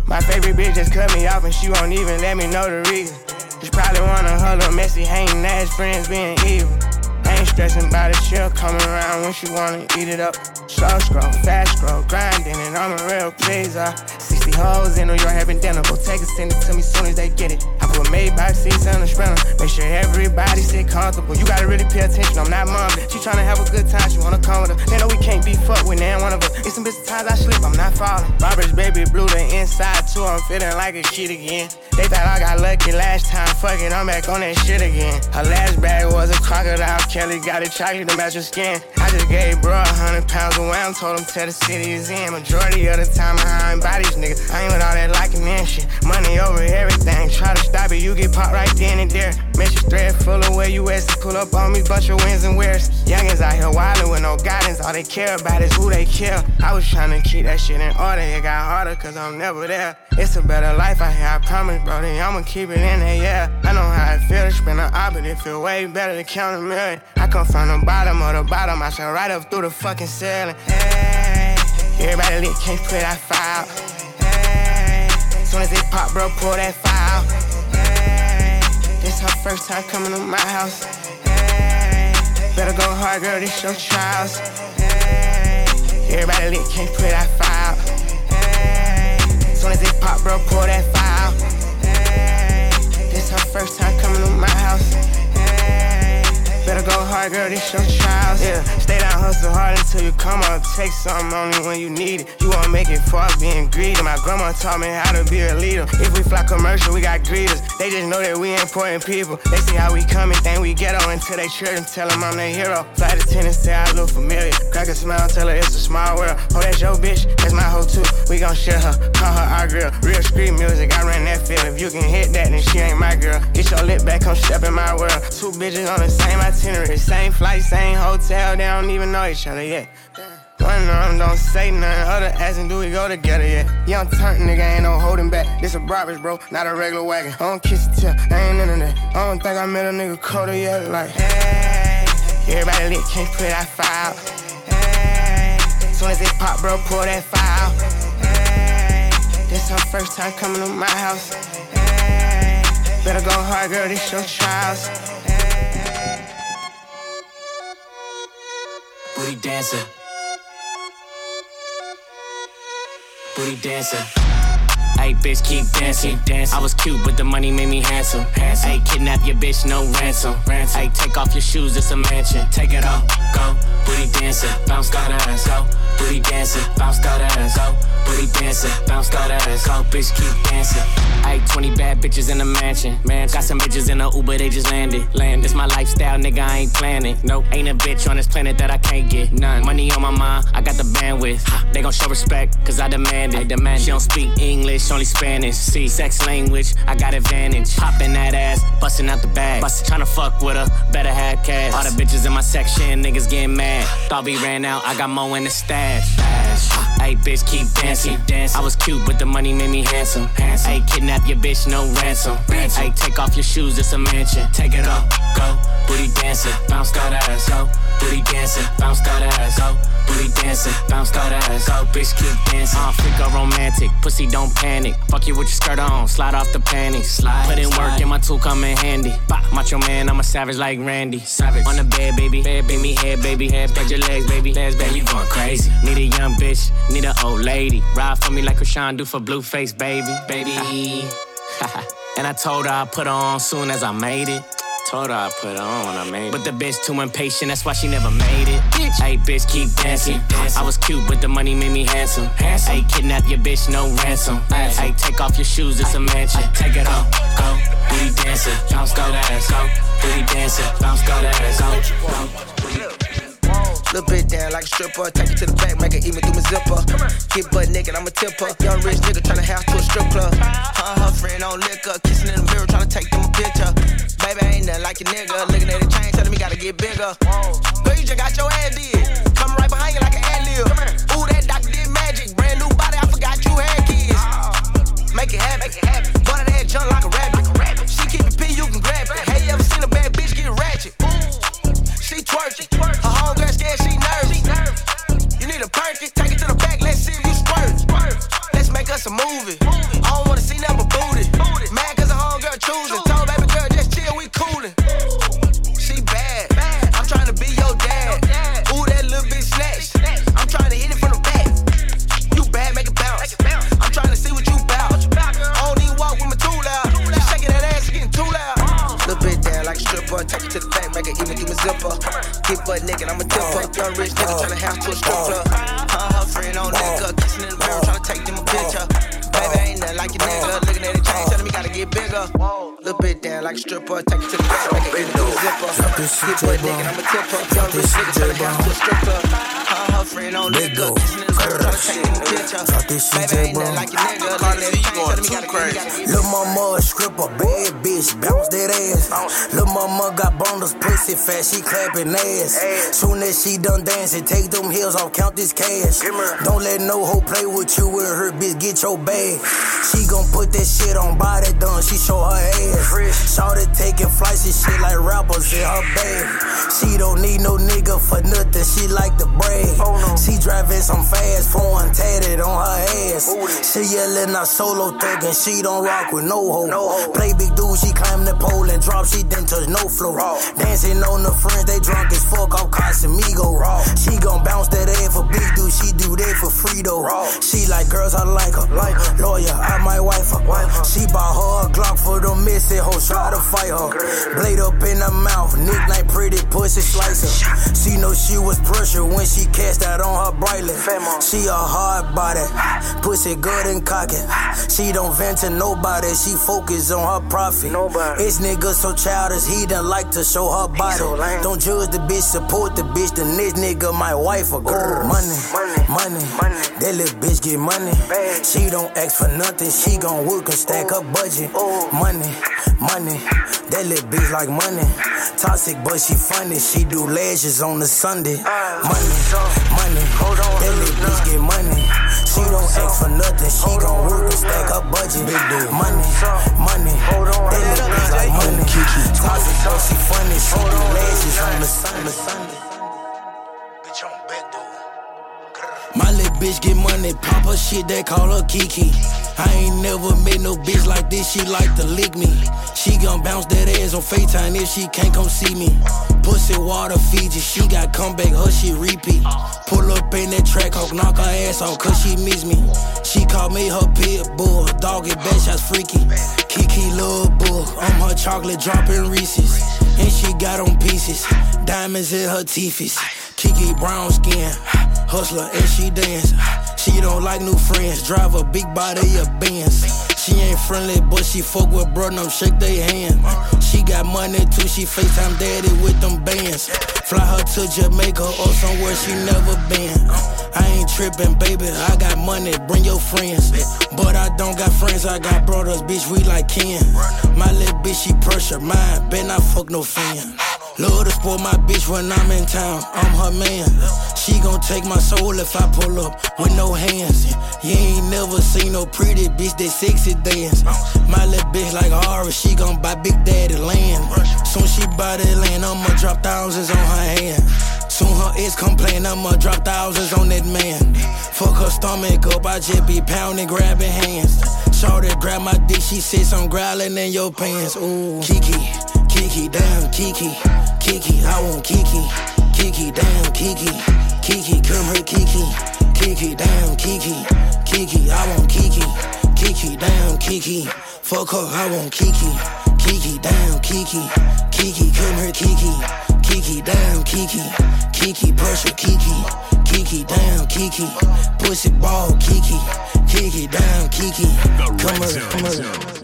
Speaker 13: My favorite bitch just cut me off and she won't even let me know the reason. She probably wanna huddle messy, hating ass friends being evil. I ain't stressing about the chill coming around when she wanna eat it up. Slow scroll, fast scroll, grinding, and I'm a real pleaser. 60 hoes in New York having dinner. Go take it, send it to me soon as they get it. I put Maybach seats on the sprinter. Make sure everybody sit comfortable. You gotta really pay attention, I'm not mom. She tryna have a good time, she wanna come with her. They know we can't be fucked with, ain't one of us. It's some bitch times I slip, I'm not falling. Robert's baby blue, the inside too, I'm feeling like a kid again. They thought I got lucky last time, fuck it, I'm back on that shit again. Her last bag was a crocodile, Kelly got it chocolate to match her skin. I just gave bro a hundred pounds away, I'm told him tell the city is in. Majority of the time behind bodies, nigga. I ain't with all that liking and shit. Money over everything, try to stop it, you get popped right then and there. Message thread full of where you at, pull up on me, bunch of wins and wears. Youngins out here wildin' with no guidance, all they care about is who they kill. I was trying to keep that shit in order, it got harder cause I'm never there. It's a better life out here, I promise, bro. Then I'ma keep it in there, yeah. I know how it feel to spend an op, but it feel way better to count a million. I come from the bottom of the bottom, I shall right up through the fucking ceiling. Hey, everybody lit, can't put that fire. Hey, soon as it pop, bro, pull that fire. This her first time coming to my house. Hey, better go hard, girl, this your trials. Hey, everybody lit, can't put that out. Hey, soon as it pop, bro, pull that out. Hey, this her first time coming to my house. Better go hard, girl, this your trials. Yeah, stay down, hustle hard until you come up. Take something only when you need it. You wanna make it far being greedy. My grandma taught me how to be a leader. If we fly commercial, we got greeters. They just know that we important people. They see how we coming, think we ghetto until they church and tell them I'm their hero. Flight attendant say I look familiar. Crack a smile, tell her it's a small world. Oh, that's your bitch, that's my hoe too. We gon' share her, call her our girl. Real street music, I ran that field. If you can hit that, then she ain't my girl. Get your lip back, come step in my world. Two bitches on the same itinerary, same flight, same hotel. They don't even know each other yet. One of them don't say nothing, other asking do we go together yet? Young turn nigga ain't no holding back. This a Brabus, bro, not a regular wagon. I don't kiss the tip, I ain't into that. I don't think I met a nigga colder yet. Like, hey, everybody lit, can't put that out. Hey, soon as it pop, bro, pull that. Hey, this her first time coming to my house. Better go hard, girl, this your trials.
Speaker 74: Booty dancer. Booty dancer. Hey, bitch, keep dancing. I was cute, but the money made me handsome. Hey, kidnap your bitch, no ransom. Hey, take off your shoes, it's a mansion. Take it off, go. Booty dancing, bounce that ass, go. Booty dancing, bounce that ass, go. Booty dancing, bounce that ass, go. Bitch, keep dancing. Hey, 20 bad bitches in a mansion. Man, got some bitches in a Uber, they just landed. Land, this my lifestyle, nigga, I ain't planning. Nope, ain't a bitch on this planet that I can't get. None. Money on my mind, I got the bandwidth. They gon' show respect, cause I demand it. I demand she don't speak English, only Spanish. See, sex language, I got advantage. Popping that ass, busting out the bag. Bust, tryna fuck with her, better have cash. All the bitches in my section, niggas getting mad. Thought we ran out, I got more in the stash. Hey, bitch, keep dancing. I was cute, but the money made me handsome. Hey, kidnap your bitch, no ransom. Hey, take off your shoes, it's a mansion. Take it off, go. Booty dancing, bounce that ass, go. Booty dancing, bounce that ass, go. Booty dancing, bounce that ass, go. Bitch, keep dancing. Uh, freak romantic, pussy don't panic. Fuck you with your skirt on, slide off the panties. Slide, Put in work and my tool come in handy. Bah, macho man, I'm a savage like Randy. Savage on the bed, baby. Bed, baby, head, baby, head. Spread your legs, baby. Legs, baby. You going crazy. Need a young bitch, need a old lady. Ride for me like Chrisean do for Blueface, baby, baby. and I told her I put her on soon as I made it. Told her I put her on when I made it. But the bitch too impatient, that's why she never made it. Bitch. Hey, bitch, keep dancing. I was cute, but the money made me handsome. Hey, kidnap your bitch, no ransom. Hey, take off your shoes, it's a mansion. Take it off, go. Booty dancer, bounce, go that ass, go. Booty dancing, bounce, go that ass, go.
Speaker 37: Little bit down like a stripper. Take it to the back, make it even through my zipper. Get butt naked, I'm a tipper. Young rich nigga tryna house to a strip club. Her and her friend on liquor. Kissing in the mirror, tryna take them a picture. Baby, I ain't nothing like your nigga. Looking at the chain, telling me gotta get bigger. Girl, you just got your ass did. Coming right behind you like an ad lib. Ooh, that doctor did magic. Brand new body, I forgot you had kids. Ah. Make it happen. Make it happen. Butt that jump like a rabbit. She keep it P, you can grab it. Hey, you ever seen a bad bitch get ratchet? She twerking. Her homegirl scared she nervous. You need a perky, take it to the back, let's see if you squirt. Let's make us a movie.
Speaker 71: Like a stripper, take it to the back, make it into a zipper. Get butt naked, I'm a tip up. Young rich nigga turn the house to a strip club. Her and her friend on nigga, kissing in the mirror, tryna take them a picture. Baby, ain't nothing like your nigga. Looking at the chain, telling me gotta get bigger.
Speaker 75: Lil' mama a stripper, bad bitch, bounce that ass. Lil' mama got bonus, pussy fat, she clapping ass. Soon as she done dancing, take them heels off, count this cash. Don't let no hoe play with you with her, bitch, get your bag. She gon' put that shit on body done, she show her ass. Shorty taking flights and shit like rappers in her bag. She don't need no nigga for nothing, she like to brag. She driving some fast foreign tatted on her ass. She yelling out solo thuggin', she don't rock with no hoe. Play big dude, she climb the pole and drop, she didn't touch no floor. Dancing on the friends, they drunk as fuck off Casamigo. She gon' bounce that ass for big dude, she do that for free though. She like girls, I like her. like Lawyer, I might wife her. She bought her a Glock for the missing hoes, try to fight her. Blade up in her mouth, nickname pretty pussy slicer. She know she was pressure when she cast out on her brightly. She a hard body, pussy good and cocky. She don't vent to nobody, she focus on her profit. This nigga so childish, he done like to show her body. Don't judge the bitch, support the bitch. The next nigga my wife a girl. Money, money, money. That little bitch get money. She don't ask for nothing, she gon' work and stack her budget. Money, money. That little bitch like money. Toxic, but she funny. She do lashes on the Sunday. Money, money. That little bitch get money. She don't ask for nothing, she gon' work and stack her budget. Big dude. Money, money. That little bitch like money. Toxic, but she funny. She do lashes on the Sunday. My little bitch get money, pop her shit, they call her Kiki. I ain't never met no bitch like this, she like to lick me. She gon' bounce that ass on FaceTime if she can't come see me. Pussy water Fiji, she got comeback, her shit repeat. Pull up in that track, hawk, knock her ass off, cause she miss me. She call me her pit bull, it bad shots freaky. Kiki love bull, I'm her chocolate dropping Reese's. And she got on pieces, diamonds in her teethies. Kiki brown skin, hustler and she dance. She don't like new friends, drive a big body of Benz. She ain't friendly, but she fuck with bro, no shake they hand. She got money too, she FaceTime daddy with them bands. Fly her to Jamaica or somewhere she never been. I ain't tripping, baby, I got money, bring your friends. But I don't got friends, I got brothers, bitch, we like kin. My little bitch, she pressure mine, bet not fuck no fan. Love to spoil my bitch when I'm in town, I'm her man. She gon' take my soul if I pull up with no hands. You ain't never seen no pretty bitch that sexy dance. My little bitch like Aura, she gon' buy Big Daddy land. Soon she buy that land, I'ma drop thousands on her hand. Soon her ex complain, I'ma drop thousands on that man. Fuck her stomach up, I just be pounding, grabbing hands. Shorty grab my dick, she says I'm growling in your pants. Ooh, Kiki, Kiki, damn Kiki, Kiki, I want Kiki, Kiki, damn Kiki, Kiki, come here Kiki, Kiki, damn Kiki, Kiki, I want Kiki, Kiki, damn Kiki, fuck her, I want Kiki, Kiki, damn Kiki, Kiki, come here Kiki, Kiki, damn Kiki, Kiki, pressure Kiki, Kiki, damn Kiki, pussy ball Kiki, Kiki, damn Kiki, come here, come here.